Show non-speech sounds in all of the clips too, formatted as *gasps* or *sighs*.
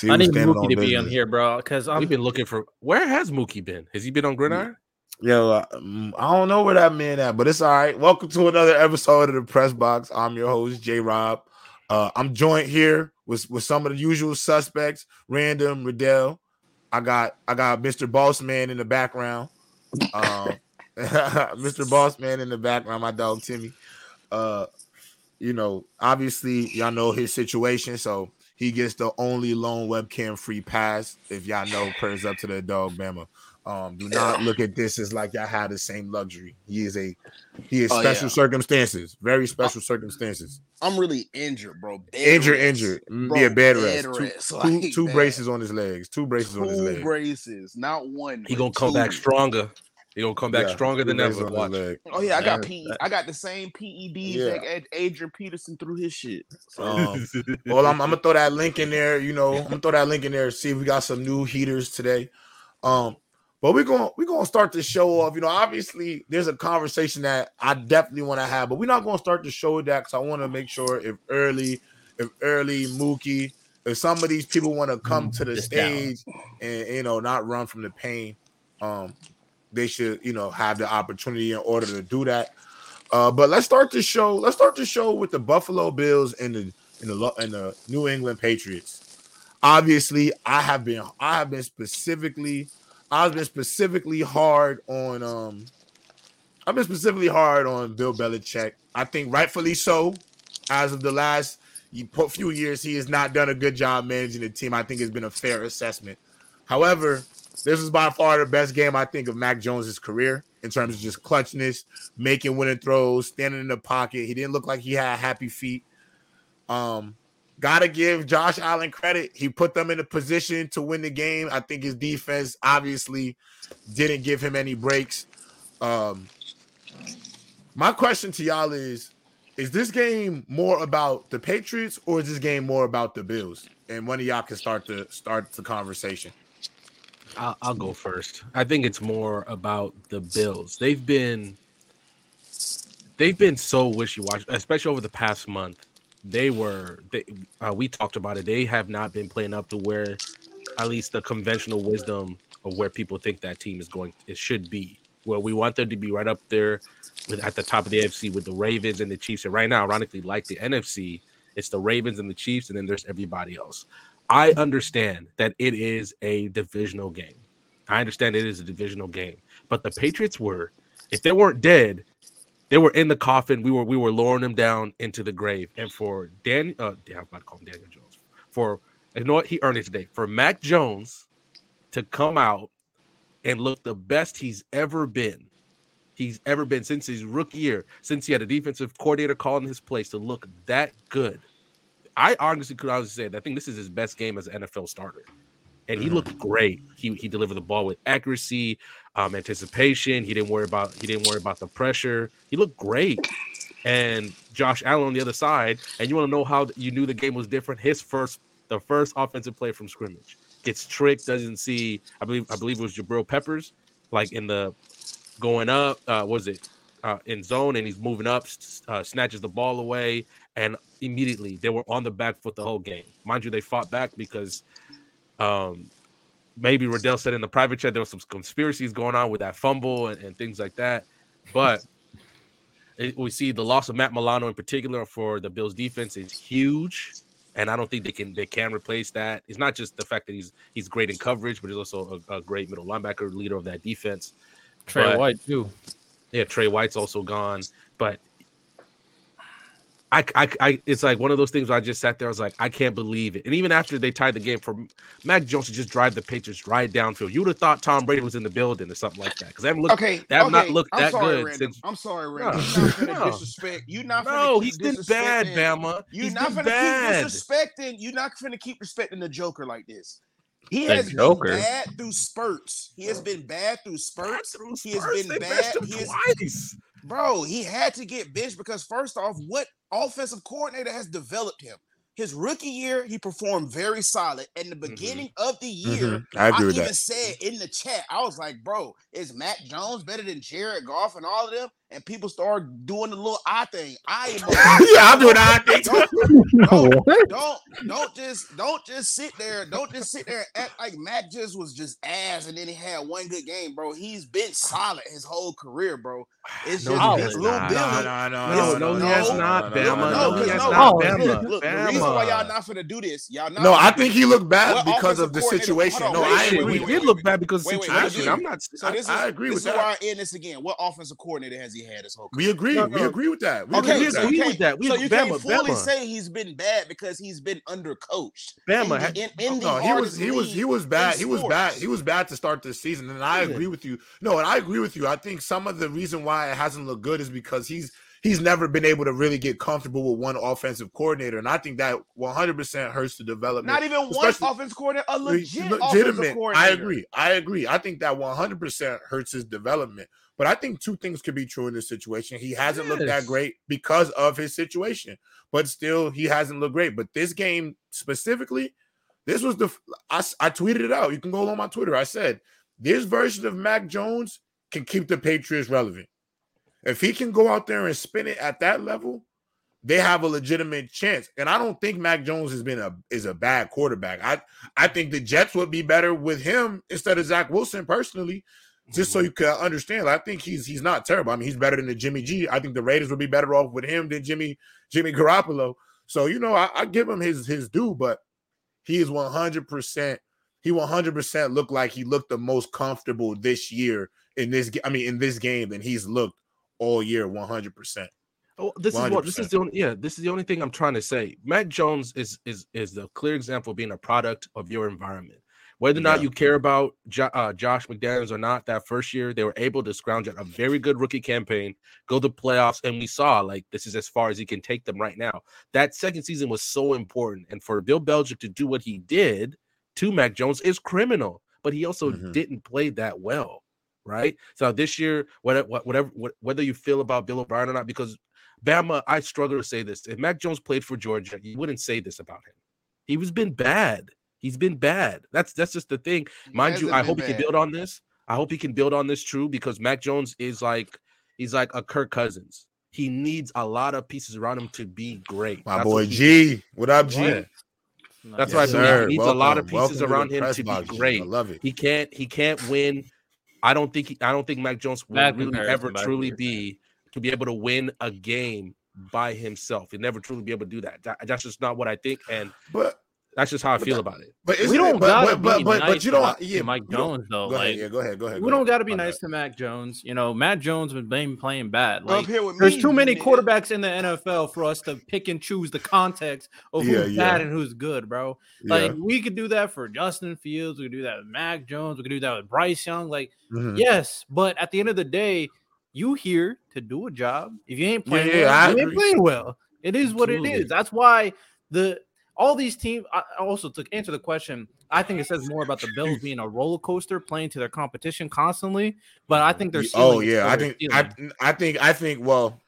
See I need Mookie to be on here, bro, because I'm We've been looking for where has Mookie been? Has he been on Gridiron? Yo, uh, mm, I don't know where that man at, but it's all right. Welcome to another episode of the Press Box. I'm your host, J Rob. Uh, I'm joined here with, with some of the usual suspects, Random, Riddell. I got I got Mr. Boss Man in the background. Um, *laughs* Mr. Boss Man in the background, my dog Timmy. Uh, you know, obviously, y'all know his situation, so he gets the only lone webcam free pass. If y'all know, prayers up to the dog Bama. Um, do not look at this as like y'all have the same luxury. He is a he is Oh, special yeah. circumstances, very special circumstances. I'm really injured, bro. Bed Injured, rest. injured. Mm, Bro, yeah, bed bed rest. Two- rest, *laughs* two, like two that. braces on his legs. Two braces on his legs. Two legs. braces, not one. He gonna come back stronger. He gonna come back Yeah, stronger than ever. Watch. Oh yeah, I got Yeah, P. that- I got the same PEDs Yeah. that Adrian Peterson threw his shit. Um, *laughs* well, I'm, I'm gonna throw that link in there. You know, I'm gonna throw that link in there. See if we got some new heaters today. Um, but we're gonna we're gonna start the show off. You know, obviously there's a conversation that I definitely want to have, but we're not gonna start the show with that because I want to make sure if early, if early Mookie, if some of these people want to come to the Just down. stage and you know not run from the pain, um, they should you know have the opportunity in order to do that. Uh, but let's start the show. Let's start the show with the Buffalo Bills and the and the and the New England Patriots. Obviously, I have been I have been specifically I've been specifically hard on um I've been specifically hard on Bill Belichick. I think rightfully so. As of the last few years, he has not done a good job managing the team. I think it's been a fair assessment. However, this is by far the best game I think of Mac Jones's career in terms of just clutchness, making winning throws, standing in the pocket. He didn't look like he had happy feet. Um, gotta give Josh Allen credit. He put them in a position to win the game. I think his defense obviously didn't give him any breaks. Um, my question to y'all is: Is this game more about the Patriots or is this game more about the Bills? And one of y'all can start the start the conversation. I'll, I'll go first. I think it's more about the Bills. They've been they've been so wishy washy, especially over the past month. They were they uh, we talked about it. They have not been playing up to where at least the conventional wisdom of where people think that team is going it should be. Where we want them to be right up there with at the top of the AFC with the Ravens and the Chiefs. And right now, ironically, like the NFC, it's the Ravens and the Chiefs, and then there's everybody else. I understand that it is a divisional game. I understand it is a divisional game, but the Patriots were, if they weren't dead, they were in the coffin. We were we were lowering them down into the grave. And for Dan, uh, damn, I'm about to call him Daniel Jones. For you know what he earned it today. For Mac Jones to come out and look the best he's ever been. He's ever been since his rookie year, since he had a defensive coordinator calling his place to look that good. I honestly could honestly say that I think this is his best game as an NFL starter. And he looked great. He he delivered the ball with accuracy, um, anticipation. He didn't worry about he didn't worry about the pressure. He looked great. And Josh Allen on the other side, and you want to know how you knew the game was different? His first the first offensive play from scrimmage gets tricked, doesn't see. I believe I believe it was Jabril Peppers, like in the going up. Uh, was it uh, in zone? And he's moving up, uh, snatches the ball away, and immediately they were on the back foot the whole game. Mind you, they fought back because um, maybe Riddell said in the private chat there was some conspiracies going on with that fumble and, and things like that. But it, we see the loss of Matt Milano in particular for the Bills defense is huge. And I don't think they can they can replace that. It's not just the fact that he's he's great in coverage, but he's also a, a great middle linebacker, leader of that defense. Trey But- White too. Yeah, Trey White's also gone, but I, I, I, it's like one of those things where I just sat there. I was like, I can't believe it. And even after they tied the game for Mac Jones to just drive the Patriots right downfield, you would have thought Tom Brady was in the building or something like that because they haven't looked. okay, they have okay, not looked I'm that sorry, good Random. since- I'm sorry, No, Random. You're not no. *laughs* disrespect. You're not. No, he's been bad, Bama. You're He's not been finna bad. keep disrespecting. You're not finna keep respecting the Joker like this. He The has Joker? been bad through spurts. He has been bad through spurts. Through He has been they bad. He has- twice. Bro, he had to get benched because first off, what offensive coordinator has developed him? His rookie year, he performed very solid. In the beginning of the year, Mhm. I agree I with even that. said in the chat, I was like, bro, is Matt Jones better than Jared Goff and all of them? And people start doing the little eye thing. I *laughs* yeah, I'm doing eye thing. Don't, *laughs* don't, don't, don't just don't just sit there. Don't just sit there and act like Matt just was just ass and then he had one good game, bro. He's been solid his whole career, bro. *sighs* It's No, just he this has little not. Billy. No, no, no, No, no, no, he has not, Bama. No, No, he because has no, not, look, Bama. look, look, the reason why Bama. y'all not finna do this, y'all not. No, I finna do think he looked bad What because offensive of the coordinator- situation. hold No, on, I wait, Shit, agree. we wait, did wait, look wait. bad because of Wait, wait, the wait, situation. wait. I'm not. So I- this is I agree this with is that. where I end this again. What offensive coordinator has he had his whole career? We agree. No, We agree with that. We Okay, agree with so that. agree with can't, that. We so agree- you can't fully Bama. say he's been bad because he's been undercoached. Bama in, had- the- in, in oh, the No, he was he was he was bad. He was bad. He was bad to start this season, and I Yeah. agree with you. No, and I agree with you. I think some of the reason why it hasn't looked good is because he's he's never been able to really get comfortable with one offensive coordinator, and I think that 100 percent hurts the development. Not even one especially- offense coordinator, a legit offensive legitimate. coordinator. I agree. I agree. I think that 100% hurts his development. But I think two things could be true in this situation. He hasn't looked that great because of his situation, but still, he hasn't looked great. But this game specifically, this was the I tweeted it out. You can go on my Twitter. I said this version of Mac Jones can keep the Patriots relevant. If he can go out there and spin it at that level, they have a legitimate chance. And I don't think Mac Jones has been a is a bad quarterback. I I think the Jets would be better with him instead of Zach Wilson personally. Just so you can understand, I think he's he's not terrible. I mean, he's better than the Jimmy G. I think the Raiders would be better off with him than Jimmy Jimmy Garoppolo. So you know, I, I give him his his due, but he is one hundred percent. He one hundred percent looked like he looked the most comfortable this year in this. I mean, in this game than he's looked all year. One hundred percent. Oh, this is what this is the only yeah this is the only thing I'm trying to say. Matt Jones is is is the clear example of being a product of your environment. Whether or not Yeah. you care about jo- uh, Josh McDaniels or not, that first year they were able to scrounge out a very good rookie campaign, go to playoffs, and we saw like this is as far as he can take them right now. That second season was so important, and for Bill Belichick to do what he did to Mac Jones is criminal. But he also Mhm. didn't play that well, right? So this year, whatever, whatever, whether you feel about Bill O'Brien or not, because Bama, I struggle to say this. If Mac Jones played for Georgia, you wouldn't say this about him. He was been bad. He's been bad. That's that's just the thing. Mind you, I been hope he can build on this. I hope he can build on this true because Mac Jones is like he's like a Kirk Cousins. He needs a lot of pieces around him to be great. My That's boy what he- G. What up, G? Yeah. That's Yes, why I believe sir. he needs a lot of Welcome. Welcome pieces to around him to be box, G. great. I love it. He can't he can't win. I don't think he, I don't think Mac Jones will Bad really ever truly agree. be to be able to win a game by himself. He'll never truly be able to do that. That- That's just not what I think, and But that's just how I But feel that- about it. but We don't but, gotta but, but, be but, nice but you to don't. To Yeah, Mike you Jones though. Go ahead. Yeah, go ahead. Go ahead. we go don't ahead. got to be nice bad. to Mac Jones. You know, Matt Jones has been playing bad. Up Like here with there's me, too many nigga. quarterbacks in the NFL for us to pick and choose the context of who's Yeah, yeah. bad and who's good, bro. Yeah. Like we could do that for Justin Fields, we could do that with Mac Jones, we could do that with Bryce Young. Like, Mhm. yes, but at the end of the day, you here to do a job. If you ain't playing yeah, I well, you ain't playing well. It is what it Absolutely. is. That's why the all these teams. I I also to answer the question. I think it says more about the Bills *laughs* being a roller coaster, playing to their competition constantly. But I think they're. Oh yeah, I think I, I think I think well,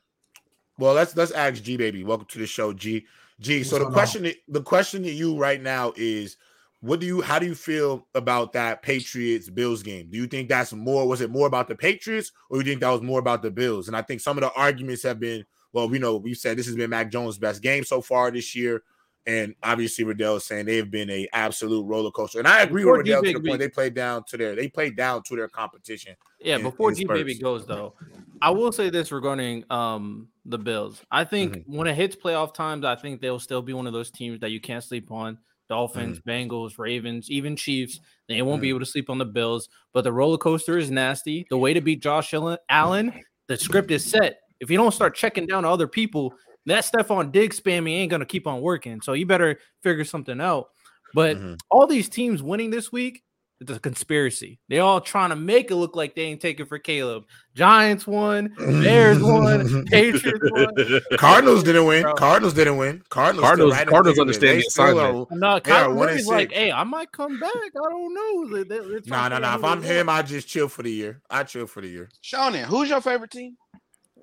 well let's let's ask G baby. Welcome to the show, G. G. So the going on? question that- the question to you right now is, what do you how do you feel about that Patriots Bills game? Do you think that's more was it more about the Patriots or you think that was more about the Bills? And I think some of the arguments have been well, we know we said this has been Mac Jones' best game so far this year. And obviously, Riddell is saying they've been a absolute roller coaster. And I agree Before with Riddell to the point they played down to their they played down to their competition. Yeah, in- before G Baby goes though, I will say this regarding um the Bills. I think Mm-hmm. when it hits playoff times, I think they'll still be one of those teams that you can't sleep on. Dolphins, Mm-hmm. Bengals, Ravens, even Chiefs. They won't be able to sleep on the Bills. But the roller coaster is nasty. The way to beat Josh Allen, the script is set. If you don't start checking down other people, that Stefon Diggs spamming ain't gonna keep on working. So you better figure something out. But Mhm. all these teams winning this week, it's a conspiracy. They all trying to make it look like they ain't taking for Caleb. Giants won, Bears won, *laughs* Patriots won. Cardinals didn't win. Bro. Cardinals didn't win. Cardinals. Cardinals- still right Cardinals understand the assignment. are- No, They are Kyler one and Murray's like, hey, I might come back. I don't know. They- they- they're Nah, nah, nah. If I'm who him. I just chill for the year. I chill for the year. Shonen, who's your favorite team?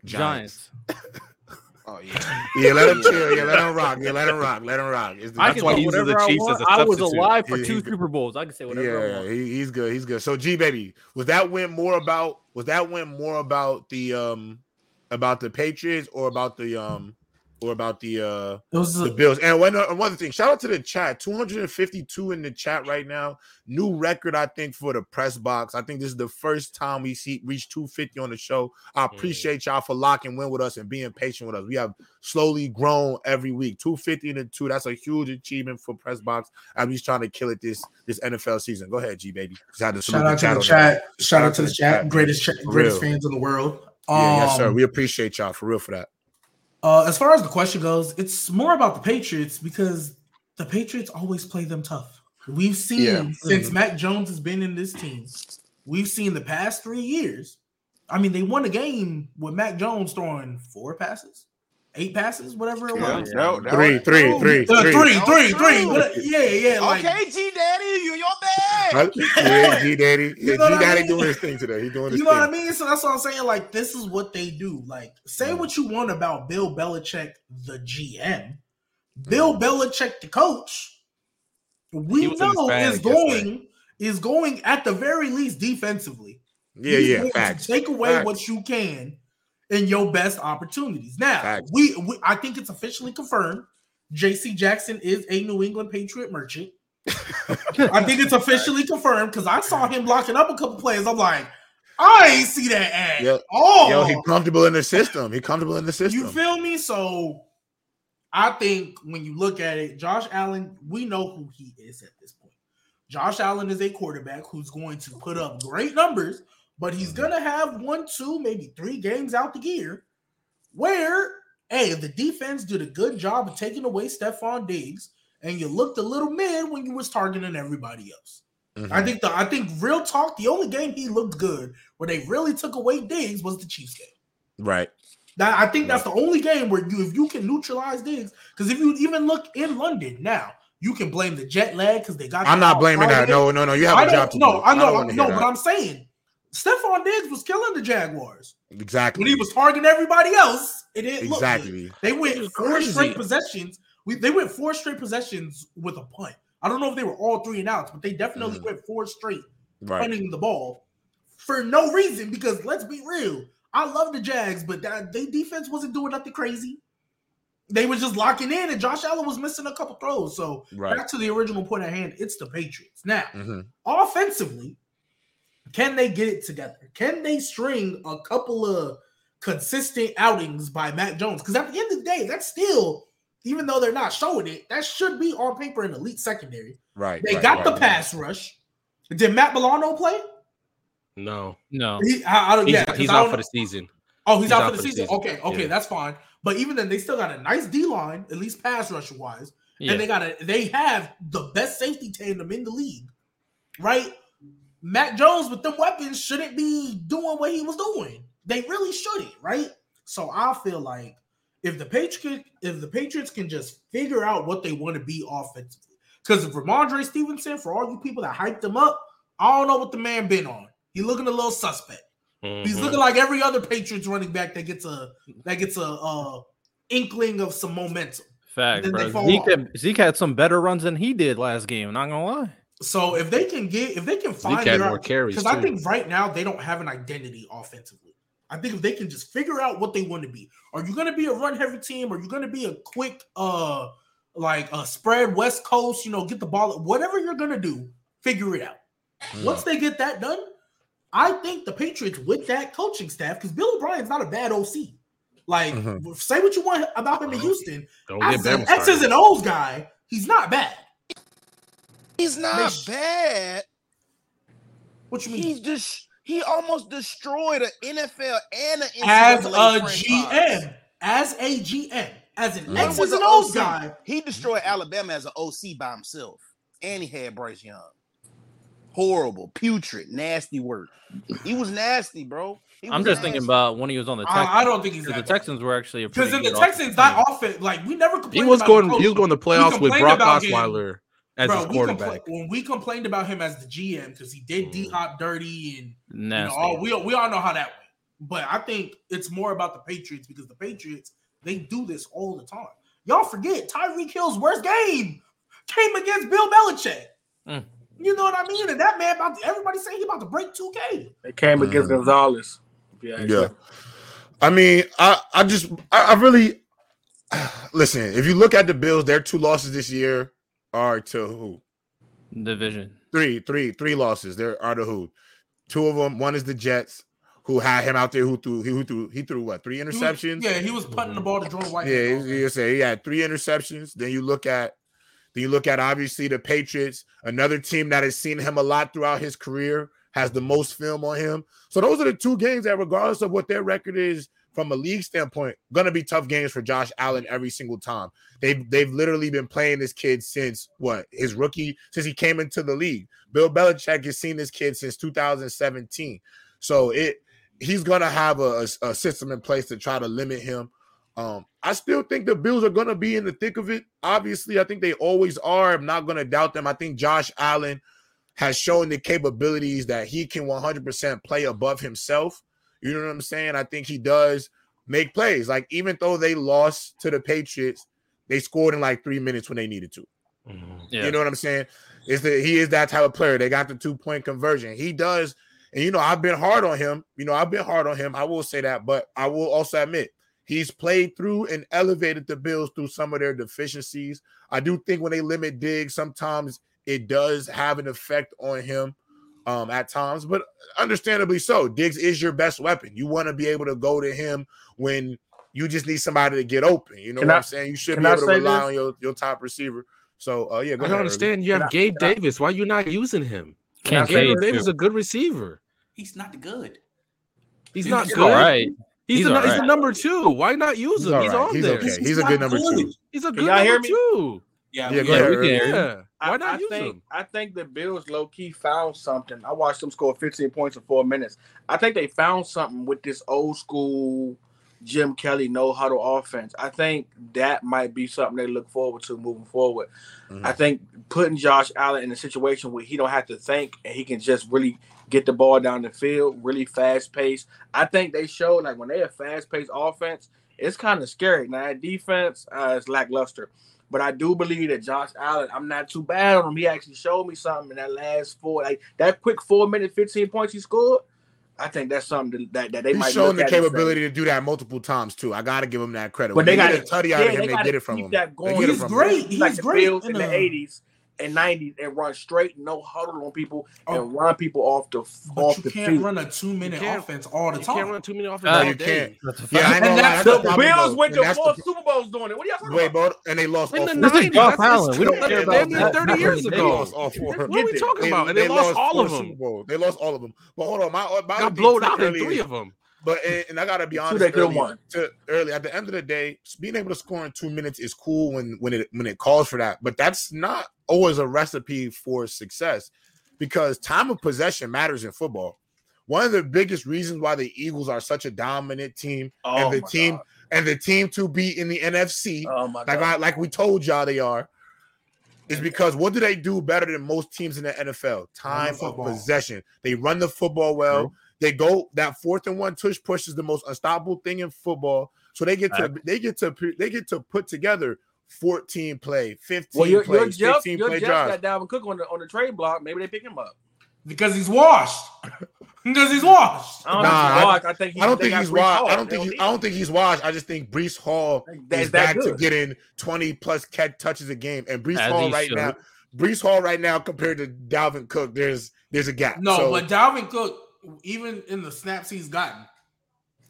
Giants. *laughs* Oh yeah. *laughs* Yeah, let him chill. Yeah, let him rock. Yeah, let him rock. Let him rock. It's the- I That's can why say he uses whatever the I Chiefs want. as a I was alive for two he- Super Bowls. I can say whatever I yeah, want. he, he's good. He's good. So G baby, was that win more about was that win more about the um about the Patriots or about the um or about the uh It was the Bills. And one, uh, other thing, shout out to the chat. 252 in the chat right now. New record, I think, for the press box. I think this is the first time we see reach 250 on the show. I appreciate y'all for locking in with us and being patient with us. We have slowly grown every week. 250 and two. That's a huge achievement for press box. I'm just trying to kill it this this NFL season. Go ahead, G baby. Just had to salute shout out to the on chat. that. Shout out to the chat. chat. Greatest chat, greatest fans in the world. Yeah, yes, sir. Um, We appreciate y'all for real for that. Uh, as far as the question goes, it's more about the Patriots because the Patriots always play them tough. We've seen Yeah. since Mac Jones has been in this team, we've seen the past three years. I mean, they won a game with Mac Jones throwing four passes, eight passes, whatever it Yeah, was. that- that Three, was three, true. three, Uh, three. three, That three, was three. true. What- Yeah, yeah. Like, Okay, G Daddy, you your Huh? bad. Yeah, G *laughs* Daddy. You Yeah, know G what I Daddy mean? doing his thing today. He's doing his You know thing. what I mean? So that's what I'm saying. Like, this is what they do. Like, say what you want about Bill Belichick, the GM. Bill Belichick, the coach, we was in his know bag is yesterday. going is going at the very least defensively. Yeah, He's yeah. going to Facts. Take away Facts. what you can in your best opportunities. Now, we, we I think it's officially confirmed. J.C. Jackson is a New England Patriot merchant. *laughs* I think it's officially confirmed because I saw him locking up a couple players. I'm like, I ain't see that at Yo- all. Yo, he comfortable in the system. He comfortable in the system. you feel me? So I think when you look at it, Josh Allen, we know who he is at this point. Josh Allen is a quarterback who's going to put up great numbers, but he's Mm-hmm. to have one, two, maybe three games out the gear where, hey, the defense did a good job of taking away Stefon Diggs and you looked a little mid when you was targeting everybody else. Mhm. I think the I think real talk, the only game he looked good where they really took away Diggs was the Chiefs game. right. That I think that's the only game where you if you can neutralize Diggs, because if you even look in London now, you can blame the jet lag because they got. I'm not blaming that. No, no, no. You have I a job to no, do. I don't know, wanna no, but. I'm saying Stefon Diggs was killing the Jaguars exactly. when he was targeting everybody else. It didn't look good. exactly. They went four straight possessions. We they went four straight possessions with a punt. I don't know if they were all three and outs, but they definitely Mhm. went four straight Right. punting the ball for no reason. Because let's be real, I love the Jags, but that they defense wasn't doing nothing crazy. They were just locking in, and Josh Allen was missing a couple throws. So Right. back to the original point at hand, it's the Patriots. Now, Mhm. offensively, can they get it together? Can they string a couple of consistent outings by Matt Jones? Because at the end of the day, that's still, even though they're not showing it, that should be on paper an elite secondary. Right. They right, got right, the right. pass rush. Did Matt Milano play? No, No. He, I, I don't, he's, yeah, 'cause he's I don't out for the season. Oh, he's, out, for the season. Okay, okay, Yeah. that's fine. But even then, they still got a nice D line, at least pass rush wise, Yeah. and they got a they have the best safety tandem in the league, right? Matt Jones with them weapons shouldn't be doing what he was doing. They really shouldn't, right? So I feel like if the Patriots if the Patriots can just figure out what they want to be offensively, because if Rhamondre Stevenson, for all you people that hyped him up, I don't know what the man been on. He looking a little suspect. He's Mhm. looking like every other Patriots running back that gets a that gets a uh, inkling of some momentum. Fact, bro. Zeke had, Zeke had some better runs than he did last game. Not gonna lie. So if they can get if they can find more carries because I think right now they don't have an identity offensively. I think if they can just figure out what they want to be, are you going to be a run heavy team? Are you going to be a quick uh like a spread West Coast? You know, get the ball. Whatever you're going to do, figure it out. Mm. Once they get that done, I think the Patriots with that coaching staff because Bill O'Brien's not a bad OC. Like, Mhm. say what you want about him in Houston. Don't As an X's and O's guy, he's not bad. He's not sh- bad. What you mean? He's just he almost destroyed an NFL and an as a NCAA franchise. GM, as a GM, as an When When X's was and an O's OC? guy. He destroyed Alabama as an OC by himself, and he had Bryce Young. Horrible, putrid, nasty work. He was nasty, bro. He I'm was just thinking about when he was on the Texans. I, I don't think he's the Texans were actually a because in the Texans, offensive that team. offense, like we never He was about going. the He was going to playoffs with Brock about him. Osweiler as Bro, his we quarterback. compla- when we complained about him as the GM because he did Mm. D Hop dirty and you know, all, we we all know how that went. But I think it's more about the Patriots because the Patriots they do this all the time. Y'all forget Tyreek Hill's worst game came against Bill Belichick. Mm. You know what I mean? And that man about to, everybody saying he about to break 2K. It came against Mhm. Gonzalez. Yeah. Yeah. I mean, I I just I, I really *sighs* listen. If you look at the Bills, their two losses this year are to who? Division. Three, three, three losses. There are to who? Two of them. One is the Jets, who had him out there who threw he who threw he threw what three He was- interceptions. yeah, he was putting the ball to Jordan White. Yeah, you you say he had three interceptions. Then you look at then you look at obviously the Patriots, another team that has seen him a lot throughout his career, has the most film on him. So those are the two games that, regardless of what their record is from a league standpoint, gonna be tough games for Josh Allen every single time. They've they've literally been playing this kid since what his rookie since he came into the league. Bill Belichick has seen this kid since 2017. So it he's gonna have a, a, system in place to try to limit him. Um, I still think the Bills are gonna be in the thick of it. Obviously, I think they always are. I'm not gonna doubt them. I think Josh Allen has shown the capabilities that he can 100% play above himself. You know what I'm saying? I think he does make plays. Like even though they lost to the Patriots, they scored in like three minutes when they needed to. Mm-hmm. Yeah. You know what I'm saying? Is that he is that type of player. They got the two point conversion. He does, and you know, I've been hard on him. You know, I've been hard on him. I will say that, but I will also admit he's played through and elevated the Bills through some of their deficiencies. I do think when they limit Diggs, sometimes it does have an effect on him um at times, but understandably so. Diggs is your best weapon. You want to be able to go to him when you just need somebody to get open. You know Can what I- I'm saying? You should can be I able to rely this? on your, your top receiver. So uh yeah, go I don't Early. understand. You have I- Gabe I- Davis. Why are you not using him? Can't say Gabe Davis is a good receiver. He's not good. He's He's not all good. All right. He's, He's the, all he's the right. number two. Why not use him? all He's right. on He's there. okay. He's He's a good number good. two. He's a good y'all hear number me? two. Yeah, Yeah, we- go ahead, we can Early. hear you. Yeah. I, Why not I use think him? I think the Bills low key found something. I watched them score 15 points in four minutes. I think they found something with this old school Jim Kelly no huddle offense. I think that might be something they look forward to moving forward. Mhm. I think putting Josh Allen in a situation where he don't have to think and he can just really get the ball down the field, really fast paced. I think they showed like when they have fast paced offense, it's kind of scary. Now that defense uh, is lackluster. But I do believe that Josh Allen, I'm not too bad on him. He actually showed me something in that last four, like that quick four minute, 15 points he scored. I think that's something that, that they He's might shown the at and say, capability to do that multiple times too. I got to give him that credit. But When they get got a tutty out of him. They get it from him. That They going. get it He's from him. great. He's like He's great Bills in in the '80s and '90s and run straight, no huddle on people Oh. and run people off the But off you the can't field. run a two minute offense all the You time. can't run too many offenses Uh, all you day. can't. That's Yeah, I ain't fact. gonna lie. And That's that's the The Bills went to four the- Super Bowls doing it. What are y'all talking Wait, about? but and they lost In all the four. 90s, Josh that's- We don't care about that. 30 years They ago. lost all four. What are we talking They, about? And they, lost all of them. They lost all of them. But hold on, my my Got other blown out in three of them. But and, and I gotta be honest, they early, won. to early at the end of the day, being able to score in two minutes is cool when when it when it calls for that. But that's not always a recipe for success because time of possession matters in football. One of the biggest reasons why the Eagles are such a dominant team Oh and the team God. and the team to be in the NFC, Oh my like God. I, like we told y'all they are, is because what do they do better than most teams in the NFL? Time of possession. They run the football well. They go that fourth and one tush push is the most unstoppable thing in football. So they get to they get to they get to put together 14 play, 15 well, your, your plays, Jeff, 15 your play Jeff drives. got Dalvin Cook on the on the trade block. Maybe they pick him up. Because he's washed. *laughs* because he's washed. I don't Nah, think I- he's washed. I think he, I don't think he's washed. I don't think he, I don't think he's washed. I just think Breece Hall That- is that back to getting 20 plus catch touches a game. And Breece As Hall right should. now, Breece Hall right now compared to Dalvin Cook, there's there's a gap. No, So- but Dalvin Cook, even in the snaps he's gotten,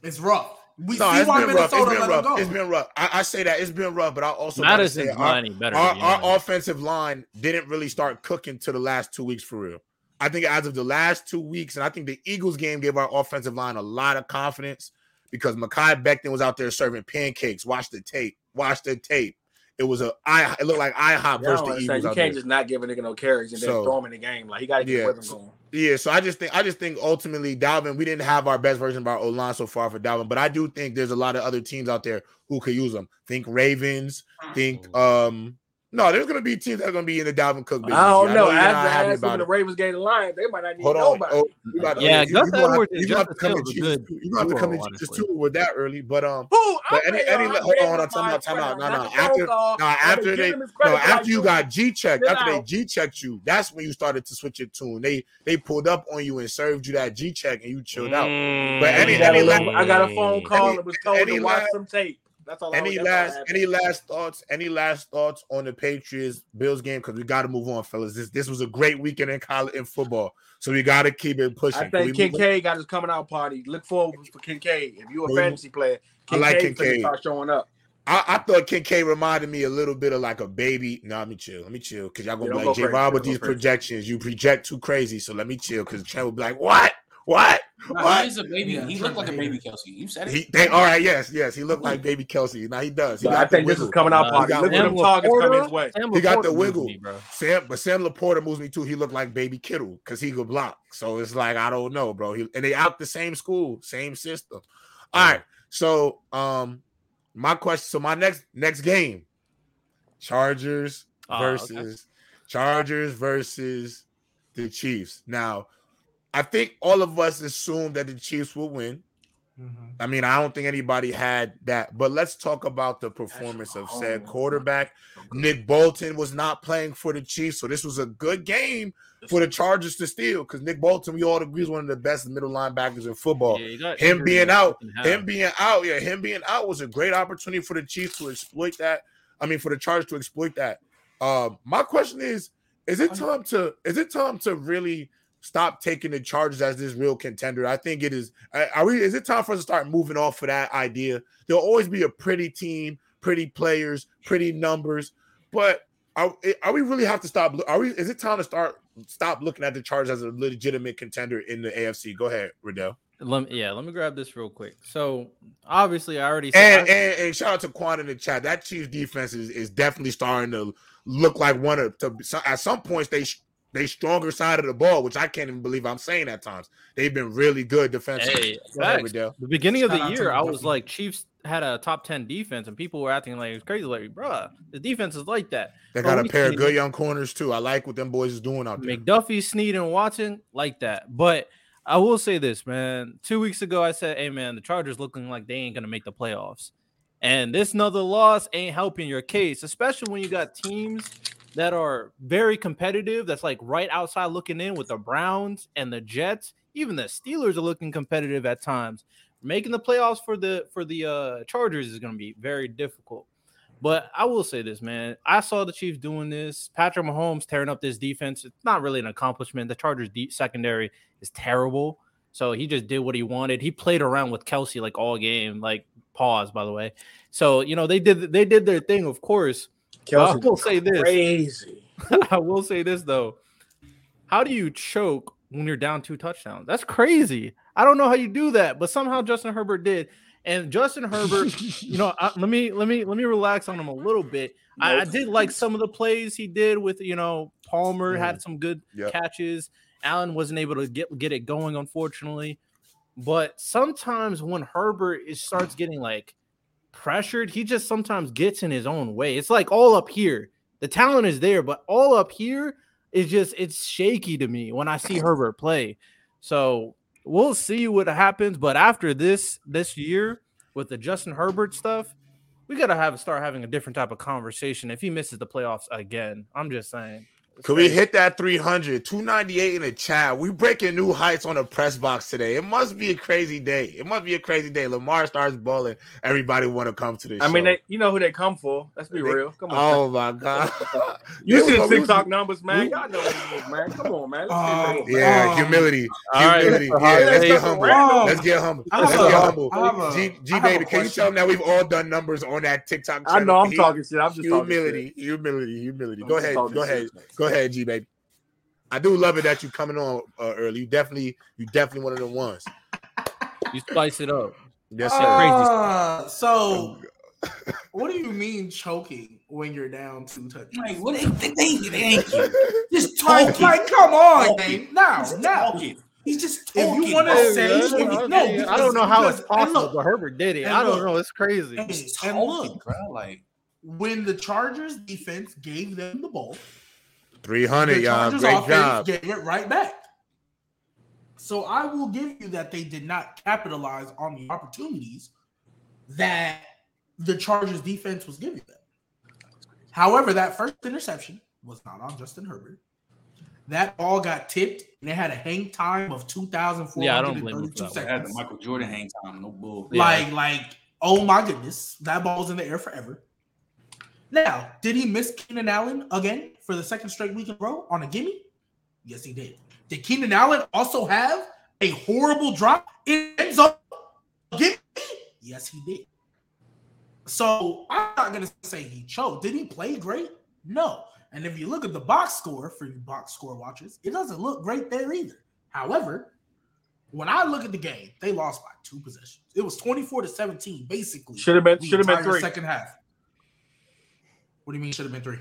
it's rough. We no, see it's why been rough. It's Minnesota been let him rough. go. It's been rough. I, I say that it's been rough, but I also gotta Madison's say our, lining better. our, our offensive line didn't really start cooking to the last two weeks for real. I think as of the last two weeks, and I think the Eagles game gave our offensive line a lot of confidence because Mekhi Becton was out there serving pancakes. Watch the tape. Watch the tape. It was a I. It looked like IHOP Yeah, I versus don't the. Eagles. You can't there. just not give a nigga no carries and then So- throw him in the game. Like he got to get Yeah, rhythm so- going. Yeah, so I just think I just think ultimately Dalvin, we didn't have our best version of our O line so far for Dalvin, but I do think there's a lot of other teams out there who could use them. Think Ravens, think um No, there's gonna be teams that are gonna be in the Dalvin Cook business. I don't know. you're not After happy as the. Ravens game the Lions, they might not need Hold on. nobody. Oh, you got- Yeah, you- Gus you gonna have- Edwards and you gonna have to Justice come to Hill's a good You gonna have to come to duo, Jesus too with that early, but um. Who? But I'm any, ready, any, hold on, hold on, time out, time out. No, no. got the phone After, no, after they, giving him his no, after you you. got G checked, after they. G checked you, that's when you started to switch your tune. They they pulled up on you and served you that G check, and you chilled out. But any- I got any a I got a phone call any- and was told to watch la- some tape. That's all. Any last any last thoughts? Any last thoughts on the Patriots Bills game? Because we got to move on, fellas. This this was a great weekend in college in football, so we got to keep it pushing. I think? Kincaid got his coming out party. Look forward for Kincaid. If you're a fantasy player, I like Kincaid start showing up. I, I thought Kincaid reminded me a little bit of like a baby. No, let me chill. Let me chill. Because y'all gonna Yeah, be like, J Rob with these projections. You project too crazy. So let me chill. Because Chad will be like, what? What? No, What? he is a baby. Yeah, he looked like a Baby. baby Kelce. You said it. He, they, all right, yes, yes. He looked like baby Kelce. Now he does. He But I got the think this is coming out Uh, party. he got Look at them Sam LaPorta- coming his way. Sam He got the wiggle. me, bro. Sam, but Sam LaPorta moves me too. He looked like baby Kittle because he could block. So it's like I don't know, bro. He, and they out the same school, same system. All right. So um, my question. So my next next game, Chargers Oh, okay. versus Chargers versus the Chiefs. Now, I think all of us assumed that the Chiefs will win. Mhm. I mean, I don't think anybody had that. But let's talk about the performance of said quarterback. Nick Bolton was not playing for the Chiefs, so this was a good game for the Chargers to steal because Nick Bolton, we all agree, is one of the best middle linebackers in football. Yeah, got Him being out, him being out, yeah, him being out was a great opportunity for the Chiefs to exploit that. I mean, for the Chargers to exploit that. Um, my question is: Is it time to? Is it time to really stop taking the Chargers as this real contender? I think it is. Are we? Is it time for us to start moving off of that idea? There'll always be a pretty team, pretty players, pretty numbers, but are, are we really have to stop? Are we? Is it time to start stop looking at the Chargers as a legitimate contender in the AFC? Go ahead, Riddell. Let me, yeah, let me grab this real quick. So obviously, I already said And, and and shout out to Quan in the chat. That Chiefs defense is, is definitely starting to look like one of to so- at some points they they stronger side of the ball, which I can't even believe I'm saying at times. They've been really good defensively. Hey, Go ahead, the beginning of the out year, I was like, Chiefs had a top 10 defense, and people were acting like it's crazy. Like, bruh, the defense is like that. They But got a pair of good young corners too. I like what them boys is doing out there. McDuffie, Sneed, and Watson like that. But I will say this, man. Two weeks ago, I said, hey, man, the Chargers looking like they ain't going to make the playoffs. And this another loss ain't helping your case, especially when you got teams that are very competitive. That's like right outside looking in with the Browns and the Jets. Even the Steelers are looking competitive at times. Making the playoffs for the for the uh, Chargers is going to be very difficult. But I will say this, man. I saw the Chiefs doing this. Patrick Mahomes tearing up this defense. It's not really an accomplishment. The Chargers' deep secondary is terrible. So he just did what he wanted. He played around with Kelce like all game. Like pause, by the way. So you know they did they did their thing, of course. I will say this. crazy. *laughs* I will say this though. How do you choke when you're down two touchdowns? That's crazy. I don't know how you do that, but somehow Justin Herbert did. And Justin Herbert, you know, I, let me let me let me relax on him a little bit. I, I did like some of the plays he did with you know Palmer had mm. some good Yep. catches. Allen wasn't able to get get it going, unfortunately. But sometimes when Herbert is starts getting like pressured, he just sometimes gets in his own way. It's like all up here. The talent is there, but all up here is just it's shaky to me when I see Herbert play. So we'll see what happens. But after this this year with the Justin Herbert stuff, we gotta have start having a different type of conversation if he misses the playoffs again. I'm just saying. It's Could we hit that 300? 298 in the chat. We breaking new heights on the press box today. It must be a crazy day. It must be a crazy day. Lamar starts balling. Everybody want to come to this. I mean, they, you know who they come for. Let's be They- real. Come on. oh my god. *laughs* you see the we- we- TikTok numbers, man. we- Y'all know what it is, man. Come on, man. Let's Um, get real. Yeah, Um, humility. Humility. Mr. Yeah, let's get humble. get. Let's get humble. Let's get humble. I have a- G, I G have a baby, can you tell them that we've all done numbers on that TikTok I know I'm He- talking shit. I'm just talking humility, humility, humility. Go ahead, go ahead, go ahead, G baby. I do love it that you coming on uh, early. You definitely, you definitely one of the ones. You spice it up. Yes, sir. Uh, so, *laughs* what do you mean choking when you're down two touchdowns? Like, what they, they, they, they ain't you. Just *laughs* Like, talking. like, come on, Talking. man. Now, Just now. talking. He's just If talking. you want to bro. say, Yeah, if you, okay. no, I don't know how it's because- and possible, look, but Herbert did it. and I don't look, know. It's crazy. and- and look. bro. Like, when the Chargers defense gave them the ball, 300, the y'all. Great offense job. gave it right back. So I will give you that they did not capitalize on the opportunities that the Chargers defense was giving them. However, that first interception was not on Justin Herbert. That ball got tipped, and it had a hang time of two thousand four Yeah, I don't blame and them for thirty-two that I had the. Michael Jordan hang time, no bull. Yeah. Like, like, oh my goodness, that ball was in the air forever. Now, did he miss Keenan Allen again for the second straight week in a row on a gimme? Yes, he did. Did Keenan Allen also have a horrible drop in end zone? Gimme? Yes, he did. So I'm not gonna say he choked. Did he play great? No. And if you look at the box score for you box score watchers, it doesn't look great there either. However, when I look at the game, they lost by two possessions. It was 24 to 17, basically. Should have been should have been three. Second half. What do you mean should have been three?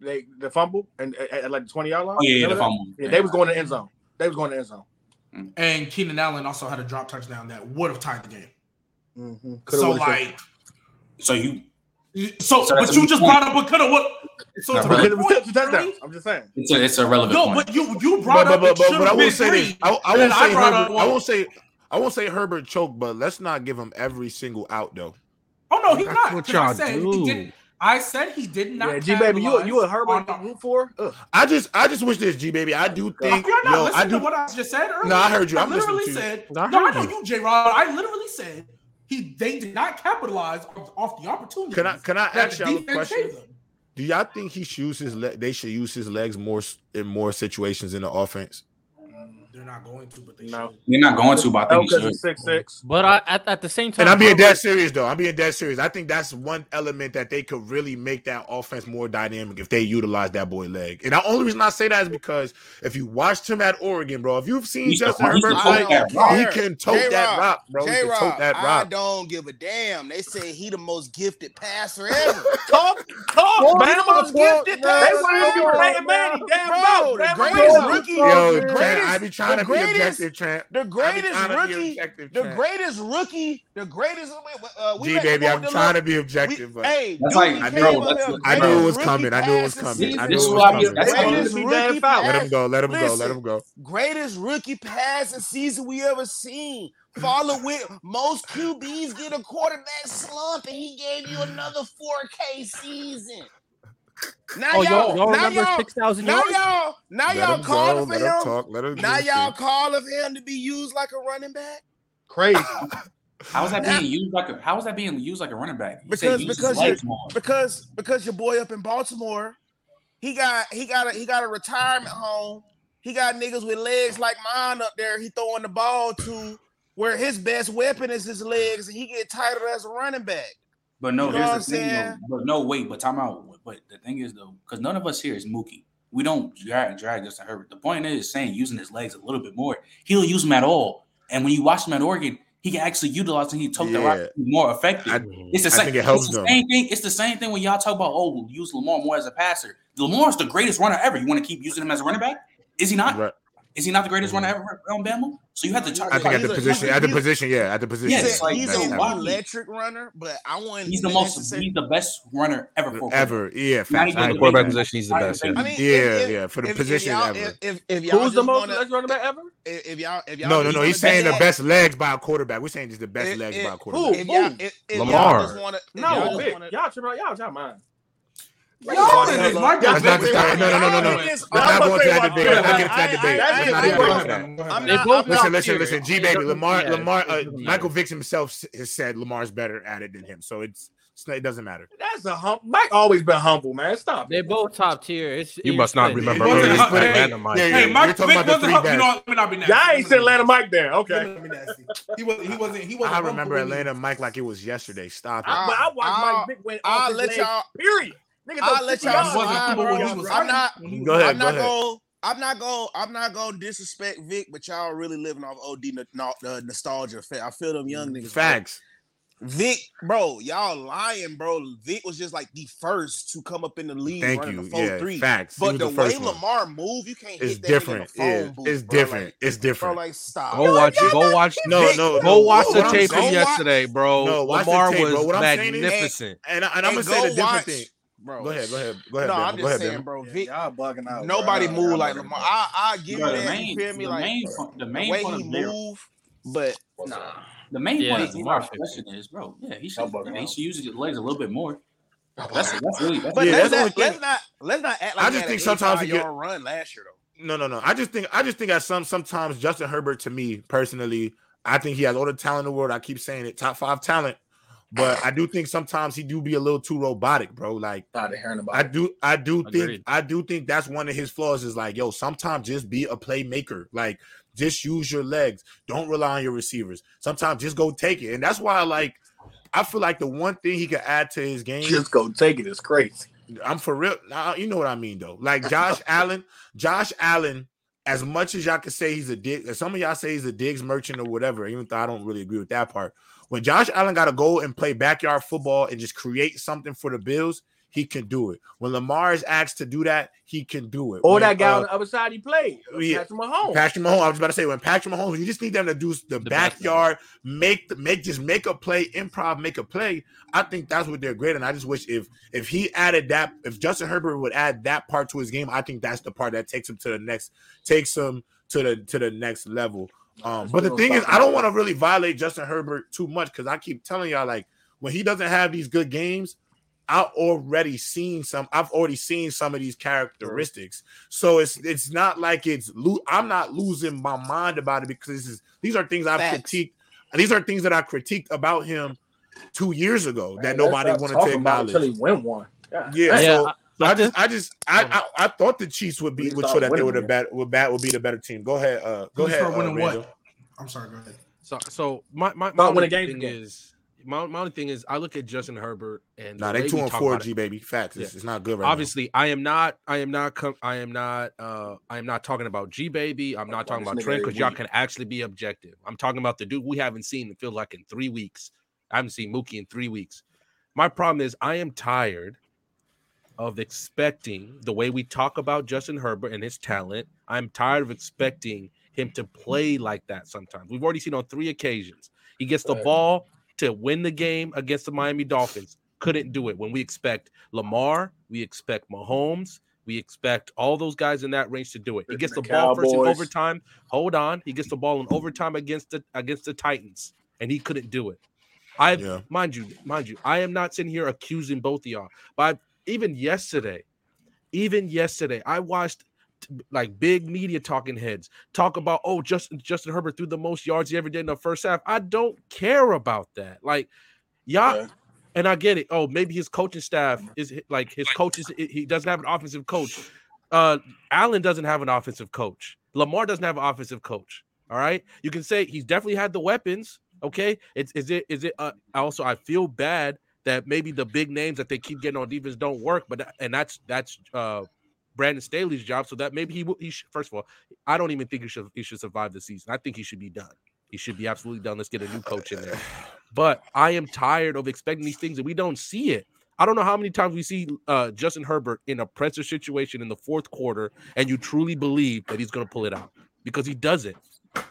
They the fumble and at, at like the twenty yard line. Oh yeah, yeah, the fumble. Yeah, they was going to the end zone. They was going to the end zone. And Keenan Allen also had a drop touchdown that would have tied the game. Mm-hmm. so like, So you, so, So but you just point. brought up a could have what? So it's a really. point, It's a touchdown. really? I'm just saying. it's a, it's a relevant No, point. but you you But, brought but, up but, it but, but I will been say this. three. I, I and then won't say brought Herbert. I won't say I won't say Herbert choked, but let's not give him every single out though. Oh no, he's That's not. What y'all said he do. did. I said he did not. Yeah, G baby, you you a capitalize Herbert on- root for? Ugh. I just I just wish this G baby. I do think You're not yo, listening I do to what I just said earlier. No, I heard you. I I'm listening literally to you. said. I no, I know you. you, J. Rod. I literally said he. They did not capitalize off, off the opportunity. Can I can I ask y'all a question? Do y'all think he should use his le- they should use his legs more in more situations in the offense? They're not going to, but they No. should. You're not going to, but I Oh, think you because should. he's six six. But I, at, at the same time, And I'm being dead serious though. I'm being dead serious. I think that's one element that they could really make that offense more dynamic if they utilize that boy leg. And the only reason I say that is because if you watched him at Oregon, bro, if you've seen He's Justin Herbert play, he can tote that J-Rock, rock, bro. He can tote J-Rock, I don't give a damn. They say he the most gifted passer ever. *laughs* Talk, talk, Bro, man. he the most gifted They passer want to ever. Peyton Manning. Damn Bro, mouth. the greatest rookie, Yo, greatest, I be trying the to be greatest, objective, Trent. the greatest trying to be rookie, objective, the greatest rookie, the greatest. Uh, we G baby, I'm trying the to be we, objective, but hey, That's like- I came knew- up here I knew it was coming. I knew it was coming. I knew This it is was coming. that's Greatest rookie Dan Let him go. Let him go. Let him go. Greatest rookie passing season we ever seen. Followed with most QBs get a quarterback slump, and he gave you another 4K season. Now Oh, y'all, y'all, y'all now remember y'all, six thousand now y'all, now Let y'all him calling for Let him him. talk. Let him Now y'all thing. calling for him to be used like a running back Crazy. *laughs* How is that Now- being used like a? How is that being used like a running back? You because because you more. because because your boy up in Baltimore, he got he got a he got a retirement home. He got niggas with legs like mine up there. He throwing the ball to where his best weapon is his legs, and he get tighter as a running back. But no, You know what I'm here's the thing. Though. But no, wait. But time out. But the thing is though, because none of us here is Mookie. We don't drag, drag Justin Herbert. The point is saying using his legs a little bit more. He'll use them at all. And when you watch him at Oregon, he can actually utilize and he took the rock more effective. I- it's the I same. think it helps it's the same thing. It's the same thing when y'all talk about oh, we'll use Lamar more as a passer. Lamar's the greatest runner ever. You want to keep using him as a running back? Is he not? Right. Is he not the greatest mm-hmm. runner ever on Bama? So you have to charge. I think at the a- position, at the position, yeah, at the position. Yes, He's, like, he's an why. electric runner, but I wouldn't. He's the most. necessarily- He's the best runner ever for ever, yeah, Not facts. even I the quarterback big- position, he's the best, yeah. I mean, Yeah, if, if, yeah, for the if, position if ever. if, if, if y'all Who's the most wanna- best running back ever? if, if y'all, if y'all, No, no, no. He's saying the best legs by a quarterback. We're saying just the best legs by a quarterback. If Who? if, if Lamar. y'all just want to, Y'all. Y'all mind. Y'all in this, my Let's not start. No, no, no, no, no. Let's not go into that debate. Let's not get into that debate. Let's not get into that. They both Listen, listen, listen. G baby, Lamar, Yeah, Lamar, uh, Michael matter. Vick himself has said Lamar's better at it than him, so it's, it's it doesn't matter. That's a hum. Mike always been humble, man. Stop. They it. both top tier. It's You it's must not remember It wasn't early hot- split hey, Atlanta, Mike. yeah, Hey, Mike you're Vick about the wasn't three you know what? Let me not be nasty. Y'all ain't said Atlanta Mike there. Okay. Let me nasty. He was. He wasn't. He wasn't. I remember Atlanta Mike like it was yesterday. Stop it. I, I watched I'll- Mike Vick win I'll off his let y'all- Period. Nigga, I'll let y'all yards. Slide, humble bro. when was I'm not- When he was Go ahead, I'm go not ahead. going. I'm not going. I'm not going to disrespect Vick, but y'all really living off OD no, no, uh, nostalgia. effect. I feel them young niggas. Facts. Vick, bro, y'all lying, bro. Vick was just like the first to come up in the league. Thank you. The Yeah, 3. facts. But was the, the way one. Lamar move, you can't It's hit that different. in a Yeah, booth, it's bro. different. Like, It's bro, different. like stop. Go watch. Go watch. No, Vick, no, Go watch the tape saying- from yesterday, bro. No, watch the Lamar tape, bro. was What I'm is- magnificent. And, I, and I'm gonna say go the different thing. Bro. Go ahead. Go ahead. Go ahead. No, Bama. I'm go just ahead, saying, Bama. bro. Yeah, Vick, y'all bugging out. nobody bro. move Y'all like bugging Lamar. I I give you Bro, the that. main, you feel me? the Like main, fun- the the main way point he of their, move, but nah. the main Yeah, point of Lamar Lamar's question is, bro. Yeah, he should. Y'all Yeah, he should use his legs a little bit more. That's that's really. That's But Yeah, let's, that's the not, let's not let's not act like I just think sometimes he 85 get- run last year though. No, no, no. I just think I just think at some sometimes Justin Herbert to me personally, I think he has all the talent in the world. I keep saying it, top five talent. But I do think sometimes he do be a little too robotic, bro. Like Tired of hearing about I do, I do think, I do think that's one of his flaws. Is like, yo, sometimes just be a playmaker. Like, just use your legs. Don't rely on your receivers. Sometimes just go take it, and that's why, like, I feel like the one thing he could add to his game. Just go take. It's crazy. I'm for real. Nah, you know what I mean, though. Like *laughs* Josh Allen, Josh Allen. As much as y'all can say he's a dig, some of y'all say he's a Diggs merchant or whatever. Even though I don't really agree with that part. When Josh Allen got to go and play backyard football and just create something for the Bills, he can do it. When Lamar is asked to do that, he can do it. Or When, that guy uh, on the other side he played. yeah. Patrick Mahomes. Patrick Mahomes. I was about to say when Patrick Mahomes, you just need them to do the, best backyard, make the make just make a play, improv, make a play. I think that's what they're great. And I just wish if if he added that, if Justin Herbert would add that part to his game, I think that's the part that takes him to the next, takes him to the to the next level. Um, but the thing is, I don't want to really violate Justin Herbert too much because I keep telling y'all like when he doesn't have these good games, I've already seen some. I've already seen some of these characteristics. So it's it's not like it's. Lo- I'm not losing my mind about it because this is these are things I've Facts. critiqued. And these are things that I critiqued about him two years ago that nobody wanted to talk about it acknowledge. Until he win one. God Yeah. Yeah, so I- I just, I just, I, I, I thought the Chiefs would be would show that they winning would have it. bet would bat would be the better team. Go ahead, uh, go Who's ahead, for uh, winning what? I'm sorry. Go ahead. So, so my my, my only winning thing again. is my, my only thing is I look at Justin Herbert and Nah, the they two we and four G baby. Facts. It's, Yeah. it's not good right Obviously, I am not. I am not. Com- I am not. Uh, I am not talking about G baby. I'm not Talk talking about about Trent because y'all can actually be objective. I'm talking about the dude we haven't seen. It feels like in three weeks. I haven't seen Mookie in three weeks. My problem is I am tired of expecting the way we talk about Justin Herbert and his talent. I'm tired of expecting him to play like that sometimes. We've already seen on three occasions. He gets the ball to win the game against the Miami Dolphins. Couldn't do it. When we expect Lamar, we expect Mahomes, we expect all those guys in that range to do it. He gets the, The ball first in overtime. Hold on. He gets the ball in overtime against the against the Titans, and he couldn't do it. I Yeah. mind you, mind you, I am not sitting here accusing both of y'all, but even yesterday, even yesterday, I watched like big media talking heads talk about oh Justin Justin Herbert threw the most yards he ever did in the first half. I don't care about that. Like y'all Yeah. and I get it. Oh, maybe his coaching staff is like his coaches. He doesn't have an offensive coach. Uh, Allen doesn't have an offensive coach. Lamar doesn't have an offensive coach. All right, you can say he's definitely had the weapons. Okay, it's is it is it? Uh, also, I feel bad that maybe the big names that they keep getting on defense don't work, but and that's that's uh Brandon Staley's job. So that maybe he will. He should, first of all, I don't even think he should he should survive the season. I think he should be done. He should be absolutely done. Let's get a new coach in there. *sighs* But I am tired of expecting these things and we don't see it. I don't know how many times we see uh, Justin Herbert in a pressure situation in the fourth quarter, and you truly believe that he's going to pull it out because he doesn't.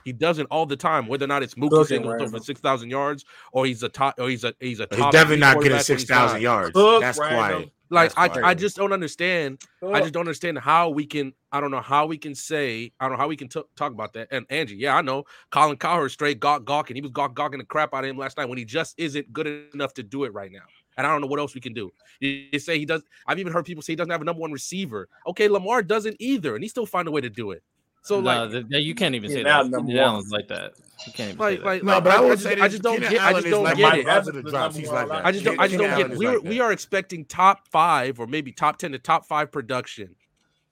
He doesn't all the time. Whether or not it's Mookie Cooking, saying he'll throw for six thousand yards, or he's a top, or he's a he's a He's definitely not getting quarterback when six he's not. thousand yards. Cook, That's Randall. quiet. Like That's I, I just don't understand. I just don't understand how we can. I don't know how we can say. I don't know how we can t- talk about that. And Angie, yeah, I know Colin Cowherd straight gawk gawking. He was gawk gawking the crap out of him last night when he just isn't good enough to do it right now. And I don't know what else we can do. You, you say he does. I've even heard people say he doesn't have a number one receiver. Okay, Lamar doesn't either, and he still find a way to do it. So no, like, th- th- you can't even say that. Keenan one. Allen's like that. You can't even say like, that. like, No, but I I, would just, say I just don't Keenan get. I just don't like get it. Evans the drops. He's like that. I just don't. I just don't get. is We like we are expecting top five or maybe top ten to top five production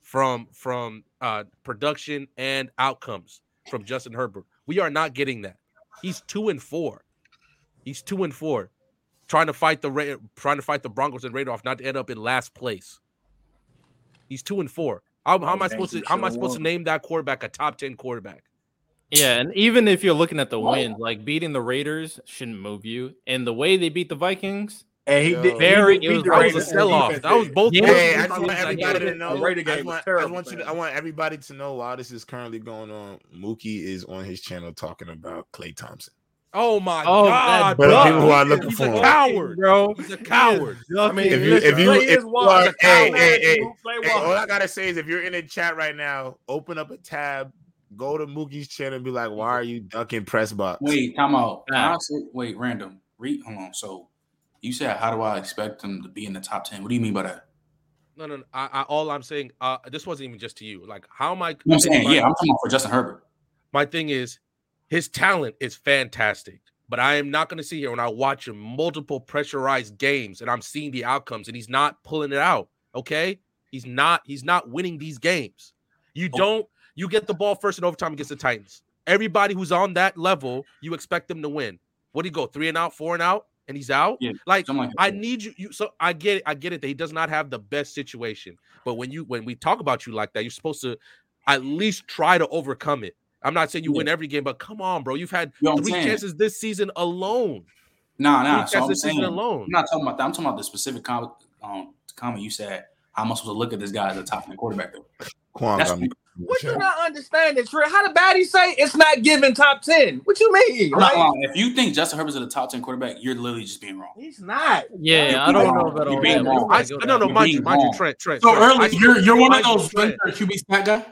from from uh production and outcomes from Justin Herbert. We are not getting that. He's two and four. He's two and four, trying to fight the Ra- trying to fight the Broncos and Raiders not to end up in last place. He's two and four. How, how am I supposed to? How am I supposed to name that quarterback a top ten quarterback? Yeah, and even if you're looking at the wins, like beating the Raiders shouldn't move you, and the way they beat the Vikings, And he did Very- he it beat was- the was a sell-off. That was both- Yeah. Hey, I just want everybody to know. The I game just was want, I want you. To. I want everybody to know while this is currently going on. Mookie is on his channel talking about Klay Thompson. Oh my Oh, god, that For the bro. people who are looking He's for a him. coward. bro. He's a coward. I mean, If you- if you- if you are- Klay hey, hey, hey, wild. Hey, all. I gotta say is, if you're in the chat right now, open up a tab, go to Mookie's channel, and be like, "Why are you ducking press box?" Wait, time out. Honestly, wait, random. Read. Hold on. So, you said, how do I expect them to be in the top ten? What do you mean by that? No, no, no. I, I, all I'm saying, uh, this wasn't even just to you. Like, how am I? You know I'm saying, my, yeah, I'm talking for Justin Herbert. my thing is, his talent is fantastic, but I am not going to sit here when I watch him multiple pressurized games and I'm seeing the outcomes and he's not pulling it out. Okay, he's not. He's not winning these games. You Oh. don't. You get the ball first in overtime against the Titans. Everybody who's on that level, you expect them to win. What do you go three and out, four and out, and he's out? Yeah, like like I need you. You so I get it. I get it that he does not have the best situation. But when you when we talk about you like that, you're supposed to at least try to overcome it. I'm not saying you win every game, but come on, bro. You've had You know three saying? chances this season alone. Nah, Three nah. chances So I'm this season saying, alone. I'm not talking about that. I'm talking about the specific com- um, comment you said. How am I supposed to look at this guy as a top 10 quarterback? Though? Quan That's- got me. What you not understanding, Trey? How the baddie say it's not giving top ten? What you mean? I'm not Like. If you think Justin Herbert's at a top 10 quarterback, you're literally just being wrong. he's not. Yeah, I don't know about You're all being that. wrong. I, Go no, no, mind you, mind you. Trent, Trent. So Trent, early, I- you're you're one of those Trent. QB stat guy.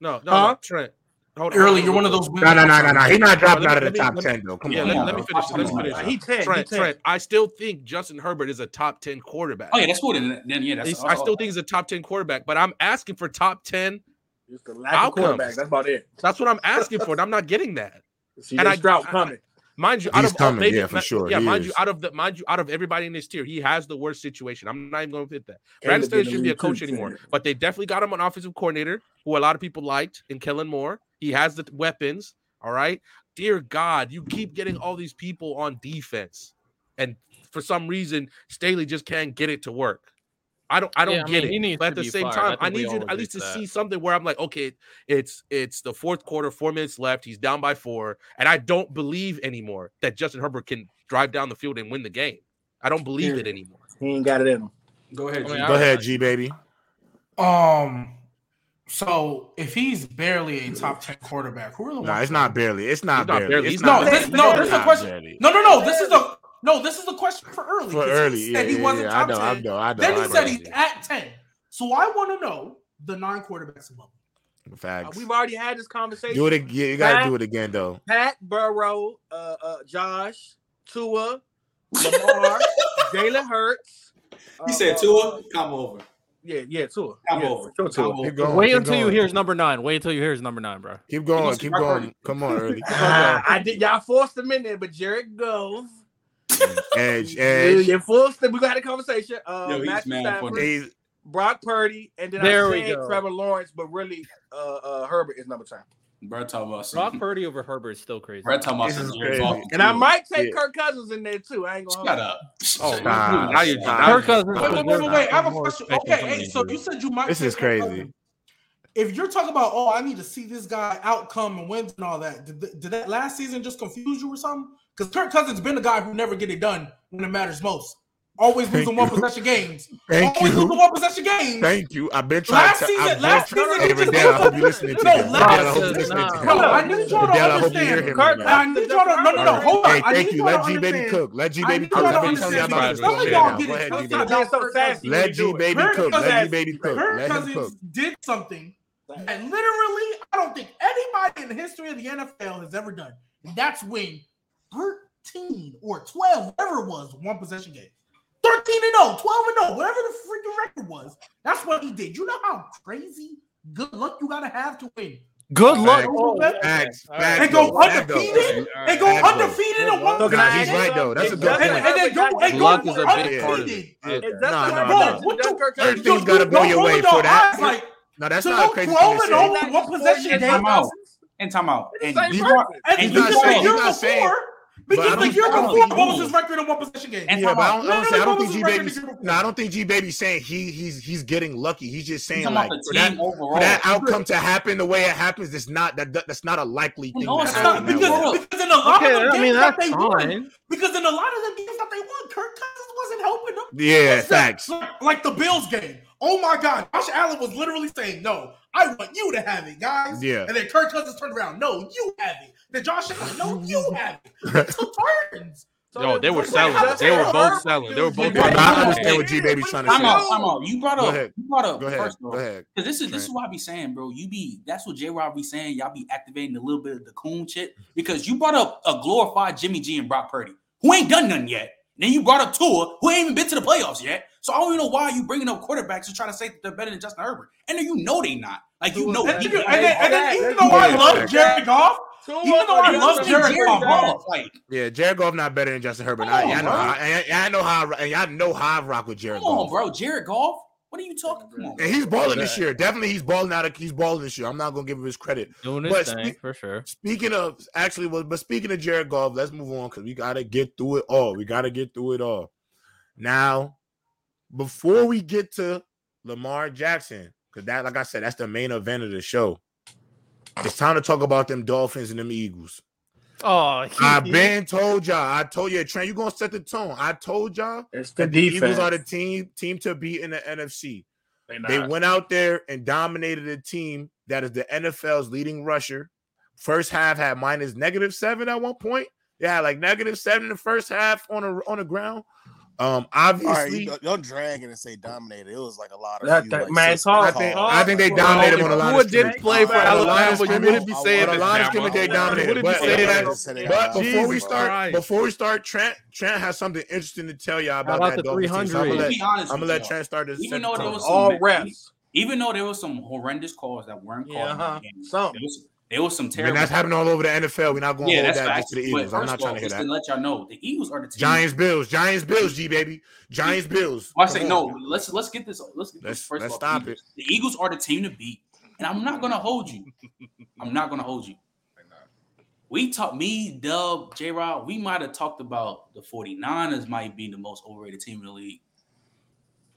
No, no, Huh? no, Trent. Hold Early, on, you're one of those. No, no, no, no, no. He's not dropping out of the let top me- ten though. Come Yeah, on. let, Yeah, let me I'm finish. Let me finish. He ten. Trent, he 10. Trent, I still think Justin Herbert is a top 10 quarterback. Oh, yeah, that's cool. Then, then yeah, that's He's- I still think he's a top 10 quarterback, but I'm asking for top 10. Just a lack of Outcomes. quarterback. That's about it. That's what I'm asking for, and I'm not getting that. *laughs* See And I- Stroud I- coming. Mind you, out of coming, maybe, yeah, for sure, Yeah, he mind is. you, out of the mind you, out of everybody in this tier, he has the worst situation. I'm not even going to fit that. Caleb Brandon Staley shouldn't be a coach anymore, but they definitely got him an offensive coordinator who a lot of people liked in Kellen Moore. He has the weapons. All right, dear God, you keep getting all these people on defense, and for some reason, Staley just can't get it to work. I don't, I don't Yeah, I get mean, it. But at the same fired. time, I I, need you all at least to agree to see something where I'm like, okay, it's it's the fourth quarter, four minutes left. He's down by four, and I don't believe anymore that Justin Herbert can drive down the field and win the game. I don't believe it anymore. He ain't got it in him. Go ahead. I mean, G. I- Go ahead, G baby. Um, so if he's barely a top ten quarterback, who are the No, ones? it's not barely. It's not He's barely. barely. It's He's not No, this, barely. no, this is a question. barely. No, no, no. This is a no. This is a question for early. For 'cause he early, said yeah, he yeah, wasn't yeah. I top know, I know, I know. Then I he know. said he's at ten. So I want to know the nine quarterbacks above. him. Uh, Facts. We've already had this conversation. Do it again. You gotta Pat- do it again though. Pat Burrow, uh, uh, Josh, Tua, Lamar, *laughs* Jalen Hurts. He uh, said, uh, Tua, come over. Yeah, yeah, Tua. Come yeah, over. Sure, Tua. Keep going. Wait keep until you hear his number nine. Wait until you hear his number nine, bro. Keep going. gonna Keep going. hurting. Come on, early. *laughs* I did. Y'all forced him in there, but Jared goes. Edge, *laughs* Yeah, edge. you forced him. We got a conversation. Uh, Yo, he's mad Stafford, funny. Brock Purdy, and then There I we said. Trevor Lawrence, but really, uh, uh, Herbert is number ten. Brad talking about Brock. Purdy over Herbert is still crazy. Brad talking about some is crazy. Goff. And I might take Yeah. Kirk Cousins in there too. I ain't gonna. Shut up. Oh, Stop, now you're stop. Kirk Cousins. Wait, wait, wait, wait, wait. I have a question. Okay, hey, so you said you might. This take is crazy. If you're talking about, oh, I need to see this guy outcome and wins and all that, did, did that last season just confuse you or something? Because Kirk Cousins been the guy who never get it done when it matters most. Always Thank losing one possession games. Thank Always you. losing one possession games. Thank you. I've been trying Last to. season- I've last season, Hey, he just- Riddell, I hope you listening to No, this. last- Riddell, I hope you listening to Nah. this. No, I need y'all to Riddell, I hope you hear understand. him. Kirk right I now. need y'all to no, no, no. Hold on. Hey, I thank need you. y'all Let to G baby understand. cook. Let G I baby need cook. y'all to I've been telling you understand about this because for a some of minute y'all now. get Go it ahead, G twisted baby. about Being so Kirk sassy Cousins. when Let you G do it. baby Kirk cook. Let G Cousins- baby cook. Kirk Let. Cousins did something that literally I don't think anybody in the history of the NFL has ever done. And that's when 13 or 12, whatever it was, one possession game. 13 and 0, 12 and 0, whatever the freaking record was. That's what he did. You know how crazy good luck you gotta have to win. Good luck. Facts. Oh. Facts. Facts. right. Go though. Facts, though. undefeated. And go undefeated in one So can he's right though. That's a good and, point. and then go and go Luck is a big undefeated. part of it. Is No, no, no, Bro, no. what Certain things gotta go your way for that. Like, No, that's not a crazy 12 thing to say. 0 with one possession And game. time out. And time out. And you person. He's you not saying- he's not saying- before, Because I the don't- year I don't before, what was his record in one possession game? And Yeah, but I don't, I No, don't, no, I don't think G his record Baby's. No, I don't think G Baby's saying he he's he's getting lucky. He's just saying talking like for that, for that outcome to happen the way it happens, it's not that that's not a likely thing No, it's It's not because, way. way. because in a lot Okay, of the I games mean that that's they won, fine. because in a lot of the games that they won, Kirk Cousins wasn't helping them. Yeah, Listen, facts. Like, like the Bills game. Oh my God, Josh Allen was literally saying, "No, I want you to have it, guys." Yeah. And then Kirk Cousins turned around, "No, you have it." Then Josh Allen, "No, you *laughs* have it." They took turns. *laughs* Yo, they were so selling. They were both selling. They were both. But trying I sell. understand what G Baby's trying to Time say. out, time out. You brought Go up. ahead. You brought up Go ahead. first of Go all. ahead. Cause this is this is what I be saying, bro. You be that's what J Rob be saying. Y'all be activating a little bit of the coon shit because you brought up a glorified Jimmy G and Brock Purdy who ain't done nothing yet. Then you brought up Tua who ain't even been to the playoffs yet. So I don't even know why you bringing up quarterbacks to try to say that they're better than Justin Herbert, and then you know they not. Like you know, And, he- then- and then, and then even though I love facts. Jared Goff, even though I love Jared Jared Goff, Goff, like Yeah, Jared Goff not better than Justin Herbert. I, on, I know, how, I, I know how, I, y'all know how I rock with Jared come on, bro, Jared Goff. What are you talking? Come on. And he's balling this year. Definitely, he's balling out. Of, he's balling this year. I'm not gonna give him his credit. Doing his But thing speak- for sure. Speaking of, actually, well, but speaking of Jared Goff, let's move on because we gotta get through it all. We gotta get through it all. Now, before we get to Lamar Jackson, because that, like I said, that's the main event of the show. It's time to talk about them Dolphins and them Eagles. Oh, I've been told y'all. I told you, Trent, you're gonna set the tone. I told y'all It's the that the Eagles are the team team to beat in the NFC. They They went out there and dominated a team that is the NFL's leading rusher. First half had minus negative seven at one point. Yeah, like negative seven in the first half on a on the ground. Um, All right, obviously, you, don't- don't drag it and say dominated. It was like a lot of That- few, that- like, man, suspect talk- I think talk- I think they dominated if on a lot Tua of didn't scrimmage. play for On a line of Alabama. You scrimmage, wouldn't be on saying on a lot of now, scrimmage, they bro. dominated. You wouldn't be But, saying but, that. But got before we start, Christ. before we start, Trent Trent has something interesting to tell y'all about, about that the Dolphins team. So I'm 300? gonna let, be honest I'm gonna let y'all, Trent start this. Even though there was all some- refs. even though there was some horrendous calls that weren't called, Yeah, uh-huh. Some. There was, some terrible. And that's happening all over the NFL. We're not going to yeah, hold that facts. just to the Eagles. I'm not trying all, to hear just that. to let y'all know, the Eagles are the team. Giants, Bills, Giants, Bills, G baby, Giants, Bills. I say no. Let's let's get this. Let's get Let's- this first. let's stop Eagles. The Eagles are the team to beat, and I'm not gonna hold you. I'm not gonna hold you. We talked me, Dub, J Rod, we might have talked about the 49ers might be the most overrated team in the league.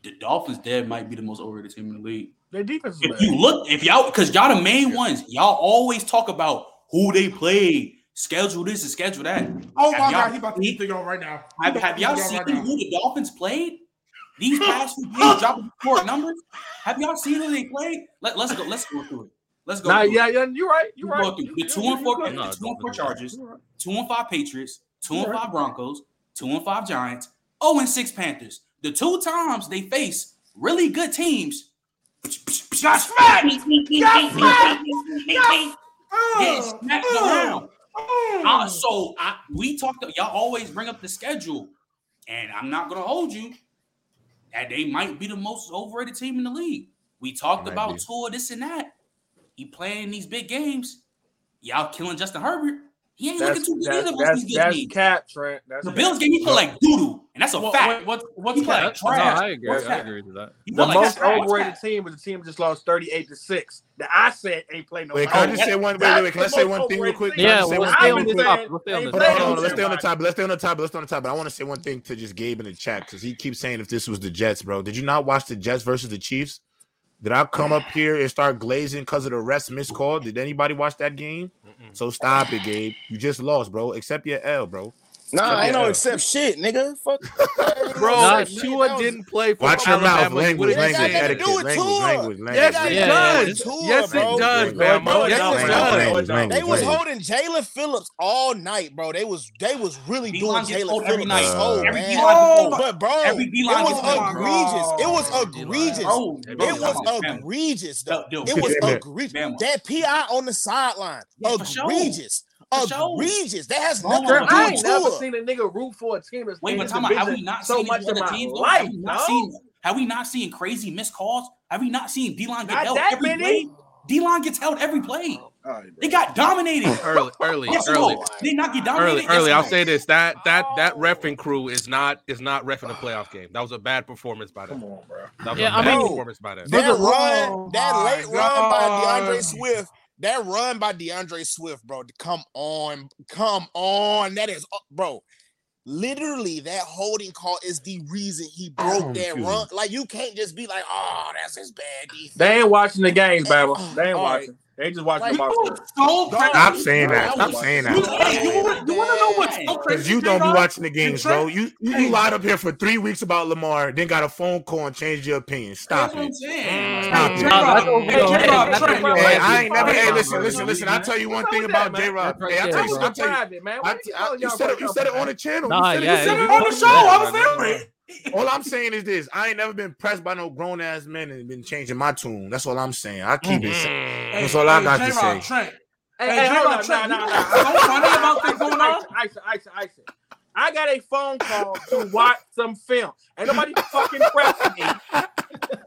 The Dolphins dead might be the most overrated team in the league. Their defense is If bad. you look, if y'all, because y'all the main ones, y'all always talk about who they played, schedule this and schedule that. Oh Have my God, he about to seen- get the on right now. Have, have y'all seen right who the Dolphins played? These past few games *laughs* dropping court numbers. Have y'all seen who they played? Let, let's go. Let's go through it. Let's go. Nah, through it. yeah, yeah, you're right. You're right. go through the two you- and four, you- the No, two and four Dolphins. Chargers, right. two and five Patriots, two and You're right. five Broncos, two and five Giants, oh and six Panthers. The two times they face really good teams. Got smacked. Got smacked. Getting smacked around. Uh, so I, we talked. Y'all always bring up the schedule, and I'm not gonna hold you. That they might be the most overrated team in the league. We talked about be. Tua, this and that. He playing these big games. Y'all killing Justin Herbert. He ain't That's looking too good that's either. that's, These good that's games. cap, Trent. That's The cap. Bills game he play like doo doo, and that's a What, fact. what, what, what's He play that? like No. I agree. What's I agree with that. He The like most trash. overrated team was the team just lost 38 to 6. That I said ain't playing no Wait, can I just say one? Wait, wait, wait. Can I say one thing real quick? overrated I Yeah, just say we'll stay on the top. We'll stay on the Hold on, hold on. Let's stay on the top. Let's stay on the top. Let's stay on the top. But I want to say one thing to just Gabe in the chat because he keeps saying if this was the Jets, bro. Did you not watch the Jets versus the Chiefs? Did I come up *sighs* here and start glazing because of the rest missed call? Did anybody watch that game? So stop it, Gabe. You just lost, bro. Accept your L, bro. Nah, I ain't no accept shit, nigga. Fuck. *laughs* Bro, Nah, if Tua didn't play for Watch your mouth. Alabama, he Language, wouldn't be That language, got nothing to etiquette, do with language, Tua. language, language. Yes, it Yeah, does. it's- Tua, yes, bro. it does, Language, Bama. language, Yes, it does. language, language, They was language. holding Jaelan Phillips all night, bro. They was they was really D-line doing gets Jaelan told every Phillips night. so Every bad. D-line gets told. But bro, Every it D-line was gets told. egregious. It was egregious. Bro, It bro, was Bama. egregious, though. Yo, yo, It was Bama. *laughs* egregious. Bama. That PI on the sideline, Yeah, for sure. egregious, For sure. Oh, egregious. That has Bro, nothing Trent, to I do ain't with never seen a nigga root for a team that's Wait, in but his time. Have we not so seen much of my teams, life? Have we not no? seen? Have we not seen crazy missed calls? Have we not seen D-line get Not held that every many. play? D-line gets held every play. Oh, all right, bro. They got dominated. *laughs* Early, early, Yes or early, no? They not get dominated. early. Yes I'll no? say this: that that that oh. refing crew is not is not refing a playoff game. That was a bad performance by them. Come on, bro. That was Yeah, a I bad mean- performance by them. That Nigga, run, oh that my late run by D'Andre Swift that run by D'Andre Swift, bro. Come on, come on. That is, uh, bro. Literally, that holding call is the reason he broke that run. Like you can't just be like, oh, that's his bad defense. They ain't watching the games, Bama. *sighs* They ain't All right. Watching. They just watching Like, the box so Stop saying that. Stop saying You, that. hey, you, wanna- you want to know what's so crazy? Because you don't be watching the games, bro. You you, Hey. you lied up here for three weeks about Lamar, then got a phone call and changed your opinion. Stop That's what I'm it. Stop Hey, it. J-Rock, That's what we hey, J-Rock, have. Trent, That's Hey, I ain't never. Hey, Hey, listen, listen, listen. I'll tell you one thing about J man? Rock. That's Hey, I'll tell you. bro. I'll tell you. man. I, Why I, you you calling y'all said it. You said it on the channel. You said it. You said you it on the show. I was Yeah. there. It. All I'm saying is this: I ain't never been pressed by no grown ass men and been changing my tune. That's all I'm saying. I keep it. simple. Hey, That's all I hey, got to J-Rock, say. Trent, Hey, Hey, hey, J-Rock, hold on. Nah, Trent, nah, you know nah. what's so funny about this going on? Ice, ice, ice, ice. I got a phone call to watch some film. Ain't nobody fucking pressing me.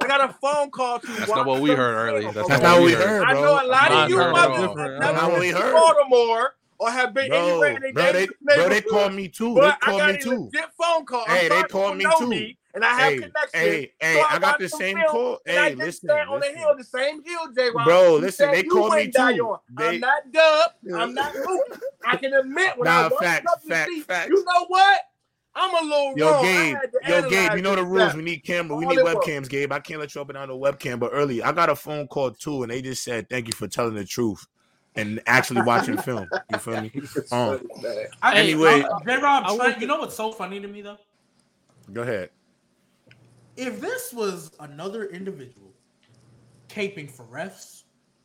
I got a phone call to That's watch not what we heard early. film, That's That's not what we heard, I know a lot Not of you heard motherfuckers all. have That's never not what we been to heard. Baltimore or have been Bro, anywhere in bro, they, their bro, they called me too. They But I got me a too. legit phone call. I'm Hey, they called me too. me, and I have Hey, connections. hey, hey, so I got watched the same call. And I Hey, didn't listen, on the hill, the same hill, J. Rock. Bro, listen, they called me too. They- I'm not Dub. I'm not. *laughs* I can admit when Nah, I facts, up seat, facts. you know what? I'm a little Yo, wrong. I Gabe, yo, Gabe, you know the rules. stuff. We need camera, we All need was. webcams, Gabe. I can't let you up and on the webcam. But early, I got a phone call too, and they just said thank you for telling the truth and actually watching film. You feel me? *laughs* Um, I, Anyway. J Rob, Trent, you know what's so funny to me though? go ahead. If this was another individual caping for refs,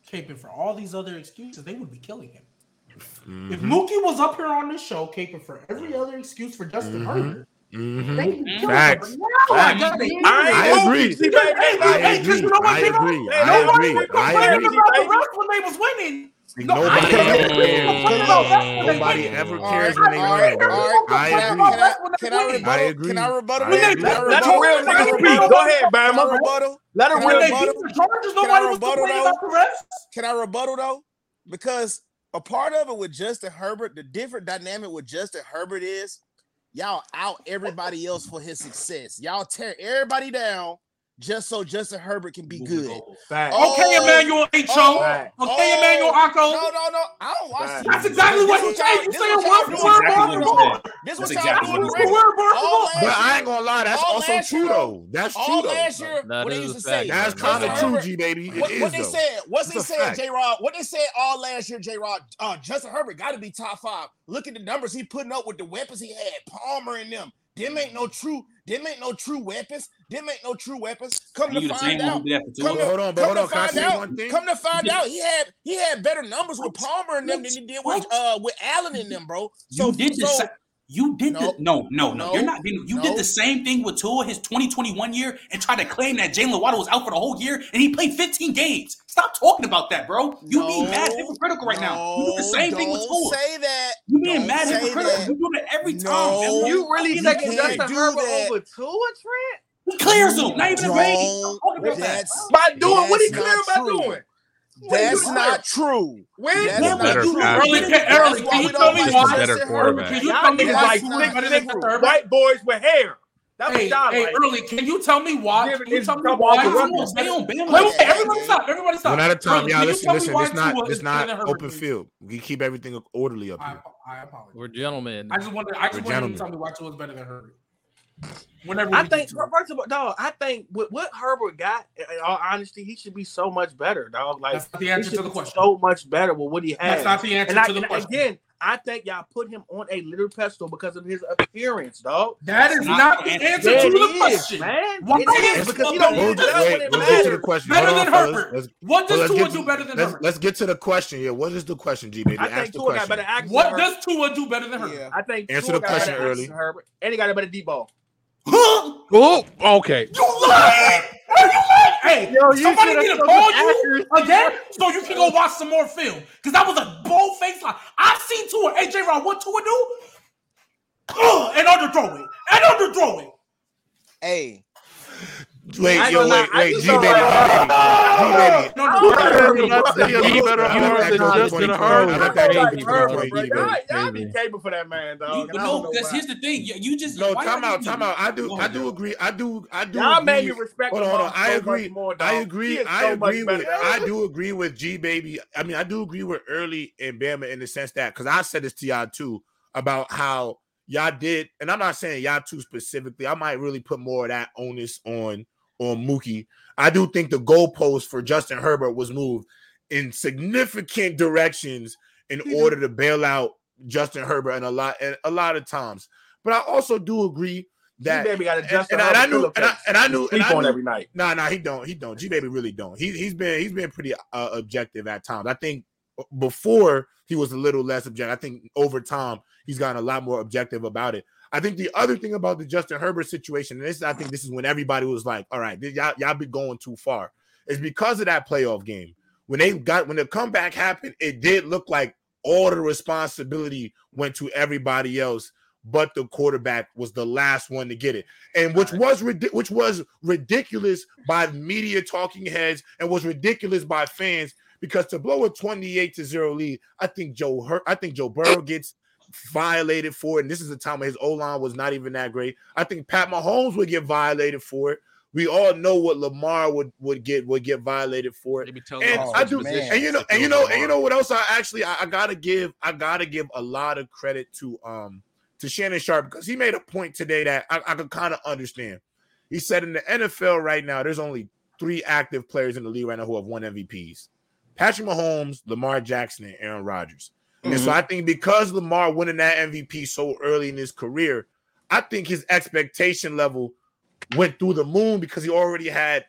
caping for all these other excuses, they would be killing him. If Mhm, Mookie was up here on this show caping for every other excuse for Justin Mhm. Herbert, mhm. they'd be Facts. him. But now I Facts. I agree. I hey, because you agree. know what, I J-Rock? agree. I Nobody agree. was I complaining agree. about the refs when they was winning. No, Nobody ever cares. complaining about refs when they Nobody winning. ever All cares right, when they all winning, right, bro. all right. I agree. can I, can I I rebuttal? I agree. Can I rebuttal? Can agree. Let, let rebuttal? a real Can I nigga speak. rebuttal? Go ahead, Can I Bama. rebuttal? Let a real When they rebuttal? beat the Chargers, Can I nobody was rebuttal, complaining though? about the refs. Can I rebuttal though? Because a part of it with Justin Herbert, the different dynamic with Justin Herbert is y'all out everybody else for his success. Y'all tear everybody down just so Justin Herbert can be good. Facts. Oh, Okay, Emmanuel H.O. oh, okay, Emmanuel No, Akko. no, no. I don't watch. Facts. That's exactly what This you y'all- say. You this say a word for word, exactly word what for you This That's what exactly what doing you Word for word, word All for word. last But I ain't gonna lie, that's also true though. That's true though. last year, what they is used to say. That's kind of true, G baby. It What, is what they said? What's It's they said. J Rod? What they said all last year, J Rod? Uh, Justin Herbert got to be top five. Look at the numbers he putting up with the weapons he had. Palmer and them. Them ain't no true. Them ain't no true weapons. Them ain't no true weapons. Come And to you the find out. who did Come to, Hold on, but come hold to on. Can I find say out. one thing? Come to find did- out, he had he had better numbers with Palmer and them What? than he did with What? uh with Allen and them, bro. So you did the so sa- you did No. the no no no, No. you're not being you No. did the same thing with Tua his 2021 year and tried to claim that Jaylen Waddle was out for the whole year and he played 15 games. Stop talking about that, bro. You being mad No, hypocritical right now. You do the no, same thing with don't Tua. Say that. You being Don't mad say hypocritical. that. You do it every time. No. man. You really You taking can't Justin do Herbert that. over Tua, Trent? He clears him. Not even a rating. Don't. talking about. That's By doing what he That's clear not true. doing? Are you that's clear? not true. When That's Yeah, not better true. passer. Early, That's early, can you tell me why? Justin Better Herbert. quarterback. Can you tell me why like Tua is slick better than niggas, Herbert? white boys with hair. That's Hey, what hey, like. early, can you tell me why? Giving Can you his tell me double why? off the Tua Stay on Bama. Wait, wait, everybody stop. Everybody stop. One at a time, Early, y'all. Listen, listen. It's not. It's not open field. We keep everything orderly up here. I apologize. We're gentlemen. I just wanted, I just wanted you gentlemen. to tell me why Tua is better than Herbert. Whenever I think first of all, dog. I think with what Herbert got, in all honesty, he should be so much better, dog. Like that's not the answer to the question. so much better with what he has. That's not the answer And, I, to the and question. again, I think y'all put him on a little pedestal because of his appearance, dog. that is not not the the answer. answer to the is, question. man. Why It is is because he don't We'll get just, it done when wait, it let's get to the question. Better Hold than fellas. Herbert. Let's, What does let's Tua get, do better than let's, Herbert? let's get to the question. Yeah, what is the question, G baby? I Ask think Tua got better accuracy. What than Herbert. does Tua do better than Herbert? Yeah. I think Answer Tua the got question better early. Herbert, and he got a better deep ball. Huh? Oh, okay. You lying? Are you lying? Hey, Yo, you somebody need to call you again so you can go watch some more film. Because that was a bold face lie. I've seen Tua. AJ Rod, what Tua do? Ugh, and underthrow it. And underthrow it. Hey, Wait, I yo, wait, wait, G baby, don't- G baby, No, I no, no, know. no, no, About to be a little better I Herbert let than that go Justin 20, I let that like go Herbert, 20, bro. G Y'all, be capable for that man, dog. You, and but no, don't because here's the thing. You, you just No, why time out, time out. I do, I do agree. I do, I do. Y'all made agree. me respect Hold on, hold on. I agree. more, I agree. I agree with. I do agree with G baby. I mean, I do agree with early and Bama in the sense that because I said this to y'all too about how y'all did, and I'm not saying y'all too specifically. I might really put more of that onus on on Mookie. I do think the goalpost for Justin Herbert was moved in significant directions in order to bail out Justin Herbert and a lot and a lot of times. But I also do agree that baby got a and, Justin and I knew and I, and I knew and I on knew, every night. no, no, he don't. He don't. G baby really don't. He he's been he's been pretty uh, objective at times. I think before he was a little less objective. I think over time he's gotten a lot more objective about it. I think the other thing about the Justin Herbert situation, and this I think this is when everybody was like, "All right, y'all y'all be going too far," is because of that playoff game. When they got when the comeback happened, it did look like all the responsibility went to everybody else but the quarterback was the last one to get it and which was which was ridiculous by media talking heads and was ridiculous by fans because to blow a 28 to 0 lead i think joe Hurt, i think joe burrow gets violated for it and this is the time when his o-line was not even that great i think pat mahomes would get violated for it we all know what lamar would would get would get violated for it They be telling and us I do, positions and you know, and you know, and you know what else? I actually, I, I gotta give, I gotta give a lot of credit to um to Shannon Sharpe because he made a point today that I, I could kind of understand. He said in the NFL right now, there's only three active players in the league right now who have won MVPs: Patrick Mahomes, Lamar Jackson, and Aaron Rodgers. And so I think because Lamar winning that MVP so early in his career, I think his expectation level went through the moon because he already had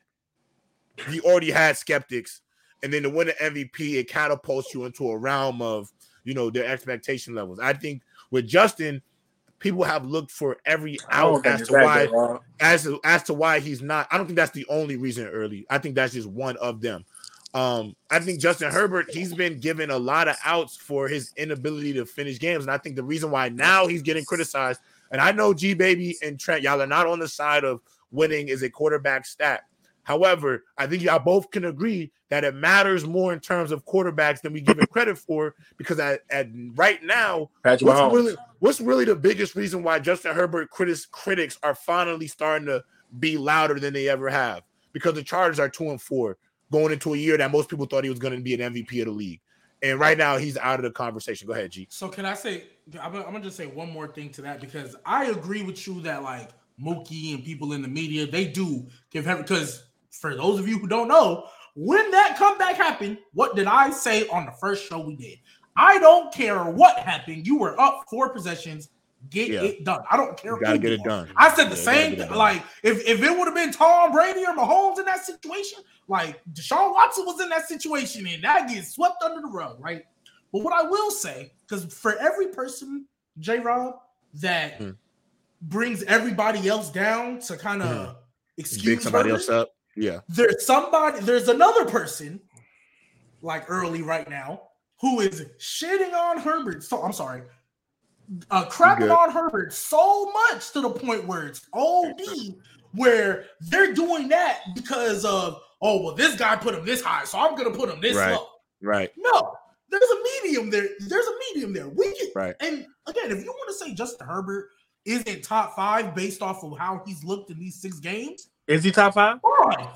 he already had skeptics, and then to win an MVP, it catapults you into a realm of you know their expectation levels. I think with Justin, people have looked for every out as to why as to, as to why he's not. I don't think that's the only reason early. I think that's just one of them. Um, I think Justin Herbert, he's been given a lot of outs for his inability to finish games. And I think the reason why now he's getting criticized, and I know G Baby and Trent, y'all are not on the side of winning is a quarterback stat. However, I think y'all both can agree that it matters more in terms of quarterbacks than we give it credit for because at, at right now, what's really what's really the biggest reason why Justin Herbert critics critics are finally starting to be louder than they ever have because the Chargers are two and four going into a year that most people thought he was going to be an MVP of the league, and right now he's out of the conversation. Go ahead, G. So can I say? I'm gonna, just say one more thing to that because I agree with you that like Mookie and people in the media they do give him because for those of you who don't know, when that comeback happened, what did I say on the first show we did? I don't care what happened. You were up four possessions. Get Yeah. it done. I don't care. You gotta get it done. I said the Yeah, same thing. Like if, if it would have been Tom Brady or Mahomes in that situation, like Deshaun Watson was in that situation and that gets swept under the rug, right? But what I will say, because for every person, J Rob, that Mhm. brings everybody else down to kind of Mhm. excuse Big somebody else up. Yeah. there's somebody, there's another person, like early right now, who is shitting on Herbert. So I'm sorry, uh, crapping on Herbert so much to the point where it's OD, where they're doing that because of oh well, this guy put him this high, so I'm gonna put him this Right. low. Right. No, there's a medium there. There's a medium there. We can, Right. and again, if you want to say Justin Herbert isn't top five based off of how he's looked in these six games, Is he top five? fine.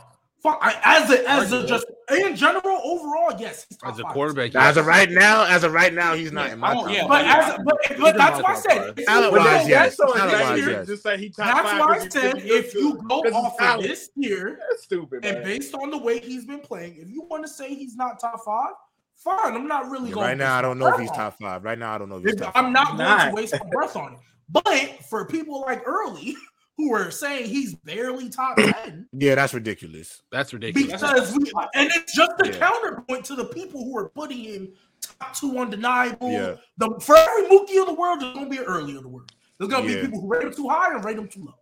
Fine. I- As a as a just in general overall, yes, he's top As a five. quarterback, As of right now, as of right now, he's not Yeah, in my oh, top yeah. But as a, but, but that's why I said Talent-wise, yes. that's Talent-wise, yes. to say he top That's why I 'cause he- said 'cause he looks if you good. go 'Cause he's off of this year That's stupid, and based on the way he's been playing, if you want to say he's not top five, fine. I'm not really going. Right now, I don't know if he's top five. Right now, I don't know if he's If- top I'm not going to waste my breath on it. But for people like Early who are saying he's barely top *clears throat* 10, Yeah, that's ridiculous. That's ridiculous. because we, and it's just a Yeah. counterpoint to the people who are putting him top two undeniable. Yeah. The, for every Mookie of the world, there's going to be an Early of the world. There's going to Yeah. be people who rate him too high and rate him too low.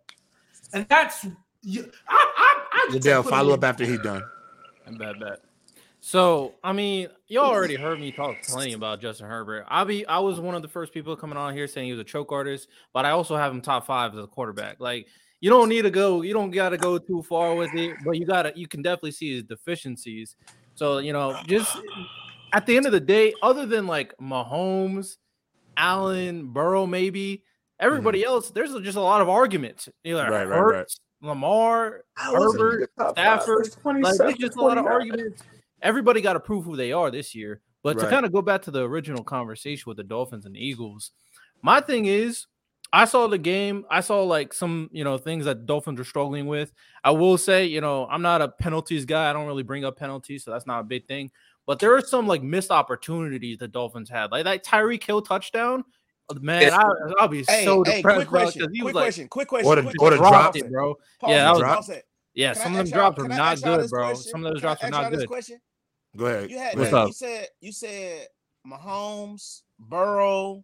And that's, you, I, I, I just Liddell, follow up after he's done. I bet bet. So I mean, y'all already heard me talk plenty about Justin Herbert. I be I was one of the first people coming on here saying he was a choke artist, but I also have him top five as a quarterback. Like you don't need to go. You don't got to go too far with it, but you gotta. You can definitely see his deficiencies. So you know, just at the end of the day, other than like Mahomes, Allen, Burrow, maybe everybody else, there's just a lot of arguments. Either Mm-hmm. Right, right, Lamar, Herbert, Stafford. Like there's just a lot of arguments. Everybody got to prove who they are this year. But to kind of go back to the original conversation with the Dolphins and Eagles, my thing is, I saw the game. I saw like some, you know, things that Dolphins are struggling with. I will say, you know, I'm not a penalties guy. I don't really bring up penalties, so that's not a big thing. But there are some like missed opportunities the Dolphins had, like that Tyreek Hill touchdown. Uh, man, I, I'll be Hey, so hey, depressed quick bro, question. 'cause he Quick was like, question. Quick question. What a- quick what a question. drop. it, bro. Pause Yeah, it, that was- pause it. Yeah, Can I some of ask them y'all- drops were can I not ask y'all good, this bro. question? Some of those Can I drops were ask y'all not this good. question? Go ahead. You had What's ahead. up? you said you said Mahomes, Burrow,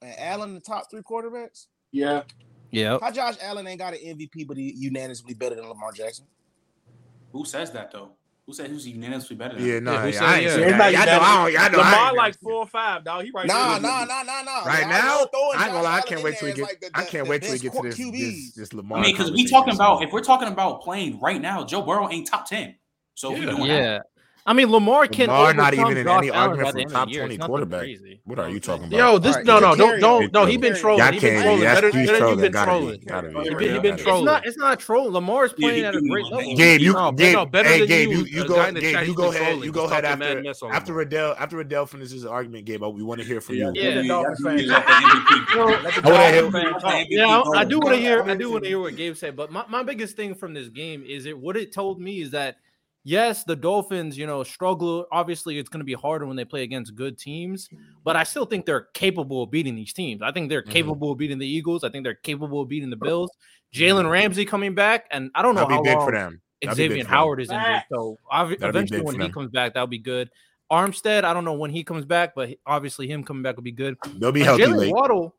and Allen the top three quarterbacks. Yeah. Yeah, How Josh Allen ain't got an MVP, but he unanimously better than Lamar Jackson? Who says that though? Who said who's unanimously better than Yeah, him? no, Yeah, who I said ain't yeah? say that. Y'all know. I don't. Y'all know I Lamar ain't like four or five, dog. He right Nah, nah, nah, nah, nah. Right I now, I ain't gonna lie. I can't wait in till we get. like, the- I can't the wait till we get to this this, this Lamar. I mean, because we talking about if we're talking about playing right now, Joe Burrow ain't top ten. So if we Yeah. doing that. yeah. I mean, Lamar can Lamar not overcome even in Josh any Allen argument by for the top 20 quarterback. Crazy. What are you talking about? Yo, this Alright, no, no, don't don't no. He can been trolling. Y'all He been can't. trolling. That's Better, he's better you trolling. been trolling. be. Gotta be. He He been, he been be. It's not. It's not trolling. Lamar is Yeah, playing he at a great level. Gabe, you, No, Gabe, no, better hey, than Gabe, you, you, you go, guy in the Gabe, you go ahead, you go ahead after mess after Lamar. Riddell, after Riddell finishes his argument, Gabe. We want to hear from you. Yeah. Yeah, fans yeah, talk. the MVP. So- Let the I wanna hear- Dolphins fans talk. Yeah, I, I do want to hear. I do want to hear what Gabe said. But my, my biggest thing from this game is it. What it told me is that yes, the Dolphins, you know, struggle. Obviously, it's going to be harder when they play against good teams. But I still think they're capable of beating these teams. I think they're Mhm. capable of beating the Eagles. I think they're capable of beating the Bills. Jalen Ramsey coming back, and I don't know That'll how be big for them. That'd Xavier for them. Howard is injured. So be eventually, when he them. comes back, that'll be good. Armstead, I don't know when he comes back, but obviously him coming back will be good. They'll be healthy Jaylen. Waddle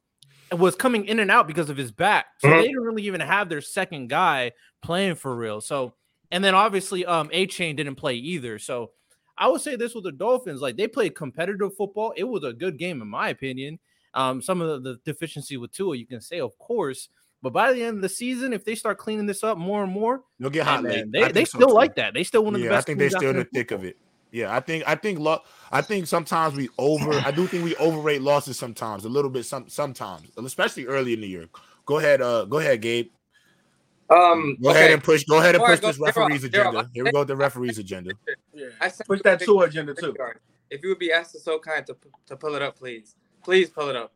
was coming in and out because of his back, so Mhm. they didn't really even have their second guy playing for real. So, and then obviously, um, Achane didn't play either. So, I would say this with the Dolphins, like they played competitive football. It was a good game in my opinion. Um, some of the, the deficiency with Tua, you can say, of course, but by the end of the season, if they start cleaning this up more and more, They'll get hot man, they, they so, still too. like that. They still one of the Yeah, I think they're still in the thick of it. Yeah, I think I think lo- I think sometimes we over I do think we overrate losses sometimes a little bit some sometimes especially early in the year. Go ahead, uh, go ahead, Gabe. Um, Go okay. ahead and push. Go ahead and Before push go- this referee's Daryl, agenda. Here we go with the referee's agenda. Yeah. I Push that a two agenda too. picture. If you would be asked to so kind to to pull it up, please, please pull it up.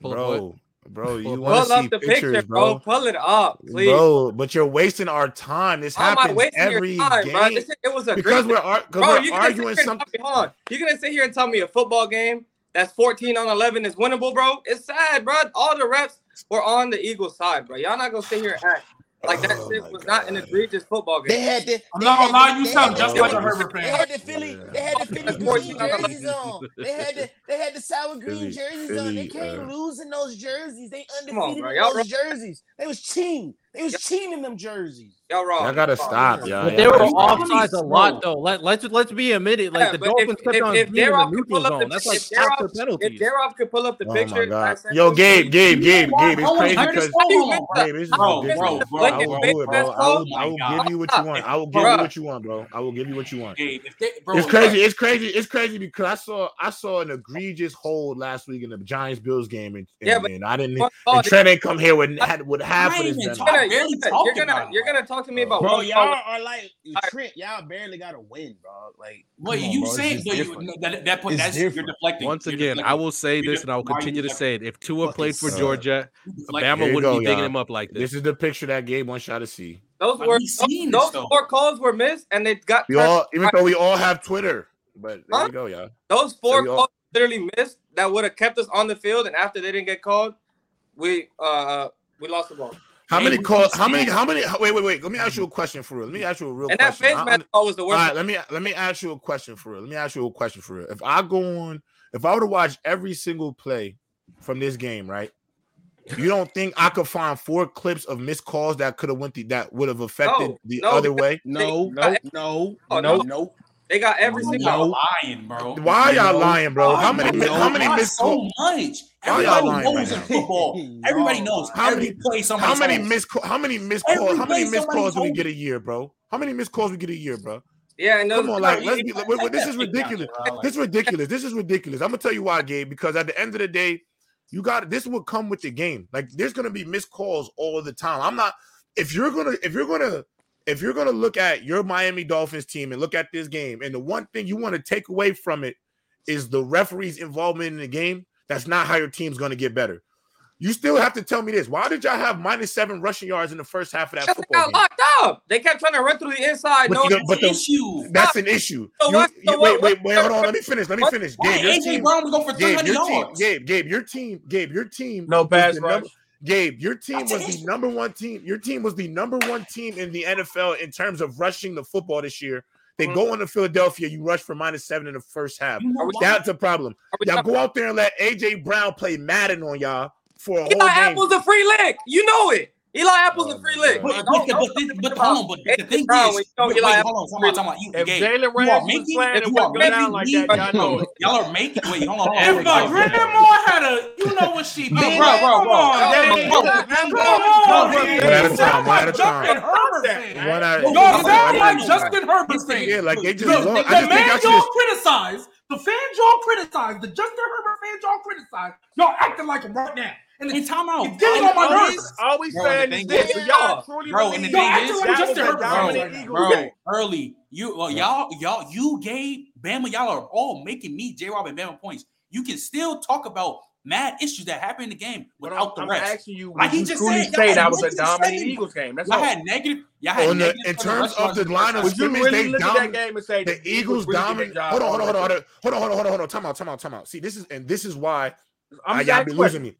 Pull Bro, bro, you want to see up the pictures, picture, bro. bro. Pull it up, please. Bro, but you're wasting our time. This How am I happens every your time, game bro? This, it was a because great we're ar- 'cause bro. we're You gonna sit arguing here and something. tell me, hold on. You gonna sit here and tell me a football game that's 14 on 11 is winnable, bro? It's sad, bro. All the refs were on the Eagles side, bro. Y'all not gonna sit here and act like that Oh shit my was not an egregious football game. They game. had the. I'm not had gonna lie, the- you they sound just the- like a Herbert They had the Philly. They had the Philly That's green jerseys on. They had the. They had the sour green Philly- jerseys on. They can't uh, lose in those jerseys. They Come on, undefeated bro. those jerseys. They was cheating. They was cheating in them jerseys. Y'all wrong. Y'all gotta stop, y'all. But they were gotta offsides a lot, though. Let, let's let's be admitted. Like Yeah, the but if- Dolphins kept if- on if being in the Daroff could neutral pull up the- zone. That's like if half the Daroff- If penalties. Daroff could pull up the Oh my picture, god. Yo, those Gabe, to Gabe. Gabe, Gabe. It's crazy because this- hold on, bro. Gabe, this is Bro, ridiculous. bro, I bro, will bro. do it, bro. I will, I will Oh my give you what you want. I will give you what you want, bro. I will give you what you want. Gabe, if they, bro, It's crazy. It's crazy. It's crazy because I saw I saw an egregious hold last week in the Giants Bills game, and, and, Yeah, but- and I didn't. Fuck And all Trent ain't come here with had with half of ain't this. Even venom. talking. You're gonna, talked you're gonna, about you're gonna talk to me about Bro, one y'all are like Trent. Y'all barely got a win, bro. Like, What come you bro. It's saying? just you, no, that, that point, that's that's you're deflecting. Once You're again, I will say this, and I will just- why are you continue to say it. If Tua Fucking played for. Georgia, You're. Bama wouldn't go, be digging him up like This this. is the picture that Gabe wants y'all to see. Those But were we seen those, this, those though. four calls were missed, and they got We all, even though we all have Twitter, but there Huh? you go, y'all. those four calls literally missed that would have kept us on the field. And after they didn't get called, we uh we lost the ball. How many calls? How many? How many? Wait, wait, wait. Let me ask you a question for real. Let me ask you a real And that question. face I- mask call was the All worst. right, let me let me ask you a question for real. Let me ask you a question for real. If I go on, if I were to watch every single play from this game, right? You don't think I could find four clips of missed calls that could have went the, that would have affected No, the no, other way? No, no, no, no, Oh, no, they got every no, single. Y'all lying, bro. Why y'all no. lying, bro? How many? No, how many missed? So much. Everybody knows right football. *laughs* Everybody knows. How every many plays? How many missed? How many missed calls? How many missed calls do we get a year, bro? How many missed calls we get a year, bro? Yeah, and come on, like, let's be, like, this is ridiculous. This is ridiculous. This is ridiculous. I'm gonna tell you why, Gabe. Because at the end of the day, you got this will come with the game. Like, there's gonna be missed calls all the time. I'm not. If you're gonna, if you're gonna if you're going to look at your Miami Dolphins team and look at this game, and the one thing you want to take away from it is the referee's involvement in the game, that's not how your team's going to get better. You still have to tell me this. Why did y'all have minus seven rushing yards in the first half of that football? Got game? locked up. They kept trying to run through the inside. But, no, but the, issue. That's an issue. So you, so you, wait, wait, wait, hold on. Let me finish. Let me finish. Gabe, your AJ Brown was going for 300 Gabe, yards. Team, Gabe, Gabe, your team, Gabe, your team. No pass rush. Number, Gabe, your team was the number one team. Your team was the number one team in the NFL in terms of rushing the football this year. They mm-hmm. go on to Philadelphia. You rush for minus seven in the first half. That's a problem. Y'all go out there and let AJ Brown play Madden on y'all for a Get whole game. Apple's a free leg? You know it. Eli Apple's a free lick. But, but, but, but, hold on, but the thing is, wait, wait, hold on, talking about, talking about, you, if Jalen Ram making, playing, it wouldn't like that. Y'all know Y'all are making, wait, hold on. If my grandma had a, you know what she did. Bro, bro, bro. Come on, bro. Come on. One at a time, one at a time. Y'all sound like Justin Herbert thing. Yeah, like they just, the man y'all criticize, the fans y'all criticize, the Justin Herbert fans y'all criticize, y'all acting like him right now. And the, time out. You it on my nerves. Always saying is this. So y'all truly bro, and the thing is, just to bro, bro, early. You well, y'all, y'all, you gave Bama, y'all are all making me J Rob and Bama points. You can still talk about mad issues that happen in the game without I'm, the rest. I'm asking you, like he just said, that was a dominant Eagles game. That's y'all all. had negative. Y'all had negative in terms of the line of scrimmage, they dominated that game and say the Eagles really dominated. Hold on, hold on, hold on, hold on, hold on, hold on, hold on. Time out, time out, time out. See, this is and this is why I'm uh, y'all be losing me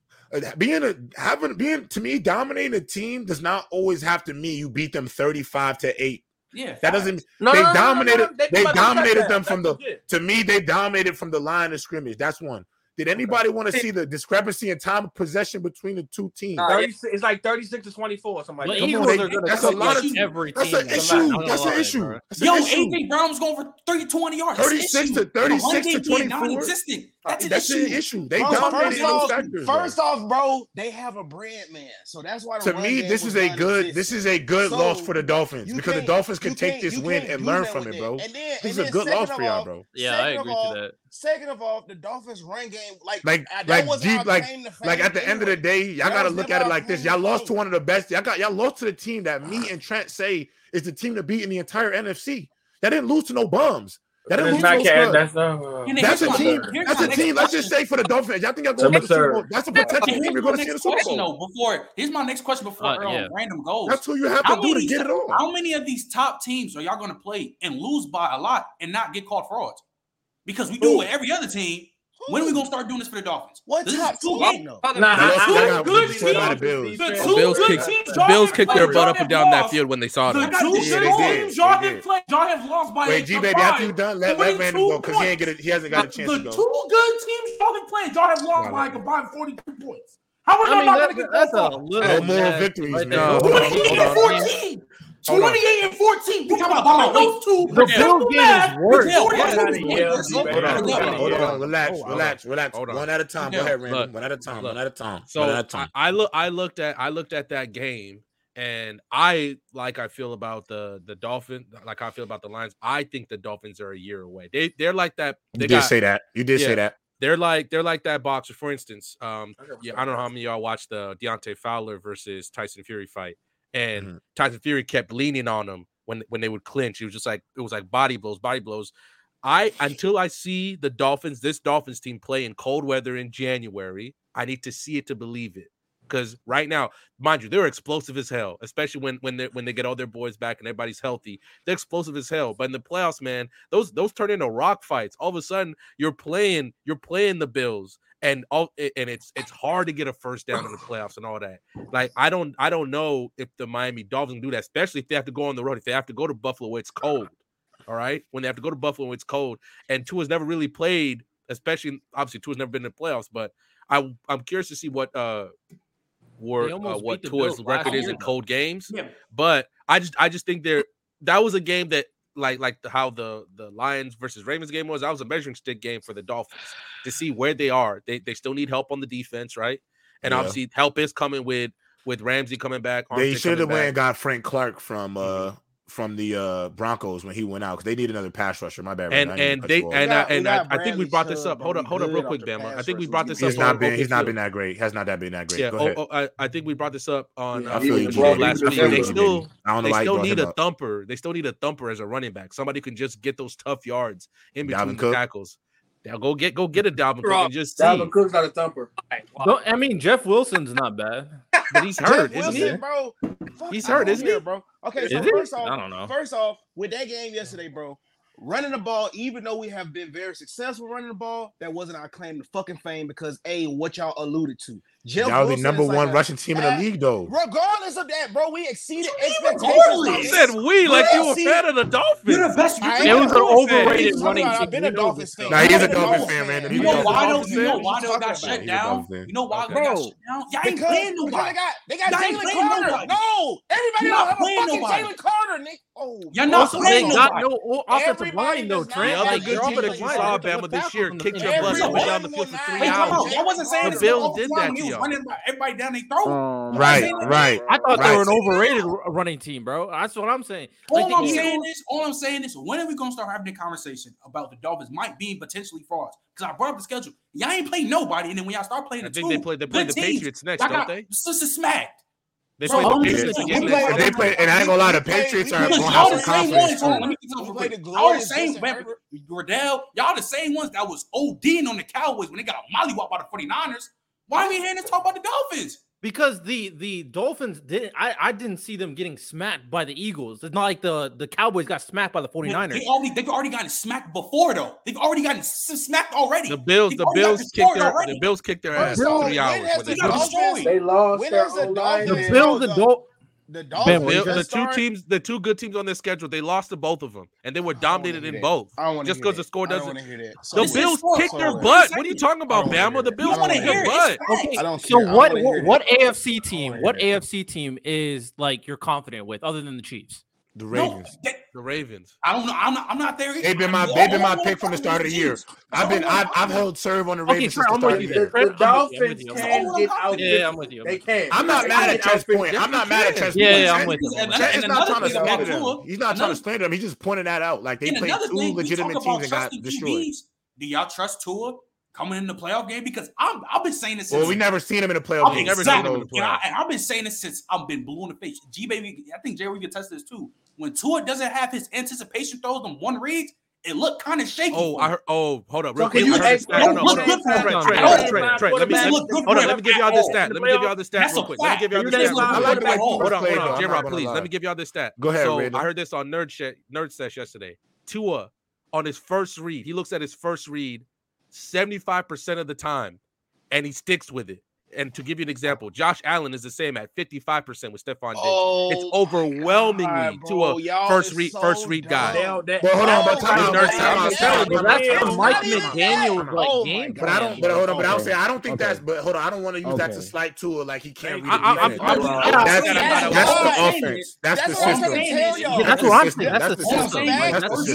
being a having being to me dominating a team does not always have to mean you beat them 35 to 8 yeah that doesn't no, they no, dominated no, no, they, they dominated them from the to me they dominated from the line of scrimmage. That's one. Did anybody want to see the discrepancy in time of possession between the two teams? Uh, it's, it's, like 36 to 24 or something like that. Come on, that's a lot of every that's team. An issue. Uh, that's, an issue. Yo. AJ Brown's going for 320 yards. 36 to 36 to 24. Non-existent. That's an that's issue. An issue. They bro, dominated factors. First off, bro, they have a brand man, so that's why. To me, this is a good. This is a good so loss for the Dolphins because the Dolphins can take this win and learn from it, bro. This is a good loss for y'all, bro. Yeah, I agree to that. Second of all, the Dolphins run game like like like deep like like at the anyway. end of the day, y'all gotta look at it like this. Y'all lost to one of the best. Y'all got y'all lost to the team that me ah. and Trent say is the team to beat in the entire NFC. That didn't lose to no bums. That didn't lose not no that's, not, uh, that's a team. That's a team. Let's just say for the Dolphins, y'all think y'all going to the Super Bowl? That's a potential team. You're going to see the Super Bowl. No, before here's my next question before uh, yeah. random goals. That's who you have how to do to get it on. How many of these top teams are y'all going to play and lose by a lot and not get called frauds? because we do it with every other team. When are we gonna start doing this for the Dolphins? What this top two games? Nah, nah, nah, good teams. The two Bills, good kicked, teams the Bills kicked their butt up and down that field when they saw them. The two yeah, good teams y'all have played, y'all have lost by. Wait, G baby, after you done, let let Random go because he ain't get a, he hasn't got a chance. The to go. two good teams y'all played, y'all lost by a combined forty-two points. How are I mean, that, that's, that's a little no more victories, man. Hold on, hold on. 28 and 14. Come on. Those two. The Bills game is worse. Hold on, hold on, relax, relax, relax. One at a time. Go ahead, Randy. One at a time. One at a time. So I look, I looked at, I looked at that game, and I like I feel about the the Dolphins. like I feel about the Lions. I think the Dolphins are a year away. They they're like that. They you did say that. You did yeah, say that. They're like they're like that boxer. For instance, um, yeah, I don't know how many y'all watched the Deontay Fowler versus Tyson Fury fight. And. Mm-hmm. Tyson Fury kept leaning on him when when they would clinch. He was just like it was like body blows, body blows. I until I see the Dolphins, this Dolphins team play in cold weather in January, I need to see it to believe it. Because right now, mind you, they're explosive as hell, especially when when they when they get all their boys back and everybody's healthy. They're explosive as hell. But in the playoffs, man, those those turn into rock fights. All of a sudden, you're playing you're playing the Bills and all and it's it's hard to get a first down in the playoffs and all that. Like I don't I don't know if the Miami Dolphins do that, especially if they have to go on the road. If they have to go to Buffalo where it's cold, all right. When they have to go to Buffalo when it's cold, and Tua's never really played, especially obviously Tua's never been in the playoffs. But I I'm curious to see what uh were uh, what beat the Tua's record is in cold games. Yeah. But I just I just think there that was a game that like like the, how the the Lions versus Ravens game was. That was a measuring stick game for the Dolphins to see where they are. They they still need help on the defense, right? And yeah. obviously, help is coming with with Ramsey coming back. Armstead they should have went and got Frank Clark from mm-hmm. uh from the uh, Broncos when he went out because they need another pass rusher. My bad. And and they and, and I, and I, I, think we brought this up. Hold up, hold up, real quick, Bama. I think we brought this he's up. He's not been he's not been that great. Has not that been that great. Yeah. Oh, oh, I, I think we brought this up on yeah, uh, you, last week. They still I don't they still need a thumper. They still need a thumper as a running back. Somebody can just get those tough yards in between the tackles. Now go get go get a Dalvin Cook and just see. Dalvin Cook's not a thumper. Right. I mean, Jeff Wilson's not bad, but he's hurt, isn't he? Bro, Fuck, he's hurt, isn't he, bro? Okay, so first off, I don't know. First off, with that game yesterday, bro, running the ball, even though we have been very successful running the ball, that wasn't our claim to fucking fame because a what y'all alluded to. Jim y'all the number one like Russian team in the league, though. Regardless of that, bro, we exceeded expectations. You said we like you were better than the Dolphins. You're the best. It was an overrated running team. I've been a Dolphins fan. Nah, he's a Dolphins fan, man. You know why don't you know why they got shut down? You know why they got shut down? Y'all ain't playing nobody. They got Jalen Carter. No, everybody don't have a fucking Jalen Carter, Nick. Oh, y'all not playing nobody. No offensive line though, Trent. Other good team that you saw Bama, this year kicked your butt, up and down the field for three hours. I wasn't saying the Bills did that to running everybody down their throat. Um, right, right. I thought right. they were an overrated running team, bro. That's what I'm saying. All like I'm Eagles... saying is, all I'm saying is, when are we gonna start having a conversation about the Dolphins might be potentially frauds? Because I brought up the schedule. Y'all ain't playing nobody, and then when y'all start playing, I the think two, they play. They play the teams, Patriots next, don't they? This is smacked. They play the Patriots. They play, they play, and I ain't gonna lie, the Patriots are going out the conference. Ones, let me. All the same, Riddell, y'all the same ones that was ODing on the Cowboys when they got a mollywop by the 49ers. Why are we here this talk about the Dolphins? Because the the Dolphins didn't I, I didn't see them getting smacked by the Eagles. It's not like the, the Cowboys got smacked by the 49ers. They already, they've already gotten smacked before though. They've already gotten smacked already. The Bills the Bills kicked their the Bills kicked their ass three hours. They, they, lost. When their the, the Bills the Dolphins the Dolphins. The two teams, the two good teams on their schedule, they lost to both of them, and they were dominated in both. I don't just because the score doesn't. So the Bills kicked their butt. What are you talking about, Bama? The Bills kicked their butt. Okay. I don't so what? What, what AFC team? What AFC team is like you're confident with, other than the Chiefs? The Ravens. No, the Ravens. I don't know. I'm not, I'm not there. They've been my they've been my pick from the start of the year. I've been I've, I've held serve on the Ravens. Okay, the, the, the, Dolphins can get out. Yeah, I'm with you. They can. I'm not mad at Trent's point. I'm not mad at Trent's point. Yeah, I'm with you. Trent's not trying to slander. He's not trying to slander them. He's just pointing that out. Like they played two legitimate teams and got destroyed. Do y'all trust Tua? coming in the playoff game because I'm I've been saying this. Since well, we never seen him in a playoff I've game. Exactly. Never seen him I, have been saying this since I've been blue in the face. G baby, I think Jerry we can test this too. When Tua doesn't have his anticipation throws them one reads, it looked kind of shaky. Oh, I heard, oh, hold up, real quick. You, don't look good for him. Let me hold on. Let me give y'all this stat. Let me give y'all this stat real quick. Let me give y'all this stat. Hold on, hold on, J Rob, please. Let me give y'all this stat. Go ahead. So I heard this on Nerd Nerd Sesh yesterday. Tua on his first read, he looks at his first read 75% of the time and he sticks with it and to give you an example, Josh Allen is the same at 55% with Stefon Diggs. Oh it's overwhelmingly God, to a first read so first read guy. But hold on, but time, that's Mike McDaniel like oh. oh but I don't but hold on, but I'll say I don't think that's but hold on, I don't want to use okay. that to slight Tua like he can't read I, the defense. That's the offense. That's the system. That's what I'm saying. That's the system.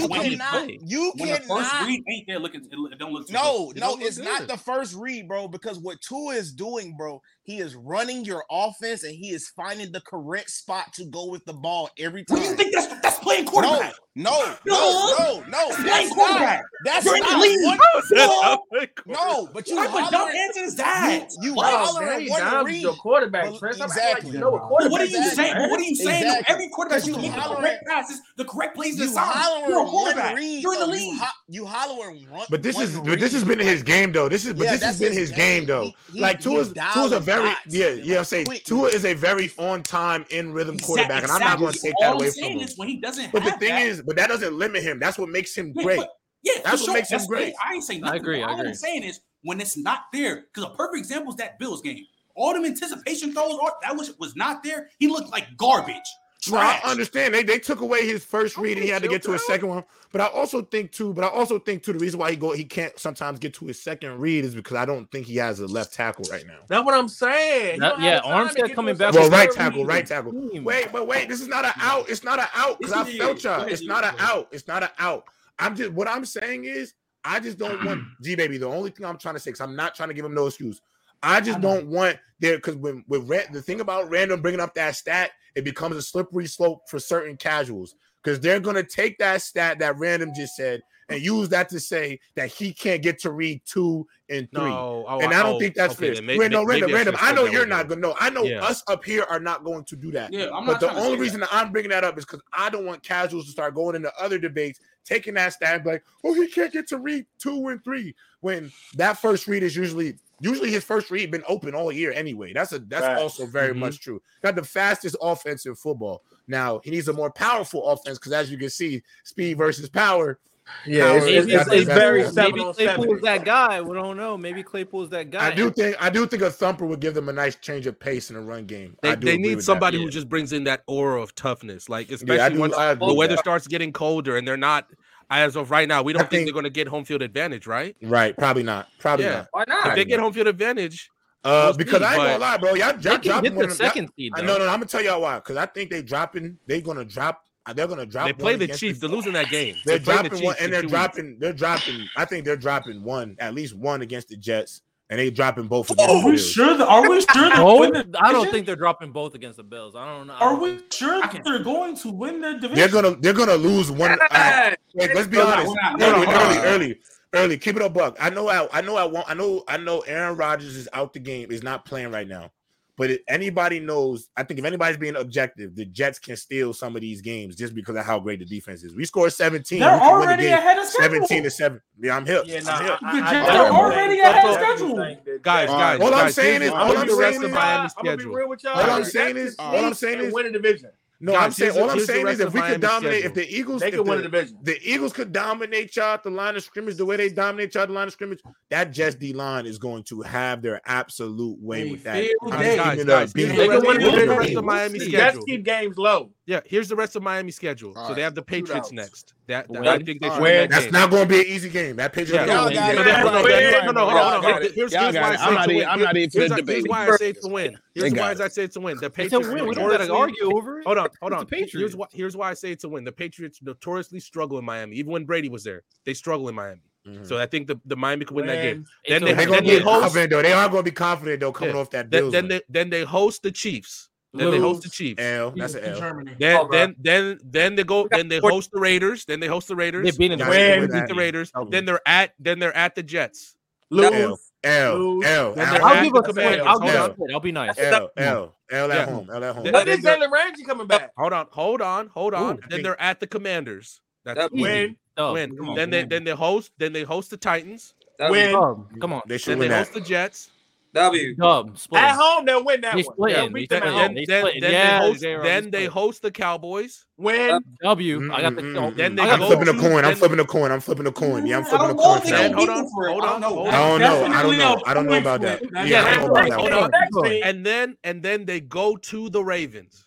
You cannot you cannot first read ain't there looking it don't look No, no, it's not the first read, bro, because what Tua is doing bro. He is running your offense and he is finding the correct spot to go with the ball every time. What do you think that's that's playing quarterback? No, no, no, no, no. That's, that's quarterback. That's You're in the league. No, no, but you type of dumb answer is that? You, you wow, hollering one read. The quarterback, Chris. Exactly. Like, you know what, quarterback what are you saying? What are you saying? Exactly. Every quarterback you make the correct passes, the correct plays, the sign. You're a quarterback. Read, You're in the league. You, ho- you hollering one. But this is but this has been his game though. This is but this has been his game though. Like Tua is a very yeah, yeah. I'm saying quick. Tua is a very on time in rhythm exactly, quarterback, and I'm not going to take that away from him. When he doesn't but the thing that. is, but that doesn't limit him. That's what makes him great. But, yeah, that's what sure. makes that's him great. great. I ain't saying nothing. I agree. I agree. All I'm saying is when it's not there, because a perfect example is that Bills game. All them anticipation throws, all, that was was not there. He looked like garbage. Trash. Well, I understand they they took away his first read. And he had to get to a second one. But I also think too, but I also think too, the reason why he go he can't sometimes get to his second read is because I don't think he has a left tackle right now. That's what I'm saying. That, yeah, Armstead coming back. Well, right tackle, right tackle. Wait, but wait, this is not an out. It's not an out because I felt you. It's not an out. It's not an out. I'm just what I'm saying is I just don't want *clears throat* G baby. The only thing I'm trying to say, because I'm not trying to give him no excuse. I just I don't want there because when with the thing about random bringing up that stat, it becomes a slippery slope for certain casuals because they're going to take that stat that random just said and use that to say that he can't get to read two and three. No, oh, and I don't oh, think that's okay, fair. Maybe, no, random, random. I know you're not going to know. I know yeah. us up here are not going to do that. Yeah, I'm but the only reason that. that. I'm bringing that up is because I don't want casuals to start going into other debates, taking that stat like, oh, he can't get to read two and three when that first read is usually usually his first read been open all year anyway. That's a that's right. also very mm-hmm. much true. Got the fastest offense in football. Now he needs a more powerful offense because as you can see, speed versus power. Yeah, power it's, it's, it's, very seven maybe Claypool's that guy. We don't know. Maybe Claypool's that guy. I do think I do think a thumper would give them a nice change of pace in a run game. They, they need somebody that. who yeah. just brings in that aura of toughness, like especially yeah, do, when the weather starts getting colder and they're not as of right now, we don't think, think, they're going to get home field advantage, right? Right, probably not. Probably yeah. not. Why not? If they get home field advantage, uh, because I ain't gonna lie, bro, y'all, y'all dropping the second y'all, seed. No, no, I'm gonna tell y'all why. Because I think they dropping. They're gonna drop. Uh, they're gonna drop. They play the Chiefs. They're losing that game. They're, they're dropping the one, and they're dropping. Weeks. They're dropping. I think they're dropping one, at least one against the Jets and they dropping both. Against oh, are we sure? That, are we sure? no, the I don't think they're dropping both against the Bills. I don't know. Are we sure that they're going to win their division? They're gonna they're gonna lose one. Uh, wait, let's be no, honest. No, early, early, early, early. Keep it up, Buck. I know. I, I know. I want. I know. I know. Aaron Rodgers is out the game. Is not playing right now. But if anybody knows, I think if anybody's being objective, the Jets can steal some of these games just because of how great the defense is. We scored 17. They're already the ahead of schedule. 17 to 7. Yeah, I'm hip. Yeah, nah, I'm hip. I, I, the Jets are already ahead of schedule. Guys, guys. All I'm saying is, all I'm saying is, I'm, I'm, I'm saying is, all I'm saying is, win a division. No, God, I'm saying all I'm saying is if we could dominate, schedule. if the Eagles they could win the division. The Eagles could dominate y'all at the line of scrimmage the way they dominate y'all at the line of scrimmage. That Jets D line is going to have their absolute way with that. Guys, guys, guys, they, can win the division. of Miami schedule, Jets keep games low. Yeah, here's the rest of Miami schedule. All so right. they have the Patriots next. That, that I think they win. That's game. not going to be an easy game. That Patriots. Yeah. Y'all. No, no, hold on. Hold on. Here's, here's why I say I'm to win. I'm not even here's, here's, here's why I say to win. Here's why. I say to win. The Patriots. It's a win. We don't got to argue over it. Hold on, hold on. Here's why. Here's why I say to win. The Patriots notoriously struggle in Miami. Even when Brady was there, they struggle in Miami. Mm-hmm. So I think the, the Miami could win Man, that game. Then they, they're gonna be confident though. They are gonna be confident though, coming off that. Then, then they then they host the Chiefs. Then they host the Chiefs. L. That's an L. Then, oh, then, then, then they go. Then they host the Raiders. Then they host the Raiders. They beat, the, beat the Raiders. Then they're at. Then they're at the Jets. Lose. L. L. L. L. I'll give a command. I'll give I'll be nice. L. L. L at home. L at home. When is Jalen Ramsey coming back? Hold on. Hold on. Hold on. Then they're at the Commanders. That's win. Oh, win. Then they then they host. Then they host the Titans. Win. Come on. They should win. They host the Jets. W. At home, they'll win that They one. They'll beat them at home. Then, then Yeah, they host, then they host the Cowboys. Win. Uh, w. I got the. Mm-mm. Then they I'm flipping a coin. I'm flipping a coin. I'm flipping a coin. Yeah, I'm flipping a coin. Hold on. I hold on, don't know. I don't know. I don't know. I don't know about that. Yeah, I don't know about that. And then and then they go to the Ravens.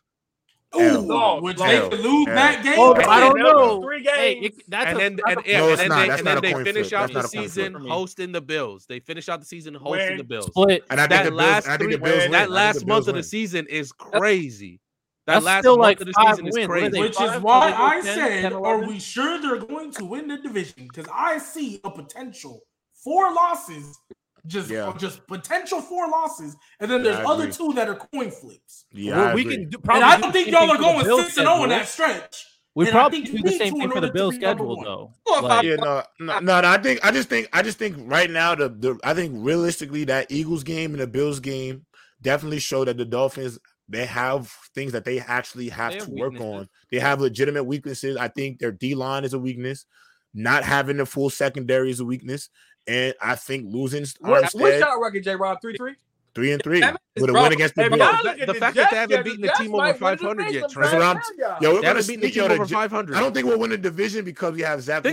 Ooh, No, would they lose that game? Oh, I don't know. Three games. Hey, it, that's and then, a, and, not, then they finish out that's the season hosting the Bills. They finish out the season hosting when, the Bills. Split. And I think that the Bills, last I think the Bills that last month of the season is crazy. That's, that that's last still month like of the season wins. is crazy. Which is why I said, are we sure they're going to win the division? Because I see a potential four losses just yeah. just potential four losses, and then there's yeah, other agree. two that are coin flips. Yeah, well, we can do, probably. Oh and I don't think y'all are going six and zero in that stretch. We probably do the same thing for the Bills schedule, though. Like, yeah, no, no, no, I think I just think I just think right now the, the I think realistically that Eagles game and the Bills game definitely show that the Dolphins they have things that they actually have, they to work on. They have legitimate weaknesses. I think their D line is a weakness. Not having a full secondary is a weakness. And I think losing What, what Armstead shot record, J. Rob? Three three. three and three That with a win against the hey, Bills. The- the the fact that they haven't beaten the Jets team over might win the 500 yet, Trent. That's what Yeah. Yo, we're gonna haven't beaten a sneak team over 500. I don't think we'll win the division because we have Zach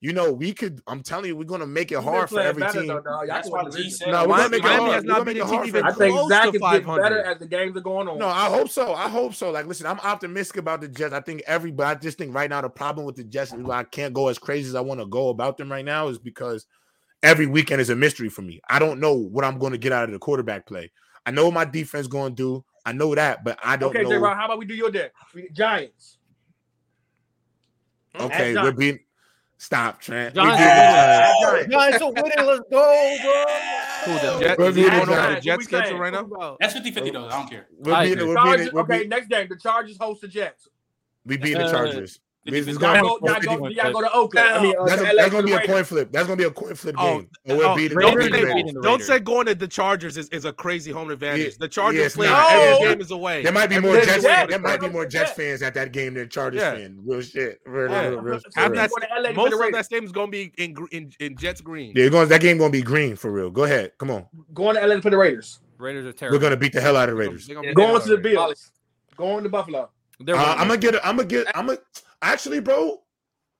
you know, we could. I'm telling you, we're gonna make it hard for every team. No, we're gonna make it Miami hard. Has not been a team even I think Zach is getting better as the games are going on. No, I hope so. I hope so. Like, listen, I'm optimistic about the Jets. I think everybody. I just think right now the problem with the Jets is why I can't go as crazy as I want to go about them right now is because every weekend is a mystery for me. I don't know what I'm going to get out of the quarterback play. I know what my defense going to do. I know that, but I don't okay, know. Okay, how about we do your deck? Giants. Okay, we're beating Stop, Trent. Giants are winning. Giants winning. Let's go, bro. Who the Jets? We'll don't know the Jets schedule right now? That's 50 50, though. I don't care. we beat, we'll Chargers, okay, next game. The Chargers host the Jets. We beat the uh, Chargers. Means it's going go, y'all go, y'all go to Oakland. I mean, uh, that's, that's going to be a coin flip. That's going to be a coin flip game. Oh, we'll oh, beat don't, beat say, don't say going to the Chargers is, is a crazy home advantage. Yeah, the Chargers yeah, play no. every game is away. There might be more Jets. Jets there might be more Jets fans at that game than Chargers yeah. fans. Real shit. Real, yeah. real, real, real, real. That, most of that game is going to be in, in in Jets green. Yeah, going, that game going to be green for real. Go ahead. Come on. Going to LA for the Raiders. Raiders are terrible. We're going to beat the hell out of Raiders. Going to the Bills. Going to Buffalo. Uh, I'm gonna get. I'm gonna get. I'm gonna actually, bro,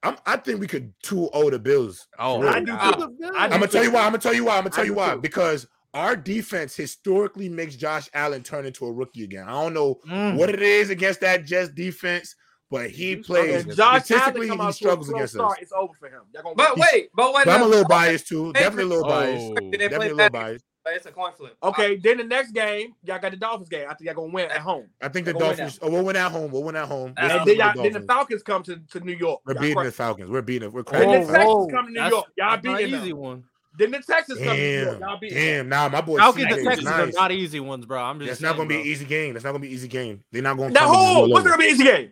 I'm, i think we could 2-0 the Bills. Oh, really. I do I, am gonna tell you why. I'm gonna tell you why. I'm gonna tell you why. Too. Because our defense historically makes Josh Allen turn into a rookie again. I don't know mm. what it is against that Jets defense, but he, plays. Josh statistically, he struggles against start, us. It's over for him. But wait, but wait. But I'm a little biased too. Definitely a little biased. Oh. Definitely a little biased. It's a coin flip. Okay, I, then the next game, y'all got the Dolphins game. I think y'all gonna win at home. I think the we'll Dolphins. Oh, we'll win at home. We'll win at home. We'll and then, y'all, the then the Falcons come to, to New York. We're beating the Falcons. We're beating. We're cracking. Then the Texans whoa. come to New that's, York. Y'all beating easy them. one. Then the Texans come to New York. Y'all. Damn, nah, my boy. Falcons and Texans nice. are not easy ones, bro. I'm just. That's saying, not gonna bro. be easy game. That's not gonna be easy game. They're not gonna. Now, who? What's gonna be easy game?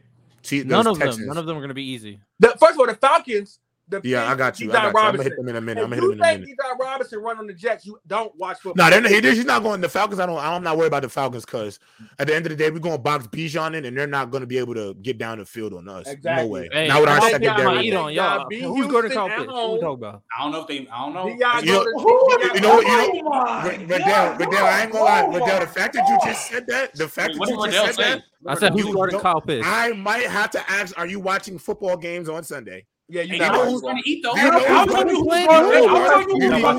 None of them. None of them are going to be easy. First of all, the Falcons the yeah, I got you. D. I got Robinson. You. I'm gonna hit them in a minute. I'm gonna hit them in a minute. You think Robinson run on the Jets? You don't watch football. No, they're he, he's not going. The Falcons. I don't. I'm not worried about the Falcons because at the end of the day, we're gonna box Bijan in, and they're not gonna be able to get down the field on us. Exactly. No way. Hey, not with our secondary. Eat. Who's Houston gonna talk this? I don't know if they. I don't know. You know, you know, you know Riddell, Riddell. I ain't gonna lie, Riddell. The fact that you just said that, the fact that you just said that, I said who's starting Kyle Pitts. I might have to ask. Are you watching football games on Sunday? Yeah, you know who's going to eat though. I'll tell you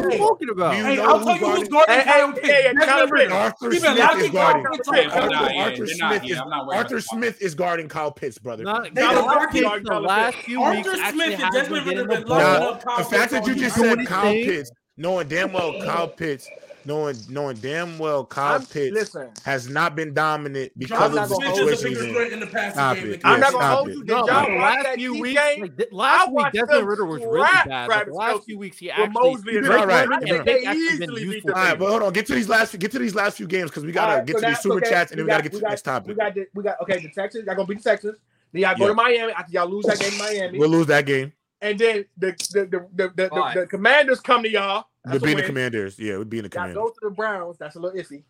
who's talking about. Hey, I'll tell you who's guarding Kyle Pitts. Arthur Smith is guarding. Arthur Smith is Arthur Smith is guarding Kyle Pitts, brother. Arthur Smith and Desmond Ridder. The fact that you just said Kyle Pitts, knowing damn well Kyle Pitts knowing knowing damn well Kyle I'm, Pitts listen. has not been dominant because of the situation. The stop it. I'm not gonna hold you. Did no, y'all watch that few weeks, like, last I week Desmond Ridder was really bad. The last few weeks he actually All right, all right. but hold on. Get to these last get to these last few games because we gotta get to these super chats and then we, gotta get to the next topic. We got we got okay. The Texans. Y'all gonna beat the Texans. Then y'all go to Miami. After y'all lose that game in Miami, we'll lose that game. And then the the the the, the commanders come to y'all that's being the Commanders, yeah, would be in the Commanders. Go to the Browns. That's a little iffy.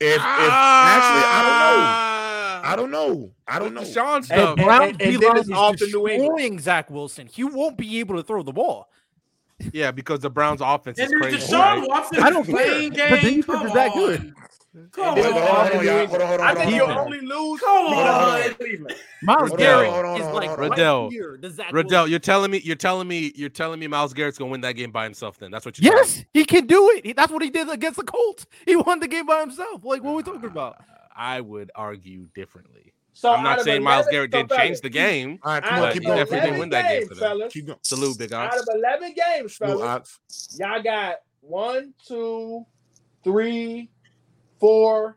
If, if ah! actually, I don't know. I don't know. I don't know. Sean's stuff. And, and, and, and is off the New England. Zach Wilson. He won't be able to throw the ball. Yeah, because the Browns' offense and is crazy. Deshaun right? Watson I don't care. game. But that good. Come on. Hold on, hold on, I think you'll only lose. Come on. Myles Garrett is like Riddell. Riddell, you're telling me, you're telling me, you're telling me Myles Garrett's gonna win that game by himself. Then that's what you. Yes, he can do it. That's what he did against the Colts. He won the game by himself. Like what are we talking uh, about? I would argue differently. So I'm not saying Miles Garrett didn't change the game. All right, come on, keep going. Definitely win that game fellas. Keep going. Salute, big odds. Out of 11 games, fellas, y'all got one, two, three, four,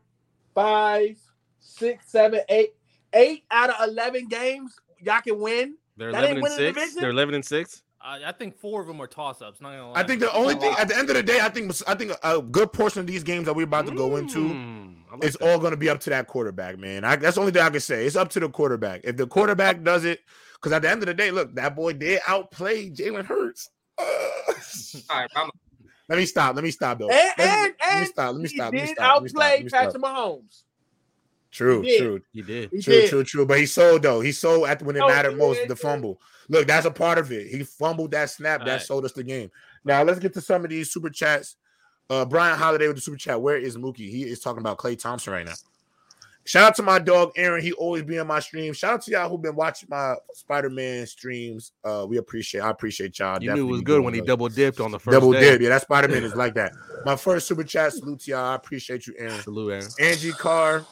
five, six, seven, eight, eight out of eleven games y'all can win. They're eleven and six. They're eleven and six. I think four of them are toss-ups. Not gonna lie. I think the only thing at the end of the day, I think I think a good portion of these games that we're about to go mm, into, mm, like it's all going to be up to that quarterback, man. I, that's the only thing I can say. It's up to the quarterback. If the quarterback does it, because at the end of the day, look, that boy did outplay Jalen Hurts. all right, *laughs* I'm, let me stop. Let me stop though. And, and and, let me stop. Let me he stop. Let me did stop. Let me stop. Let outplay me stop. Patrick Mahomes. True, He true. You did. He True, did. true, true. But he sold though. He sold at when it Oh, mattered most. did, The fumble. Look, that's a part of it. He fumbled that snap. That Alright. sold us the game. Now let's get to some of these super chats. Uh, Brian Holiday with the super chat. Where is Mookie? He is talking about Klay Thompson right now. Shout out to my dog Aaron. He always be on my stream. Shout out to y'all who've been watching my Spider-Man streams. Uh, we appreciate. I appreciate y'all. You knew it was good when he double dipped on the first double day. dip. Yeah, that Spider-Man is *laughs* like that. My first super chat. Salute to y'all. I appreciate you, Aaron. Salute, Aaron. Angie Carr.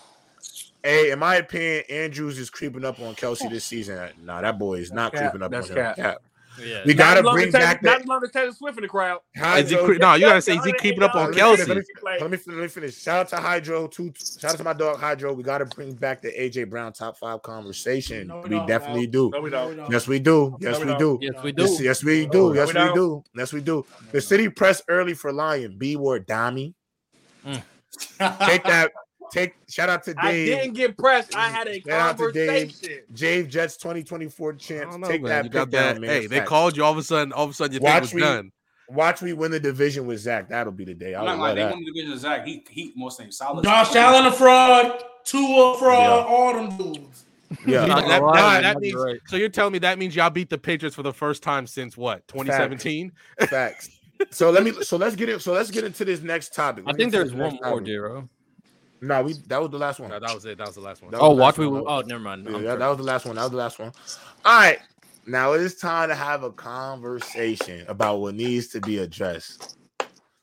Hey, in my opinion, Andrews is creeping up on Kelce this season. Nah, that boy is not That's cap. creeping up That's on him. cap. Cap. Yeah. We Not gotta bring as Taylor- back Not that. as long as Taylor Swift in the crowd. Is he no, you gotta say, is he keeping up on Let me Kelce? Let me, let me finish. Shout out to Hydro. Too. Shout out to my dog Hydro. We got to bring back the AJ Brown top five conversation. No, we we definitely bro. do. No, we don't. Yes, we do. Yes, we we don't. do. Yes, we do. Yes, yes, we do. No, Yes, we we don't. Yes, we do. The city press early for Lion. B word Dami. Mm. Take that. Take shout out to Dave. I Dave. didn't get pressed. I had a Shout out to Dave. conversation. Jave Jets 2024 I champs. know, Take man. that You pick got down, man. Hey, they Facts. called you all of a sudden. All of a sudden, your thing Watch was me- done. Watch me win the division with Zach. That'll be the day. I I'm would not love lying. They that. won the division of Zach. He he most things solid. Josh Allen a fraud, Tua fraud, Yeah. all them dudes. Yeah. Not That- gonna that- that means- right. So you're telling me that means y'all beat the Patriots for the first time since what? 2017? Facts. So let me. So let's get it. So let's get into this next topic. *laughs* I Let me think there's one more. Dero. No, we that was the last one. No, that was it. That was the last one. That was Oh, the watch last me. one. Oh, never mind. Yeah, I'm that, that was the last one. That was the last one. All right. Now it is time to have a conversation about what needs to be addressed.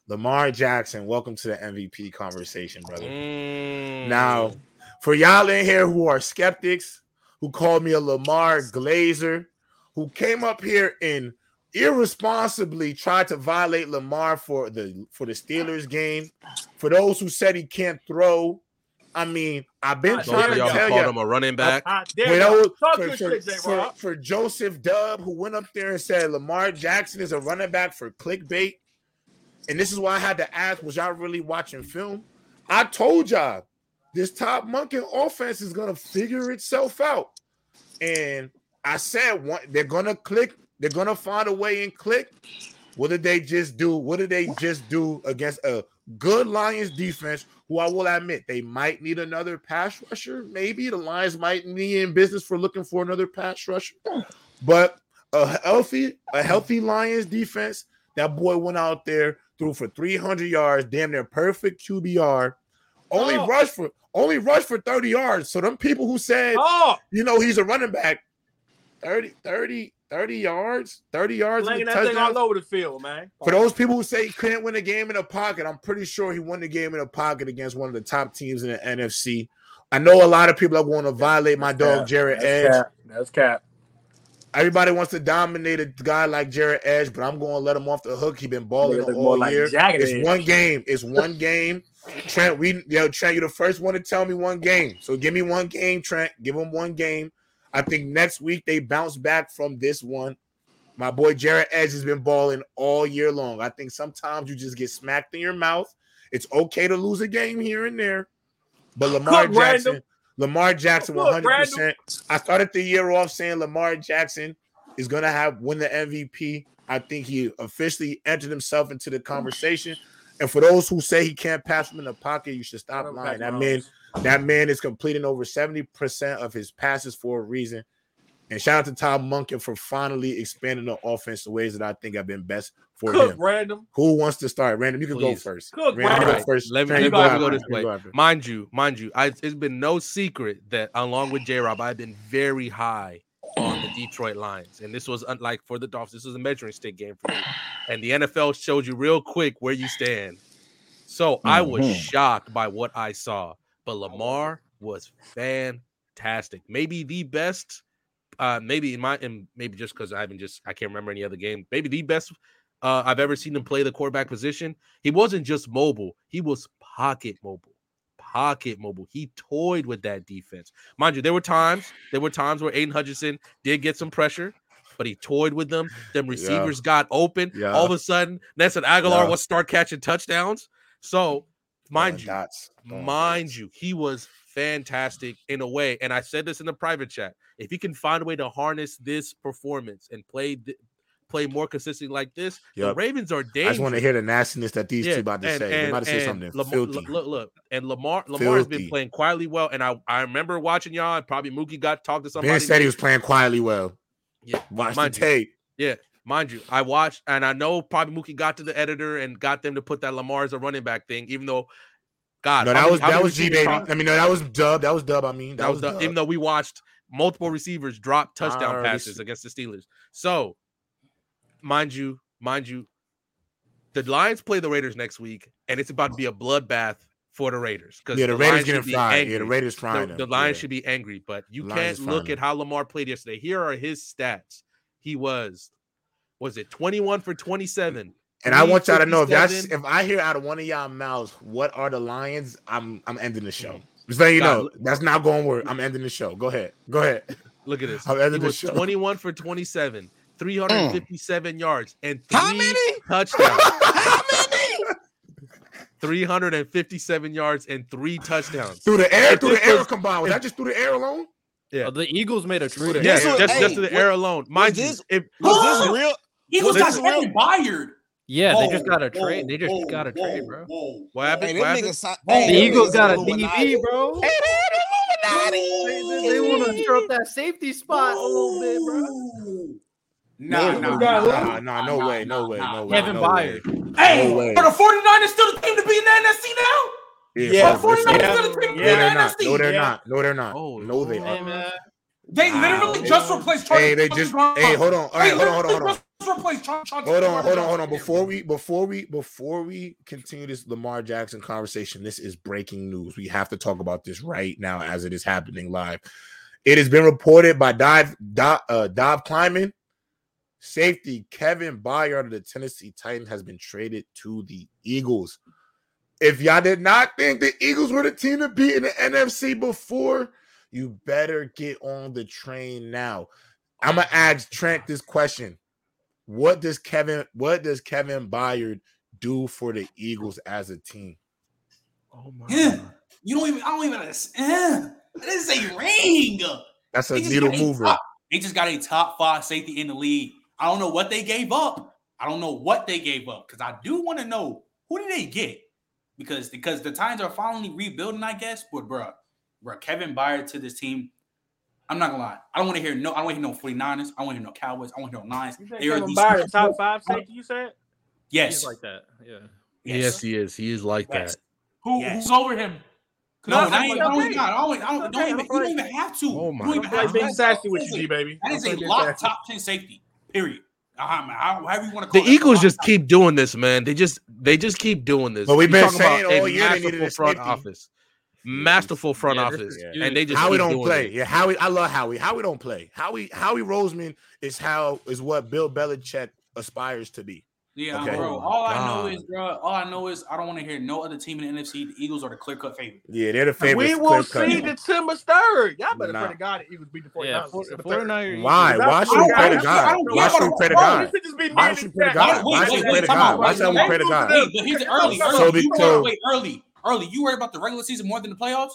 Lamar Jackson, welcome to the MVP conversation, brother. Mm. Now, for y'all in here who are skeptics, who called me a Lamar Glazer, who came up here and irresponsibly tried to violate Lamar for the for the Steelers game, for those who said he can't throw, I mean, I've been those trying to y'all tell you. him a running back. I For, those- you. Talk for, for, for- for Joseph Dub, who went up there and said Lamar Jackson is a running back for clickbait, and this is why I had to ask: Was y'all really watching film? I told y'all this Todd Monken offense is gonna figure itself out, and I said one, they're gonna click. They're gonna find a way and click. What did they just do? What did they just do against a good Lions defense? Who I will admit they might need another pass rusher. Maybe the Lions might be in business for looking for another pass rusher. But a healthy, a healthy Lions defense. That boy went out there, threw for 300 yards, damn near perfect QBR. Only Oh. rush for only rush for 30 yards. So them people who said, Oh, you know, he's a running back, 30, 30, 30 yards, 30 yards. in laying the that thing all over the field, man. For those people who say he couldn't win a game in the pocket, I'm pretty sure he won the game in the pocket against one of the top teams in the NFC. I know a lot of people are going to violate my dog cap. Jared That's Edge. cap. That's cap. Everybody wants to dominate a guy like Jared Edge, but I'm going to let him off the hook. He been balling Niggas look all more like year. Jagged it's Edge. one game. It's one game. Trent, we yo Trent, you're the first one to tell me one game. So give me one game, Trent. Give him one game. I think next week they bounce back from this one. My boy Jared Edge has been balling all year long. I think sometimes you just get smacked in your mouth. It's okay to lose a game here and there, but Lamar Jackson, random. Lamar Jackson, one hundred percent. I started the year off saying Lamar Jackson is gonna have win the MVP. I think he officially entered himself into the conversation. And for those who say he can't pass from in the pocket, you should stop lying. That man, Mahomes. That man is completing over 70% of his passes for a reason. And shout out to Todd Monken for finally expanding the offense the ways that I think have been best for Cook him. random. Who wants to start? Random, you can go first. Cook Random, random. go first. Let me, let me, go let me after. go this way. go. Mind you, mind you, I, it's been no secret that along with J Rob, I've been very high on the Detroit Lions. And this was unlike for the Dolphins, this was a measuring stick game for me. And the NFL showed you real quick where you stand. So I was Mm-hmm. shocked by what I saw. But Lamar was fantastic. Maybe the best, uh, maybe in my and maybe just because I haven't just I can't remember any other game, maybe the best uh, I've ever seen him play the quarterback position. He wasn't just mobile, he was pocket mobile. Pocket mobile. He toyed with that defense. Mind you, there were times, there were times where Aidan Hutchinson did get some pressure, but he toyed with them. Them *laughs* receivers got open. Yeah. All of a sudden, Nelson Agholor Yeah. was start catching touchdowns. So, mind you, dots. Mind dots. you, he was fantastic in a way. And I said this in the private chat. If he can find a way to harness this performance and play th- play more consistently like this, the Ravens are dangerous. I just want to hear the nastiness that these two about to say. They're about to say something Lam- filthy. Look, look, and Lamar Lamar has been playing quietly well. And I, I remember watching y'all, and probably Mookie got talked to somebody. Ben said he was playing quietly well. Yeah, Watch the mind you. tape. Yeah, mind you, I watched and I know probably Mookie got to the editor and got them to put that Lamar as a running back thing, even though God, No, that was that was G baby. I mean, no, that was Dub. That was Dub. I mean, That was the, Dub. even though we watched multiple receivers drop touchdown passes against the Steelers. So, mind you, mind you, the Lions play the Raiders next week, and it's about to be a bloodbath for the Raiders. Because yeah, the Raiders Lions getting fried. angry. Yeah, the Raiders The, frying the them. Lions yeah. should be angry, but you Lions can't look at how Lamar played yesterday. Here are his stats. He was, was it 21 for 27? And I want y'all to know if that's if I hear out of one of y'all mouths, what are the Lions? I'm I'm ending the show. Just letting you God, know that's not going to work. I'm ending the show. Go ahead. Go ahead. Look at this. *laughs* I'm He ending the was show. 21 for 27, 357 yards, and three How many? touchdowns. *laughs* How many? 357 yards and three touchdowns. Through the air, through the air combined. Was that just through the air alone? Yeah. Uh, the Eagles made a trade. Yeah, This just, hey, just to the what- air alone. Mind you, this- if Was this *gasps* real? Eagles Well, got this- Kevin Byard. Yeah, they just got a trade. whoa, They just whoa, got a whoa, trade, bro. whoa. what happened? Hey, what them happened? si- The hey, The Eagles got a Illuminati. DB, bro. Hey, they're They, they want to throw up that safety spot a little bit, bro. Nah, no, nah, no, nah, nah, nah, no way, no way, no way. Kevin no Byard. Hey, No way. are the 49ers still the team to be in the NFC now? Yeah, the for- 49ers yeah. still the team to be in the they're not. NFC. No, they're Yeah. not. No, they're not. Oh, no, they Lord. are. Hey, man. They Wow. literally just replaced Charlie. Hey, they just. Hey, hold on. All right, hold on, hold on, hold on. Just replaced Char- Char- Hold on, hold on, hold on. Before we before we before we continue this Lamar Jackson conversation, this is breaking news. We have to talk about this right now as it is happening live. It has been reported by Dive Dob, uh, Dov Kleiman, safety Kevin Byard of the Tennessee Titans has been traded to the Eagles. If y'all did not think the Eagles were the team to beat in the NFC before, you better get on the train now. I'm gonna ask Trent this question. What does Kevin what does Kevin Byard do for the Eagles as a team? Oh my Yeah. God. You don't even. I don't even. Uh, I didn't say ring. That's a They just needle mover. top- They just got a top five safety in the league. I don't know what they gave up. I don't know what they gave up because I do want to know who did they get because because the Titans are finally rebuilding, I guess. But bro, bro, Kevin Byard to this team. I'm not gonna lie. I don't want to hear no. I don't want to hear no 49ers. I want to hear no Cowboys. I want to hear no Lions. You think They are Kevin the Byard Super top five safety? You said? Yes. He's like that. Yeah. Yes, he is. He is like Yes. that. Who, Yes. Who's over him? No, I- ain't, I don't, even- I don't, I don't, don't, even, you don't even have to. Oh You my don't even I'm have being to. sassy with you, G baby. That is a being lock top 10 safety. Period. How- however you want to The. Eagles just keep doing this, man. They just they just keep doing this. But we've been talking about saying a all year they needed masterful a front safety. office, masterful front Yeah, office, Yeah. and they just Howie keep don't play. it. Yeah, Howie. I love Howie. Howie don't play. Howie Howie Roseman is how is what Bill Belichick aspires to be. Yeah, Okay. bro. All I know God. is, bro. All I know is I don't want to hear no other team in the NFC. The Eagles are the clear cut favorite. Yeah, they're the favorite. We clear will cut. see December third. Y'all better Nah. pray to God the Eagles beat the 49ers. Yeah. For, December 3rd. now, Why? Why should what we pray to God? Why should we pray to God? This should just be Why should we pray to. God? Why should we pray to God? Why should we pray to God? Wait, but here's the early. So early. be- wait, early, early. You worry about the regular season more than the playoffs?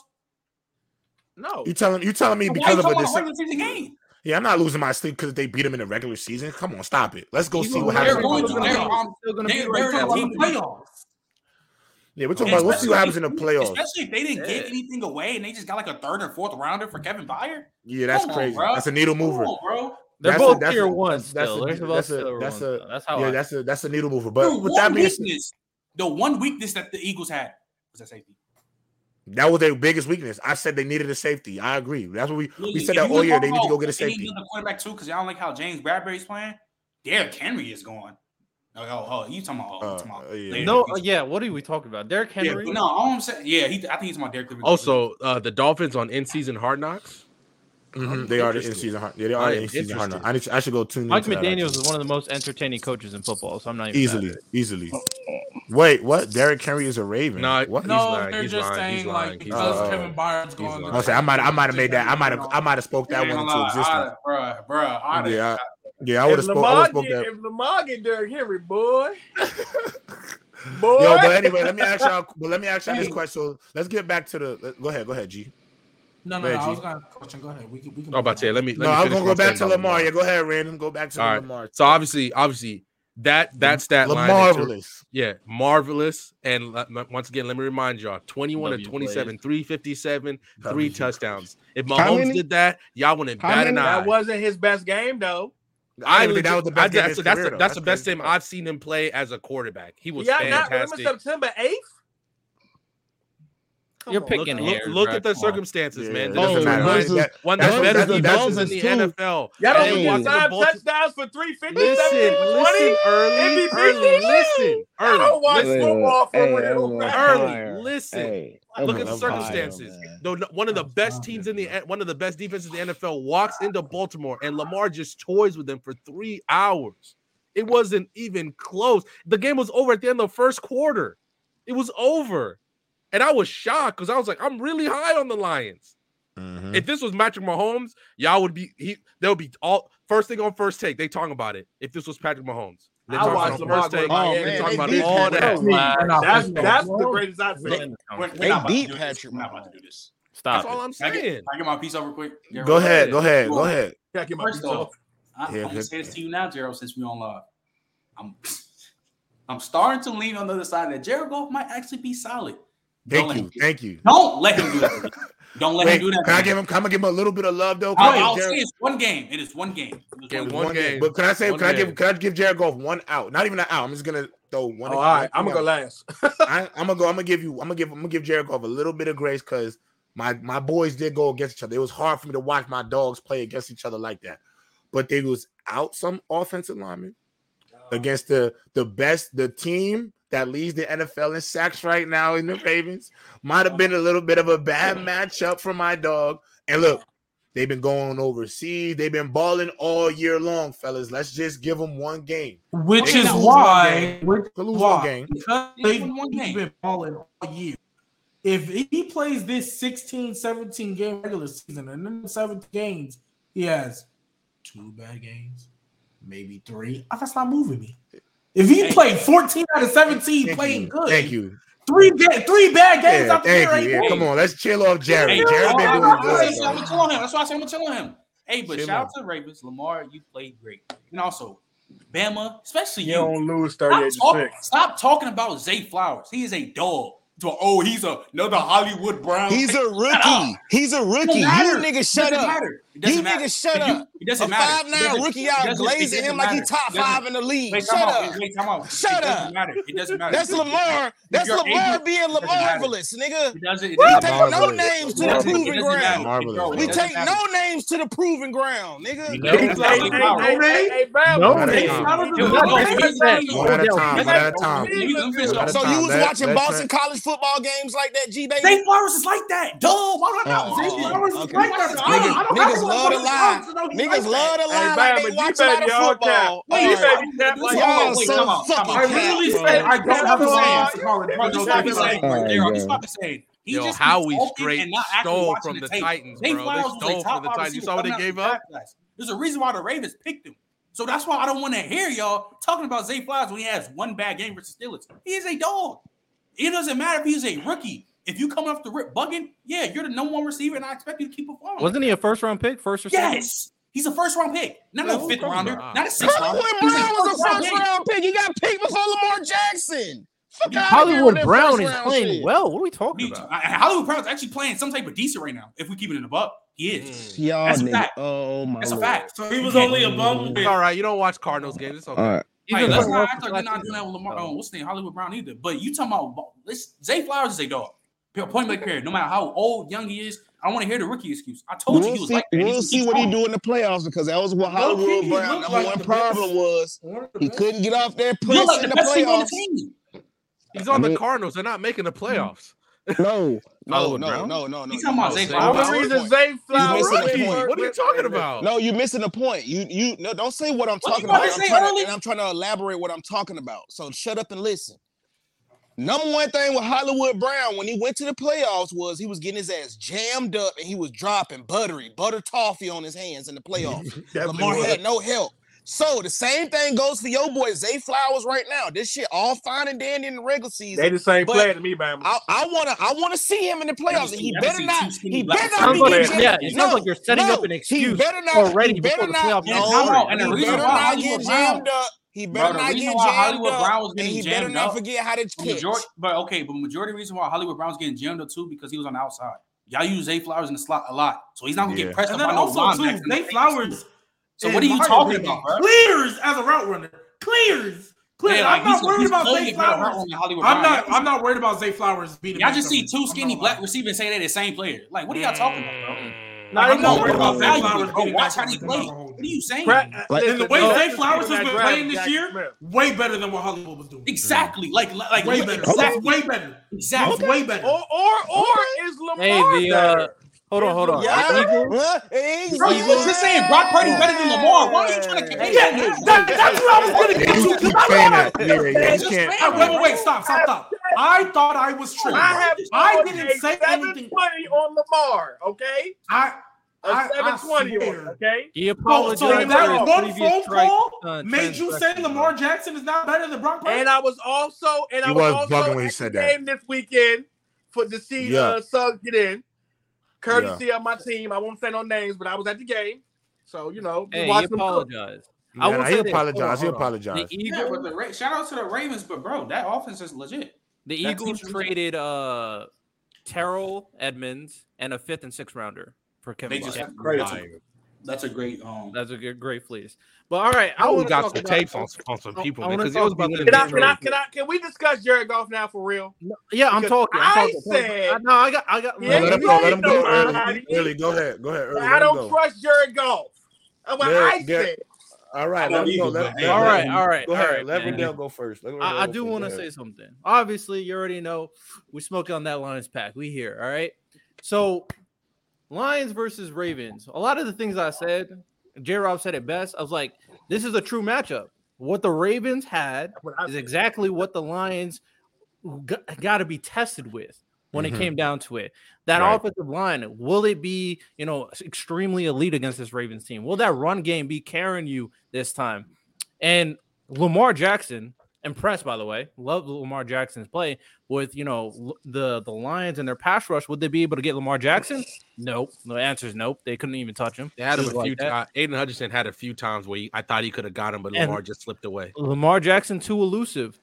No. You telling you telling me Why because of a talking about dis- regular season game? Yeah, I'm not losing my sleep because they beat them in the regular season. Come on, stop it. Let's go see what happens. They're going to. They're, um, still gonna they're, be right they're the team playoffs. Yeah, we're talking about. Let's see what happens in the playoffs. Especially if they didn't give Yeah. anything away and they just got like a third or fourth rounder for Kevin Byard. Yeah, that's Come crazy. bro. That's a needle Come mover. on, bro. They're That's a- both that's tier a- one that's still. a- They're that's a- that's a- That's how Yeah, I that's a that's a needle mover. But The with one that being weakness, the one weakness that the Eagles had was that safety. that was their biggest weakness. I said they needed a safety. I agree. That's what we we said if that you all wanna year. talk They need to go about get a if they need safety. another quarterback too, because y'all don't like how James Bradberry's playing. Derrick Henry is going. Oh, oh, oh you talking about? Oh, you talking about Uh, yeah. No, in the yeah. What are we talking about? Derrick season. yeah, Henry. no, all I'm saying, yeah, he, I think he's talking about Derrick Henry. Also, uh, the Dolphins on in-season Hard Knocks. Mhm, They are the in Interested. season. Yeah, they are in season. interested. I need. To, I should go tune Mike into McDaniels is one of the most entertaining coaches in football, so I'm not even easily, mad at it. easily. Wait, what? Derrick Henry is a Raven. No, what? He's No, lying, they're he's just lying, he's saying lying, like he's because lying. Kevin Byard's He's going. lying. I say I might. I might have made that. I might have. I might have spoke that one gonna into existence. I- Bruh, bruh, Yeah, yeah. I would have If spoke. I Lamar spoke that. if Lamar get Derrick Henry, boy, boy. *laughs* Yo, but anyway, let me ask y'all. But let me ask y'all this question. So let's get back to the. Go ahead. Go ahead, G. No, no, no. I was gonna question. Go ahead. We can. We can. Oh, about to say, let me. Let No, me I was finish gonna go back to statement Lamar. Yeah, go ahead, Random. Go back to All right. Lamar. So obviously, obviously, that that stat line, marvelous. yeah, marvelous. And le- le- once again, let me remind y'all: twenty-one Love to twenty-seven, three fifty-seven, Love three you. touchdowns. If How Mahomes did that, y'all wouldn't bat an eye. That wasn't his best game though. I didn't think that was the best I- game of that's that's career, the, though. that's the best crazy. game I've seen him play as a quarterback. He was Yeah, not remember. September eighth. Come You're on. picking look, hairs, look, look at the circumstances, on. man. Yeah, oh, one that's, better than in the too. NFL. Y'all don't hey, want five touchdowns for 350, listen, listen, early, MVP early, listen, early. I don't watch listen, football for hey, real. Early, listen. Hey, look at the circumstances. Though one of the best teams in the one of the best defenses in the NFL walks into Baltimore, and Lamar just toys with them for three hours. It wasn't even close. The game was over at the end of the first quarter. It was over. And I was shocked because I was like, I'm really high on the Lions. Mm-hmm. If this was Patrick Mahomes, y'all would be he they'll be all first thing on first take. They talking about it. If this was Patrick Mahomes. They I watched them first take. Oh, they about all that. That's, that's the greatest I've seen. They, they beat Patrick Mahomes. I'm about to do this. Stop. That's it. all I'm saying. Can I, get, can I get my piece over quick? Go, go ahead. Go ahead. Go ahead. I get my First piece off, I, yeah, I'm gonna say this to you now, Gerald, since we on live. I'm *laughs* I'm starting to lean on the other side that Jared Goff might actually be solid. Thank you. Thank you. Don't let him do that. Don't let Wait, him do that. Can I give him? I'm gonna give him a little bit of love though. I'll, I'll say it's one game. It is one game. Okay, one, one game. game. But can I say? One can game. I give? Can I give Jared Goff one out? Not even an out. I'm just gonna throw one. Oh, all right. I'm gonna go last. *laughs* I, am gonna go. I'm gonna give you. I'm gonna give. I'm gonna give Jared Goff a little bit of grace because my my boys did go against each other. It was hard for me to watch my dogs play against each other like that. But they was out some offensive linemen oh. against the the best the team that leads the NFL in sacks right now in the Ravens. Might have been a little bit of a bad matchup for my dog. And look, they've been going overseas. They've been balling all year long, fellas. Let's just give them one game. Which is why why, one game. Because they've been balling all year. If he plays this 16, 17 game regular season and then seven games, he has two bad games, maybe three. That's not moving me. If he thank played 14 out of 17, playing you. good. Thank you. Three ga- three bad games yeah, out. Right yeah, come on, let's chill off Jared. Hey, Jared been doing I'm good. On him. That's why I say I'm gonna chill on him. Hey, but chill shout out to the Ravens. Lamar, you played great. And also, Bama, especially you. you. don't lose 38 stop, talk, stop talking about Zay Flowers. He is a dog. Oh, he's a another Hollywood Brown. He's a rookie. He's a rookie. You nigga, shut up. Matter. It he matter. niggas shut up. It doesn't a matter. Five nine rookie out glazing him matter. like he top five in the league. Wait, shut up. Wait, wait, out. Shut it up. Doesn't matter. It doesn't matter. That's Lamar. That's Lamar able, being Lamarvelous, nigga. We take no names to the proving ground. We take no names to the proving ground, nigga. No names. One at So you was watching Boston college football games like that, G baby? St. Lawrence is like that. Duh. Why not? St. Lawrence is like that. Niggas love to lie. Niggas love to lie. Like they watch football. Wait, come on. I really said I don't have a saying. Stop saying. Oh, he Yo, just how we straight stole from the, the Titans, bro. They, they stole from the Titans. You saw what they gave up? There's a reason why the Ravens picked him. So that's why I don't want to hear y'all talking about Zay Flowers when he has one bad game versus Steelers. He is a dog. It doesn't matter if he's a rookie. If you come off the rip bugging, yeah, you're the number one receiver, and I expect you to keep performing. Wasn't he a first round pick? First or second? Yes. He's a first round pick, not no, a fifth rounder, not. a sixth rounder. Hollywood Brown was a first round pick. He got picked before Lamar Jackson. Fuck Hollywood Brown is playing shit. well. What are we talking about? I, Hollywood Brown is actually playing some type of decent right now. If we keep it in the buck, he is. Mm. That's a oh, fact. Oh my. That's Lord. a fact. So he was only a bum. All right. You don't watch Cardinals games. It's okay. All right. All right, let's not act like we're not doing that with Lamar. Oh, what's the name? Hollywood Brown either. But you talking about let's, Zay Flowers is a dog. Point blank period. No matter how old, young he is, I want to hear the rookie excuse. I told we'll you he was see, like that. We'll see what he do in the playoffs because that was what Hollywood no, Brown number like one problem best. was. He couldn't get off that press like in the, the playoffs. Team. He's on I mean, the Cardinals. They're not making the playoffs. No, no, no, no, no, no. He's talking about Zay Flowers. What are you talking about? No, you're missing the point. You, you, no, don't say what I'm what talking about. I'm to, and I'm trying to elaborate what I'm talking about. So shut up and listen. Number one thing with Hollywood Brown when he went to the playoffs was he was getting his ass jammed up and he was dropping buttery butter toffee on his hands in the playoffs. *laughs* Lamar was. had no help. So the same thing goes for your boy Zay Flowers right now. This shit all fine and dandy in the regular season. They the same player to me, man. I, I, wanna I wanna see him in the playoffs. See, he better not. He better not be jammed. Yeah, it sounds like you're setting no, up an excuse. He better not, already he better before not, the playoffs. No, no, and the reason why jammed up he better bro, not get jammed Hollywood up, Brown was getting he jammed better not up, forget how to pitch. Majority, but okay, but majority reason why Hollywood Brown's getting jammed up too because he was on the outside. Y'all use Zay Flowers in the slot a lot, so he's not gonna yeah. get pressed. And then also too, Zay Flowers. So what are you talking about? Bro? Clears as a route runner. Clears. Clear. Yeah, like I'm not worried about Zay Flowers. I'm not. I'm not worried about Zay Flowers beating. Y'all just see two skinny black receivers say they're the same player. Like, what are y'all talking about, bro? Like, I'm not worried about Zay Flowers. Watch how he plays. I'm play. not gonna hold What are you saying? Pra- And the way no, Zay Flowers has been draft playing this Jackson year, Smith. way better than what Hollywood was doing. Exactly. Like, like, Way better. exactly. Way better. Exactly. Way better. Or or or is Lamar Hey, the uh, better? hold on, hold on. Yeah. The Eagles, Bro, you was just saying Brock Purdy's better than Lamar. Why are you trying to compare Yeah, that? that, that's what I was gonna get you to. keep 'cause I saying thought that. I- Yeah, yeah, you can't. wait, wait, wait, stop, stop, stop. I thought I was tripping. I have I didn't say anything. 720 on Lamar, okay? A I, I, I 720 on, swear. okay? he Oh, apologized so for that one phone strike, call uh, made you say Lamar. Jackson is not better than Brock Purdy? And I was also and I He was, was also when he at said the that. game this weekend for to see Yeah. uh Suggs get in. Courtesy of my team. I won't say no names, but I was at the game. So, you know, Hey, he watch them cook. apologized. I Yeah, will he say this. Apologized. He apologized. The Eagles, but the Ra- shout out to the Ravens, but bro, that offense is legit. the that Eagles traded uh Terrell Edmunds and a fifth and sixth rounder for Kevin. They just Byard. credit to That's a great um. That's a good, great fleece. But all right, I I want we to got talk some about, tapes on, on some people because it was about being the Can I, can I can I can we discuss Jared Goff now for real? Yeah, I'm talking. I'm I talking. said- no, I got, I got. Yeah, No, let him go. Let him go. Early. Early, go ahead. Go ahead. Early. I don't go. trust Jared Goff. That's what Garrett- I Garrett- said. All right. I Let love him go. Eagles, Let, but let- hey, all let- right, all right, Go ahead. right, Let man. Riddell go first. Let I, Riddell I go do want to say something. Obviously, you already know we smoking on that Lions pack. We here, all right. So, Lions versus Ravens. A lot of the things I said, J. Rob said it best. I was like, this is a true matchup. What the Ravens had is exactly what the Lions got to be tested with when Mhm. it came down to it. That Right. offensive line, will it be, you know, extremely elite against this Ravens team? Will that run game be carrying you this time? And Lamar Jackson, impressed by the way, love Lamar Jackson's play with you know the the Lions and their pass rush. Would they be able to get Lamar Jackson? Nope. The answer is nope. They couldn't even touch him. They had him a few that. times. Aidan Hutchinson had a few times where he, I thought he could have got him, but And- Lamar just slipped away. Lamar Jackson too elusive.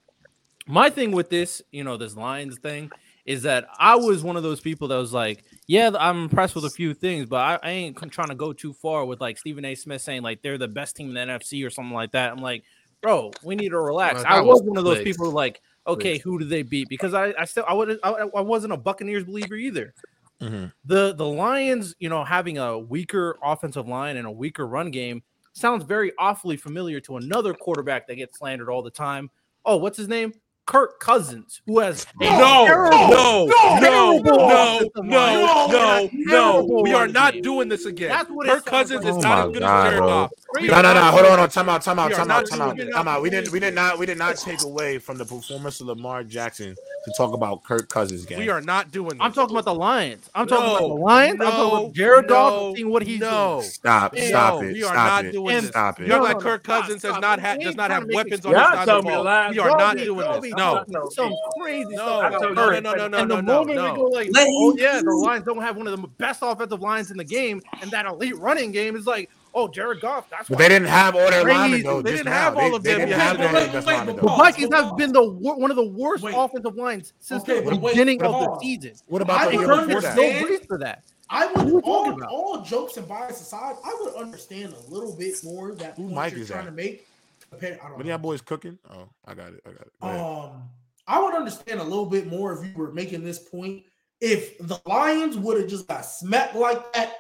My thing with this, you know, this Lions thing is that I was one of those people that was like, yeah, I'm impressed with a few things, but I, I ain't trying to go too far with like Stephen A. Smith saying like they're the best team in the NFC or something like that. I'm like, bro, we need to relax. Well, I was was one of those clicks. people like, okay, Clicks. who do they beat? Because I, I still I would I, I wasn't a Buccaneers believer either. Mhm. The the Lions, you know, having a weaker offensive line and a weaker run game sounds very awfully familiar to another quarterback that gets slandered all the time. Oh, what's his name? Kirk Cousins, who has No, terrible- no, no, terrible no, no, no, no, We are not doing this again. That's what Kirk Cousins is Oh not as good as Jared. Goff. No, no, no. Hold on, hold on. Time out, time out, time out, time out, time out. We didn't, we did not, we did not take away from the performance of Lamar Jackson to talk about Kirk Cousins game. We are not doing this. I'm talking about the Lions. I'm talking about the Lions. I'm talking about Jared Goff and seeing what he's no. doing. Stop, stop it, we are not doing this. stop it. You're like Kirk Cousins stop. does not We have ain't does not have weapons on his side of the ball. We are not doing this. Be No, Some crazy No, stuff. no, no, no, no, no, and no, the no, moment no. we go like, oh yeah, the do. *laughs* Lions don't have one of the best offensive lines in the game, and that elite running game is like, oh, Jared Goff. That's But why they didn't have all their Crazy. linemen though. They just didn't now. have They- all of they them didn't have Wait, their wait, best wait, linemen the Vikings hold have on. been the wor- one of the worst Wait. offensive lines since Okay, the wait, beginning but of the season. What about I the would year before that? no understand- breeze for that. I would all, all jokes and bias aside, I would understand a little bit more that Who point mic you're is trying that? to make. Compare, I don't When know. y'all boys cooking? Oh, I got it. I got it. Um, I would understand a little bit more if you were making this point. If the Lions would have just got smacked like that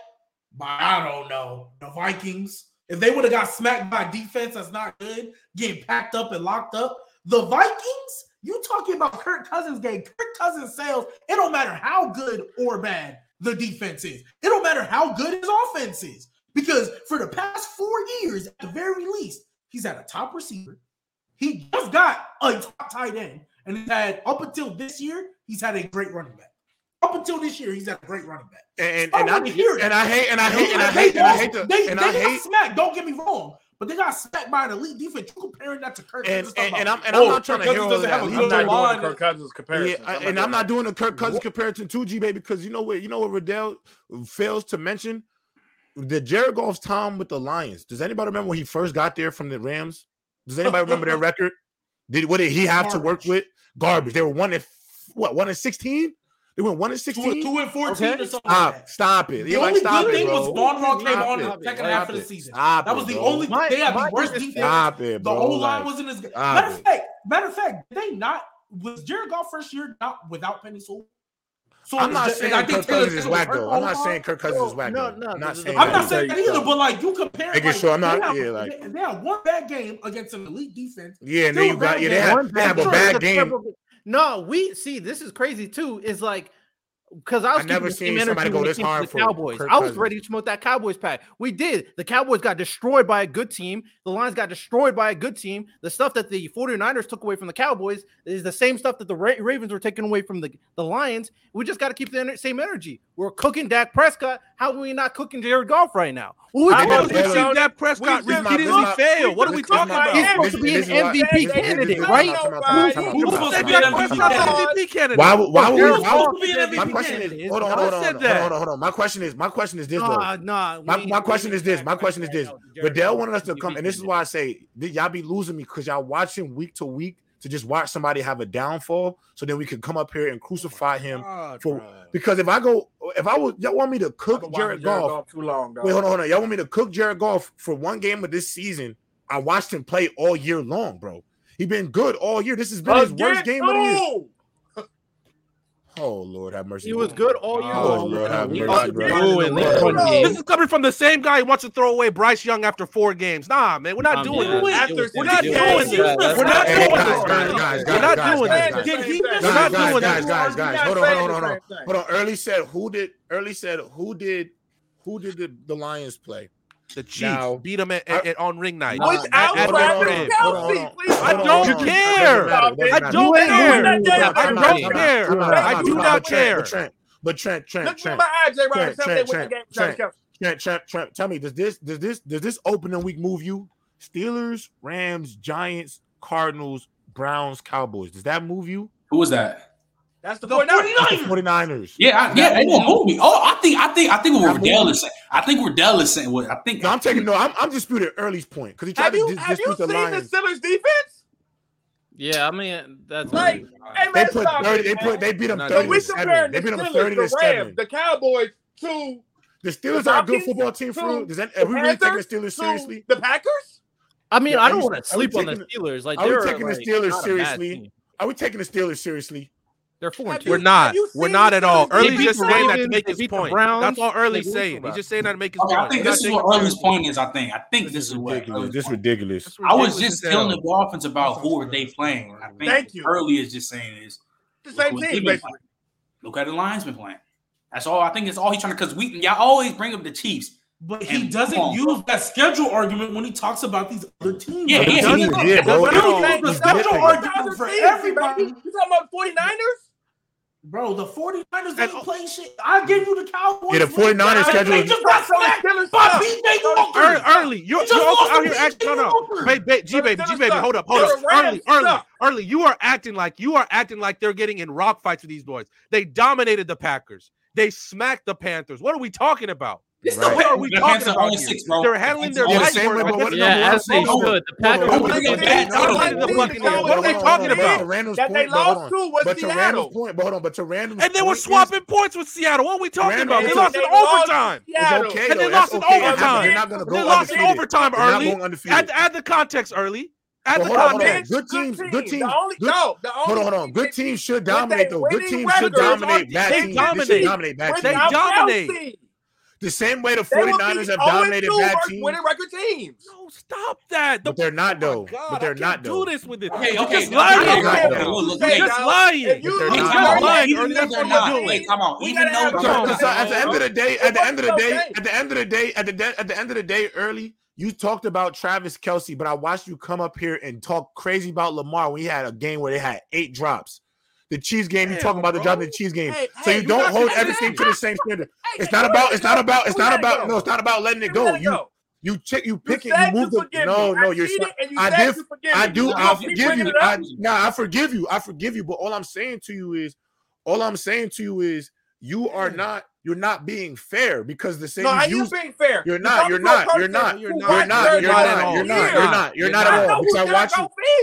by I don't know the Vikings, if they would have got smacked by defense that's not good, getting packed up and locked up, the Vikings. You talking about Kirk Cousins game? Kirk Cousins sales. It don't matter how good or bad the defense is. It don't matter how good his offense is because for the past four years, at the very least, he's had a top receiver. He just got a top tight end, and he's had up until this year, he's had a great running back. Up until this year, he's had a great running back. And I and, wanna I hear it. and I hate and I hate and I hate and I hate the they, and they I got hate smacked. Don't get me wrong, but they got smacked by an elite defense. You comparing that to Kirk and Cousins, and, and I'm talking and I'm about, not trying to Kirk hear all doesn't that. have a I'm lead not good doing line. Kirk Cousins comparison. Yeah, and I'm not doing the Kirk Cousins comparison to G baby because you know what you know what Riddell fails to mention the Jared Goff's time with the Lions. Does anybody remember when he first got there from the Rams? Does anybody remember their *laughs* record? Did what did he have Garbage. to work with? Garbage. They were one at what one at sixteen. They went one and sixteen, two, two and fourteen. Okay. Or something stop, like stop it. The only like, stop good it, thing bro. was Von Rock came on in the second half of the season. Stop that was the only. My, they had the worst defense. Stop it, bro. The whole line wasn't as good. Matter of fact, matter of fact, they not was Jared Goff first year not without Penei Sewell? So I'm not oh, saying, Kirk Cousins is whack though. I'm not saying Kirk Cousins is whack. No, no, I'm not saying that either. But like you compare, making like, sure I'm not. Have, yeah, like they have one bad game against an elite defense. Yeah, and then you got yeah, they have, they have a bad game. No, we see. This is crazy too. Is like because I was I never seen somebody go this hard for Cowboys. Kirk I was ready to smoke that Cowboys pack. We did. The Cowboys got destroyed by a good team. The Lions got destroyed by a good team. The stuff that the 49ers took away from the Cowboys is the same stuff that the Ravens were taking away from the, the Lions. We just got to keep the same energy. We're cooking Dak Prescott. How are we not cooking Jared Goff right now? Well, we I see Dak Prescott repeatedly fail. What are we talking about? He's supposed to be an MVP candidate, right? Who's supposed to be an MVP candidate? Why would we? question is, is hold on, hold on, hold on, hold on, hold on, hold on. My question is, my question is this nah, though. Nah, my, my question is this. My question is this. Goodell wanted us to come, and this is why I say y'all be losing me because y'all watching week to week to just watch somebody have a downfall, so then we could come up here and crucify him for. Because if I go, if I was y'all want me to cook Jared, Jared Goff, too long. Wait, hold on, hold on. Y'all want me to cook Jared Goff for one game of this season? I watched him play all year long, bro. He been good all year. This has been his worst game of the year. Oh Lord, have mercy. He was good all year. Oh Lord, have mercy, bro. This is coming from the same guy who wants to throw away Bryce Young after four games. Nah, man, we're not doing this. We're not doing this. We're not doing this. We're not doing this. We're not doing this. Guys, guys, guys, hold on, hold on, hold on, hold on. Early said who did? Early said who did? Who did the Lions play? The Chiefs now, beat them at, at, on ring night. Without at, Travis Kelce, please. I don't care. I don't care. I don't care. I do not care. But Trent, Trent, Look Trent, Trent, Trent, Trent, Trent, Trent, Trent, Trent, Trent, tell me, does this, does this, does this opening week move you? Steelers, Rams, Giants, Cardinals, Browns, Cowboys. Does that move you? Who was that? That's the, the 49ers. 49ers. Yeah, I, yeah, they won't move me. Oh, I think, I think, I think we're Dallas. Saying. I think we're Dallas saying what I think. No, I'm taking no. I'm, I'm disputing Early's point because he tried have to you, dis- have you the seen the Steelers defense? Yeah, I mean that's like hey, man, they put 30, they put they beat them thirty to seven. They beat them thirty to seven. The Cowboys to the Steelers are a good football team for. Does that are we really taking the Steelers seriously? The Packers. I mean, I don't want to sleep on the Steelers. Like, are we taking the Steelers seriously? Are we taking the Steelers seriously? They're four. We're not. We're not at all. Early's just saying that to make his point. That's all Early's saying. He's just saying that to make his okay, point. I think this is what Early's point is. I think. I think this, this is what. This ridiculous. I was just telling the Dolphins about who are they playing. I think Thank you. Early is just saying is the same thing. Look at the Lions playing. That's all. I think it's all he's trying to. Because we y'all always bring up the Chiefs. But he and doesn't use that schedule argument when he talks about these other teams. Yeah, yeah, he doesn't. Yeah, use schedule argument for everybody. You talking about 49ers? Bro, the 49ers ain't play shit. I give you the Cowboys. Yeah, the 49ers schedule. They just got sacked by BJ Early. You, you just you're also out here acting. No, no. Hey, ba- G baby, G baby, hold up, hold up. Early, early, early. You are acting like you are acting like they're getting in rock fights with these boys. They dominated the Packers. They smacked the Panthers. What are we talking about? This right. the way are we talking about here? Six, bro. They're handling their life. The same way, yeah, no, as they should. The Packers are the Buccaneers. What are they talking about? That they lost to was Seattle. Point, but hold on, but to Randall's and they were swapping points with Seattle. What are we talking about? They lost in overtime. Okay, and they lost in overtime. They lost in overtime early. Add the context early. At the hold on, hold Good teams, good teams. Good teams the only, good, no, the only hold on, hold on. Good teams should dominate though. Good teams should dominate bad teams. They dominate bad teams. They dominate. The same way the 49ers have dominated bad teams. Winning record teams. No, stop that. The, but they're not oh though. God, but they're not though. Do this with it. Okay, okay. Just lying. Just lying. Just lying. Come on. Even though at the end of the day, at the end of the day, at the end of the day, at the at the end of the day, early. You talked about Travis Kelce, but I watched you come up here and talk crazy about Lamar when he had a game where they had eight drops. The cheese game, you talking about the bro. the Chiefs game. Hey, so you you don't hold everything to the same standard. Hey, It's not about. It's not about. It's not about. No, it's not about letting it go. You you check. You You pick it. You move the. No, no. You're. you I did. I do. I forgive you. I, nah, I forgive you. I forgive you. But all I'm saying to you is, all I'm saying to you is, you are not you're not being fair because the same No, you am being fair. You're not. You're not. You're not. You're not. You're not. You're not. You're not. You're not. You're You're not not. at all. Because I watched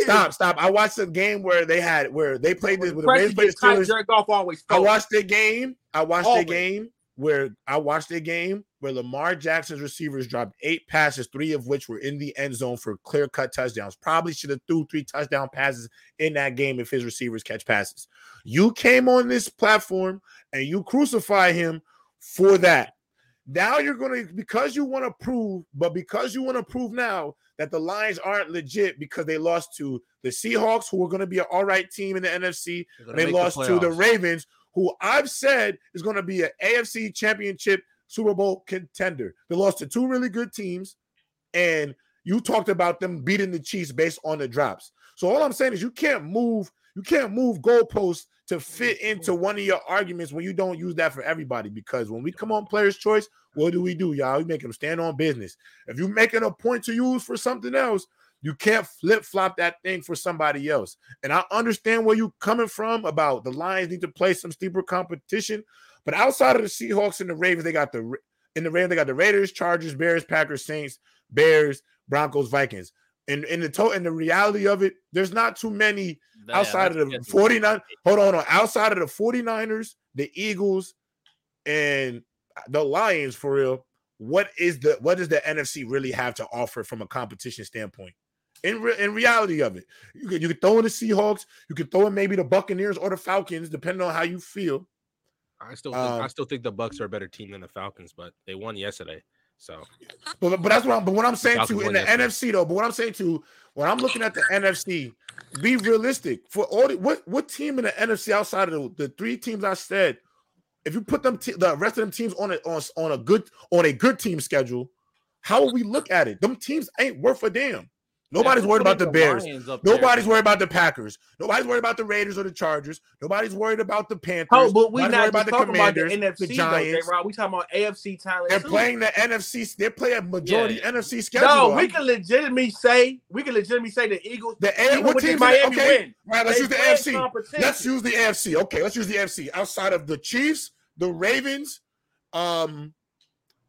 Stop. Stop. I watched the game where they had where they played this with the Ravens played the Steelers. Jared Goff always I watched the game. I watched the game where I watched the game where Lamar Jackson's receivers dropped eight passes, three of which were in the end zone for clear cut touchdowns. Probably should have threw three touchdown passes in that game if his receivers catch passes. You came on this platform and you crucify him for that. Now you're gonna because you want to prove, but because you want to prove now that the Lions aren't legit because they lost to the Seahawks, who are going to be an all right team in the NFC, they make the lost to the. Ravens, who I've said is going to be an AFC championship Super Bowl contender. They lost to two really good teams, and you talked about them beating the Chiefs based on the drops. So all I'm saying is you can't move, you can't move goalposts to fit into one of your arguments when you don't use that for everybody. Because when we come on player's choice, what do we do, y'all? We make them stand on business. If you're making a point to use for something else, you can't flip flop that thing for somebody else. And I understand where you're coming from about the Lions need to play some steeper competition. But outside of the Seahawks and the Ravens, they got the in the Ravens, they got the Raiders, Chargers, Bears, Packers, Saints, Bears, Broncos, Vikings. And in the to- in the reality of it, there's not too many That- outside of the 49. Hold on, hold on. Outside of the 49ers, the Eagles, and the Lions for real. What is the what does the NFC really have to offer from a competition standpoint? In, re- in reality of it, you could you could throw in the Seahawks, you could throw in maybe the Buccaneers or the Falcons, depending on how you feel. I still think, Um, I still think the Bucks are a better team than the Falcons, but they won yesterday. So But, but that's what I'm. But what I'm saying Falcons to in the. NFC though. But what I'm saying to when I'm looking at the NFC, be realistic for all. The, what what team in the NFC outside of the, the three teams I said, if you put them te- the rest of them teams on a on, on a good on a good team schedule, how will we look at it? Them teams ain't worth a damn. Nobody's worried about the putting Bears. Up there. Nobody's worried about the Packers. Nobody's worried about the Raiders or the Chargers. Nobody's worried about the Panthers. Oh, but we Nobody's not worried just talking about the the NFC, though, Giants. J-Rob. We talking about AFC talent. They're too. playing the NFC. They're playing a majority Yeah. NFC schedule. No, we can legitimately say we can legitimately say the Eagles. The A- what with this teams in the- Miami okay, win. Right, let's they use the AFC. Let's use the AFC. Okay, let's use the AFC. Outside of the Chiefs, the Ravens, um,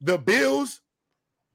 the Bills,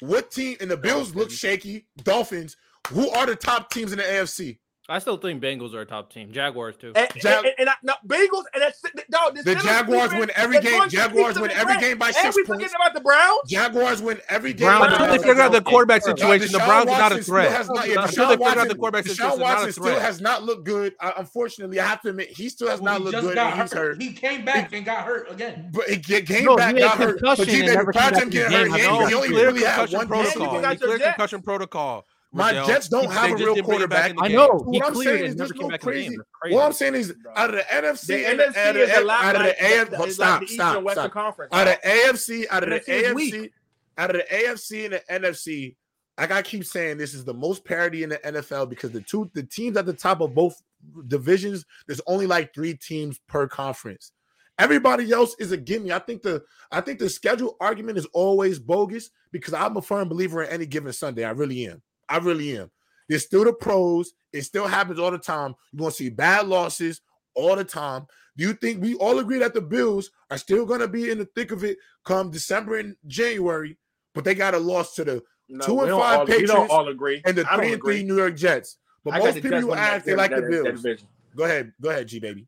what team and the Bills look shaky. Dolphins. Who are the top teams in the AFC? I still think Bengals are a top team. Jaguars too. And, Jag- and, and I, no, Bengals and that's dog. The Jaguars win every game. Jaguars win every game by And six we points. forgetting about the Browns. Jaguars win every game. Browns by until they figure out the quarterback Bro, situation. The Browns are not a threat. has not- yeah, Until they figure out the quarterback situation, not Watson still has not looked good. Uh, unfortunately, I have to admit he still has Well, not he looked good, got and he's hurt. He came back and got hurt again. But he came No, back, he got hurt. But concussion G, and baby, never prior came to back him in getting the hurt, he, I ain't- know. he only really had concussion protocol. got He cleared concussion protocol. My Riddell. Jets don't He- have a real didn't bring it back quarterback. I know. What He I'm saying is never there's no back in the crazy. crazy. What I'm saying is out of the NFC The and NFC out of the out of the AFC. Stop, like stop, stop. Conference. Out of dog. AFC, out of the NFC is weak. AFC, out of the AFC and the NFC, like I keep saying, this is the most parity in the NFL because the two the teams at the top of both divisions, there's only like three teams per conference. Everybody else is a gimme. I think the I think the schedule argument is always bogus because I'm a firm believer in any given Sunday. I really am. I really am. There's still the pros. It still happens all the time. You're gonna see bad losses all the time. Do you think we all agree that the Bills are still gonna be in the thick of it come December and January, but they got a loss to the No, two and five all, We don't Patriots all agree. and the I don't three and agree. three New York Jets. But I most people Jets you ask, they like the that- that Bills. Go ahead, go ahead, G baby.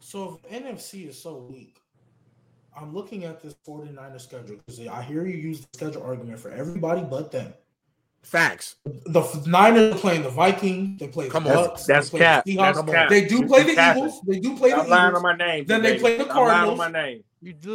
So if NFC is so weak, I'm looking at this 49er schedule because I hear you use the schedule argument for everybody but them. Facts. The F- Niners are playing the Vikings. They play Come the on. Bucks. That's they cap. the That's cap. They do play the capping. Eagles. They do play the I'm lying Eagles. on my name. Then they play the I'm lying on Cardinals. my name.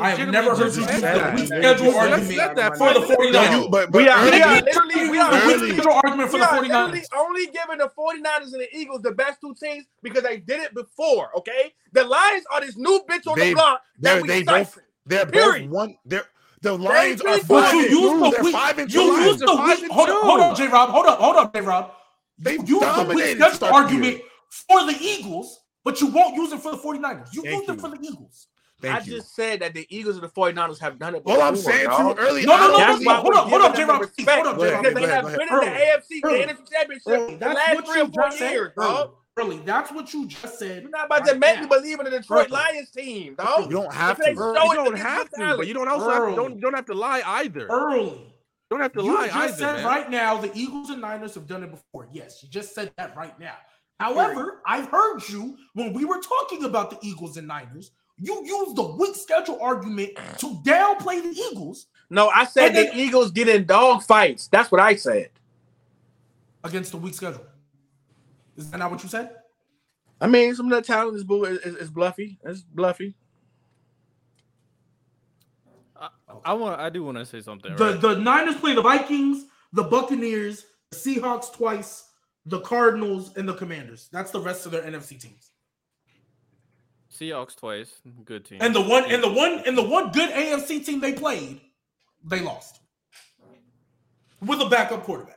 I have never heard you said use that. the weak Yeah, schedule you argument that for the fly. 49ers. No, you, but, We but are, early, we are literally, we are the weak Early. schedule argument for we the are literally 49ers. only giving the 49ers and the Eagles the best two teams because they did it before, okay? The Lions are this new bitch on They- the block they're- that we they both they're Period. both one. They're the Lions are five you and use two. the They're five and You two. use the weak. Hold up, hold up, J Rob. Hold up, hold up, J Rob. They You use the weak dominated to schedule the argument for the Eagles, but you won't use it for the 49ers. You Thank used it for the Eagles. Thank I you. just said that the Eagles and the 49ers have done it All before. I'm saying to you dog. early, No, I no, don't no, That's believe- no, hold up, hold up, J-Rob, the please, respect hold up, Go ahead, because they have been in the AFC, the NFC Championship the last three or four years, Early. Dog. Early, that's what you just said. You're not about right to make now. me believe in the Detroit Early. Lions team, dog. You don't have If they to. Bro, you don't have to, but you don't also have, don't don't have to lie either. Early. Don't have to You lie just either, said man. right now the Eagles and Niners have done it before. Yes, you just said that right now. However, I've heard you when we were talking about the Eagles and Niners. You used the weak schedule argument to downplay the Eagles No, I said the then- Eagles get in dog fights. That's what I said. against the weak schedule. Is that not what you said? I mean, some of the talent is, boo- is, is, is bluffy. It's bluffy. I want. I do want to say something. The right? the Niners play the Vikings, the Buccaneers, the Seahawks twice, the Cardinals, and the Commanders. That's the rest of their NFC teams. Seahawks twice, good team. And the one and the one and the one good AFC team they played, they lost with a backup quarterback.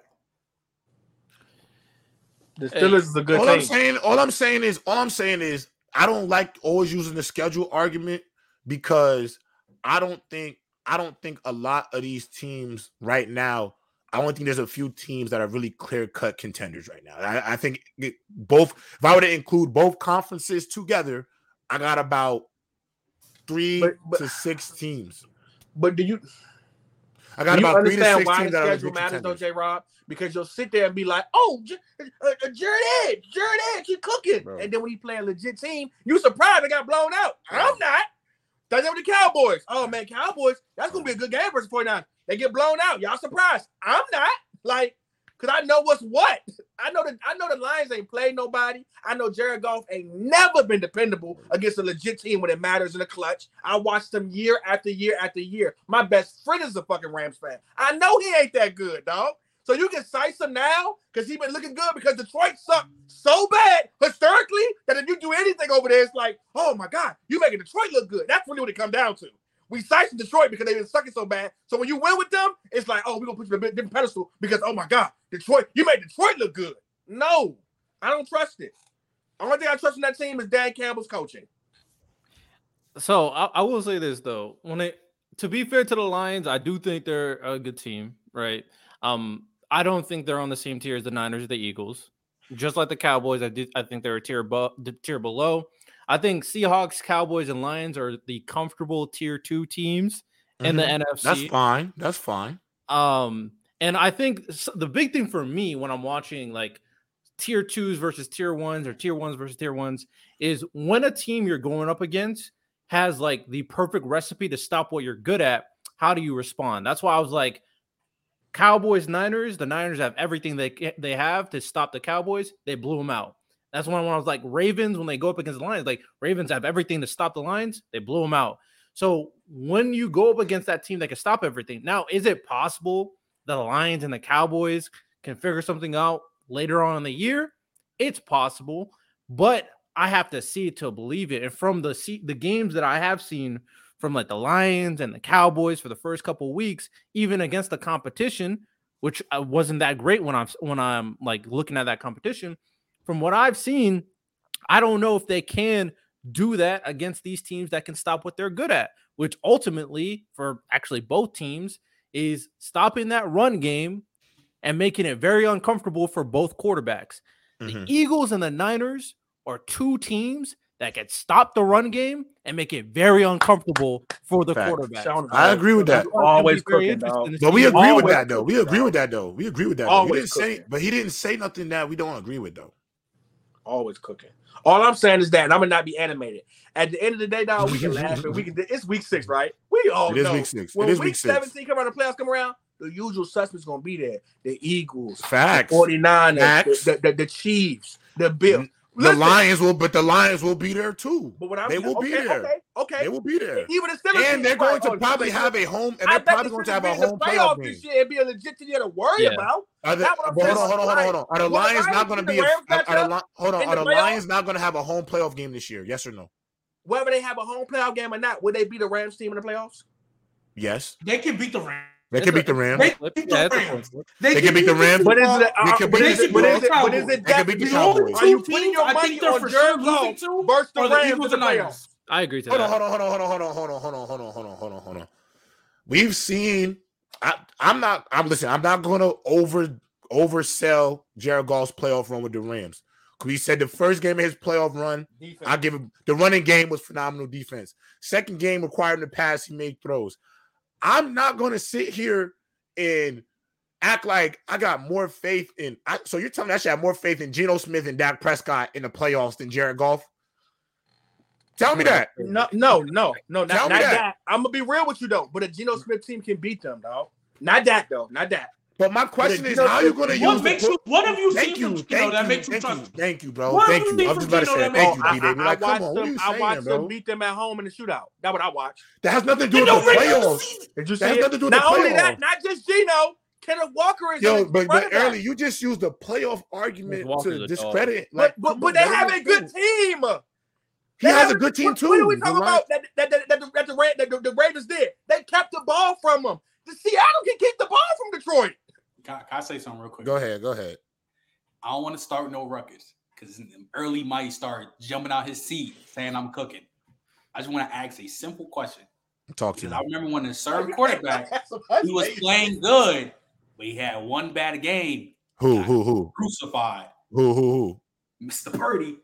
The Hey, Steelers is a good all I'm saying, all I'm saying is, all I'm saying is, I don't like always using the schedule argument because I don't think I don't think a lot of these teams right now. I don't think there's a few teams that are really clear cut contenders right now. I, I think it, both. If I were to include both conferences together, I got about three But- but- to six teams. But do you I got you about three to understand six why teams the schedule matters, though. J. Rob? Because you'll sit there and be like, "Oh, J- uh, uh, Jared Edge, Jared Edge, he cooking," Bro. and then when he play a legit team, you surprised they got blown out. I'm not. That's with the Cowboys. Oh man, Cowboys, that's gonna be a good game versus 49. They get blown out. Y'all surprised? I'm not. Like, cause I know what's what. I know that I know the Lions ain't played nobody. I know Jared Goff ain't never been dependable against a legit team when it matters in the clutch. I watched them year after year after year. My best friend is a fucking Rams fan. I know he ain't that good, dog. So you can cite him now because he been looking good because Detroit sucked so bad historically that if you do anything over there, it's like, oh my God, you making Detroit look good. That's really what it come down to. We cite Detroit because they've been sucking so bad. So when you win with them, it's like, oh, we're gonna put you on a different pedestal because oh my God, Detroit, you made Detroit look good. No, I don't trust it. The only thing I trust in that team is Dan Campbell's coaching. So I, I will say this though, when it to be fair to the Lions, I do think they're a good team, right? Um, I don't think they're on the same tier as the Niners or the Eagles. Just like the Cowboys, I do I think they're a tier above tier below. I think Seahawks, Cowboys, and Lions are the comfortable tier two teams in the. NFC. That's fine. That's fine. Um, and I think the big thing for me when I'm watching like tier twos versus tier ones or tier ones versus tier ones is when a team you're going up against has like the perfect recipe to stop what you're good at, how do you respond? That's why I was like, Cowboys, Niners, the Niners have everything they they have to stop the Cowboys. They blew them out. That's when, I was like, Ravens, when they go up against the Lions, like Ravens have everything to stop the Lions. They blew them out. So when you go up against that team that can stop everything, now is it possible that the Lions and the Cowboys can figure something out later on in the year? It's possible, but I have to see it to believe it. And from the see, the games that I have seen from like the Lions and the Cowboys for the first couple weeks, even against the competition, which uh, wasn't that great when I'm when I'm like looking at that competition. From what I've seen, I don't know if they can do that against these teams that can stop what they're good at, which ultimately, for actually both teams, is stopping that run game and making it very uncomfortable for both quarterbacks. The Mhm. Eagles and the Niners are two teams that can stop the run game and make it very uncomfortable for the Facts. quarterback. I agree with that. Always cooking. But we agree with that though. We agree with that though. We agree with that. Though. He didn't say, but he didn't say nothing that we don't agree with though. Always cooking. All I'm saying is that I'm gonna not be animated. At the end of the day, dog, we *laughs* can laugh and we can. It's week six, right? We all It is know week six. It when is week week six. 17 come around, the playoffs come around, the usual suspects gonna be there. The Eagles, Facts. 49ers, Facts. the, the, the, the Chiefs, the Bills. Mm-hmm. The Lions will, but the Lions will be there too. But what I'm They will okay, be there. Okay, okay. They will be there. Even the Steelers And they're going to oh, probably Steelers- have a home, and they're probably the going to have a home the playoff playoffs game. this year and be a legit team to worry Yeah. about. Are the, That's what I'm but hold on, hold on, hold on, hold on. Are the Will Lions Lions not going to be? A, are, are the, hold on. Are the the? Lions not going to have a home playoff game this year? Yes or no? Whether they have a home playoff game or not, would they beat the Rams team in the playoffs? Yes. They can beat the Rams. They can beat the Rams. They Flip- can beat yeah, the Rams. flip. They can beat the Rams. But is it? They Uh, can but is it? But is it? But it? They can beat the The Cowboys. Are you putting your money on Jared Goff versus the Rams Eagles in the Niners. playoffs? I agree to Hold on, that. hold on, hold on, hold on, hold on, hold on, hold on, hold on, hold on, hold on, hold on. We've seen. I, I'm not. I'm listening. I'm not going to over oversell Jared Goff's playoff run with the Rams. We said the first game of his playoff run, I give him the running game was phenomenal defense. Second game required him to pass, he made throws. I'm not going to sit here and act like I got more faith in. I, so you're telling me I should have more faith in Geno Smith and Dak Prescott in the playoffs than Jared Goff? Tell me that. No, no, no, no, Tell not, me not that. that. I'm gonna be real with you though, but a Geno Smith team can beat them, dog. Not that though, not that. But my question But is, Geno how are you going to What use? makes the, you? What have you thank seen from you, Geno thank that makes you thank you, trust? thank you, bro. What Thank you you. I'm just from about to say that thank you, you- B baby. I, Like, I come watched on, them. you I watched saying, them beat them at home in the shootout. That's what I watched. That has nothing to do with the the regular playoffs. season. Did you see That has nothing to do with the playoffs. Not only that, not just Geno. Kenneth Walker is Yo, but, but early, you just used the playoff argument to discredit. But Like, but, come but they have a good team. He They has a good team too. What are we The talking about that, that, that, that, the, that, the, that the, the Raiders did? They kept the ball from them. The Seattle can keep the ball from Detroit. Can, can I say something real quick? Go ahead, go ahead. I don't want to start no ruckus because early might start jumping out his seat saying I'm cooking. I just want to ask a simple question Talk to because me. I remember when the serve quarterback *laughs* he was playing good, but he had one bad game, Who, who, who, crucified who, who, who? Mr. Purdy.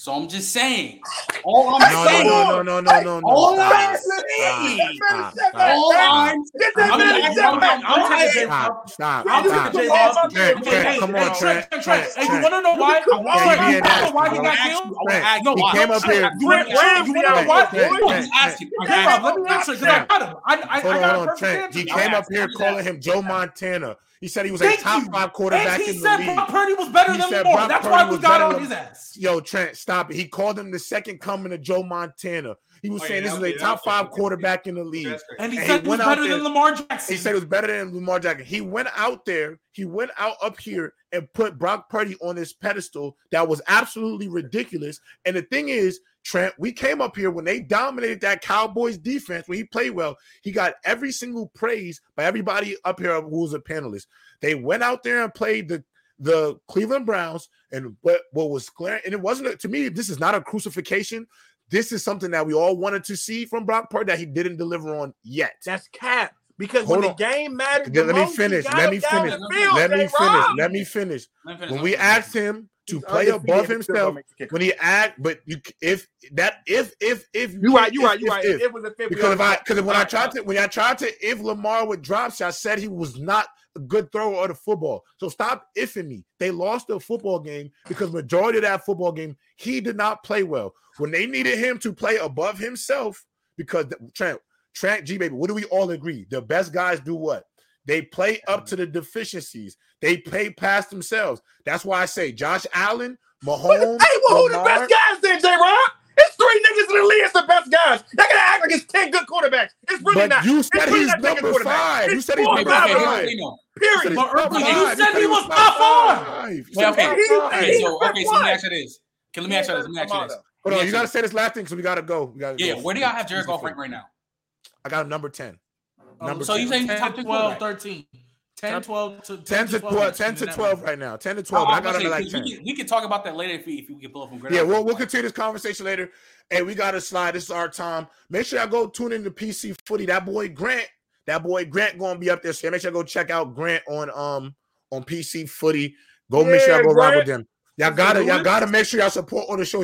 So I'm just saying, *laughs* all I'm No, saying, no, no, no, no, no, no, all no. I'm Stop, saying, stop, stop, all stop, I'm Get that I'm man not- a I'm step not- back. I'm taking Hey, it. stop, stop, Yeah, you stop. can go off my Trent, man. Trent, Hey, come hey, on, Trent, Trent, Trent, Trent, Hey, you Trent. want to know why? Come You on, wanna man. know why he Bro. got Ask killed? you, I Trent, wanna ask No, he why? came up here. You want Trent Ramsey to know out why? there, boy. Hold I'm on, just asking. I'm Hold on, let me asking. answer because I got him. I, I, Hold I on, got a hold on, perfect Trent. He came up here calling him Joe Montana. He said he was a top you. five quarterback And he in said the Brock league. Purdy was better He than said Lamar. Brock That's Purdy why was we got better on his ass. Yo, Trent, stop it. He called him the second coming of Joe Montana. He was Oh, saying yeah, this is a top five okay. quarterback in the league. And he And said he he was went out better there- than Lamar Jackson. He said it was better than Lamar Jackson. He went out there, he went out up here and put Brock Purdy on this pedestal that was absolutely ridiculous. And the thing is, Trent, we came up here when they dominated that Cowboys defense, when he played well, he got every single praise by everybody up here who was a panelist. They went out there and played the the Cleveland Browns, and what, what was clear, and it wasn't a- to me, this is not a crucifixion. This is something that we all wanted to see from Brock Purdy that he didn't deliver on yet. That's cap. Because Hold when on. the game mattered, Let me most, finish. Let me finish. Let me finish. Let me finish. Let me finish. When we I'm- asked him to He's play above himself, don't make the kicker. when he act, but you if that if if if You right, you if, right, you if, right. if, It was a fifth. because if I because when I tried to when I tried to if Lamar would drop shot, I said he was not a good thrower of the football. So stop ifing me. They lost the football game because majority of that football game he did not play well. When they needed him to play above himself, because the, Trent Trent G baby, what do we all agree? The best guys do what? They play up mm-hmm. to the deficiencies. They play past themselves. That's why I say Josh Allen, Mahomes, Hey, well, who the best guys then, J Rob? It's three niggas in the league. It's the best guys. They gotta act like it's ten good quarterbacks. It's really But not. you said really he's not ten good number quarterbacks. five. You said he's number five here's five. the guys. thing, though. Period. But But Urban, you said he was top five. five. Okay, okay. Top He's- five. Okay, he's so okay, so let me ask you this. Okay, let me ask you this. Let me ask you this. Hold on, you gotta say this last thing because we gotta go. We gotta Yeah, go. where do y'all have Jared Goff ranked right now? I got him number 10. Number So you 10. say top 10, 12, 13. 10, 12 to 10 to 12, 10 to 12 right now. 10 to 12. but I got him at like 10. we, can, we can talk about that later if we, if we can pull up from Grant. Yeah, we'll, we'll continue this conversation later. Hey, we got a slide. This is our time. Make sure y'all go tune in to PC Footy. That boy Grant, that boy Grant going to be up there. So make sure y'all go check out Grant on um on PC Footy. Go make sure y'all Yeah, go ride with them. Y'all gotta, y'all gotta make sure y'all support all the shows.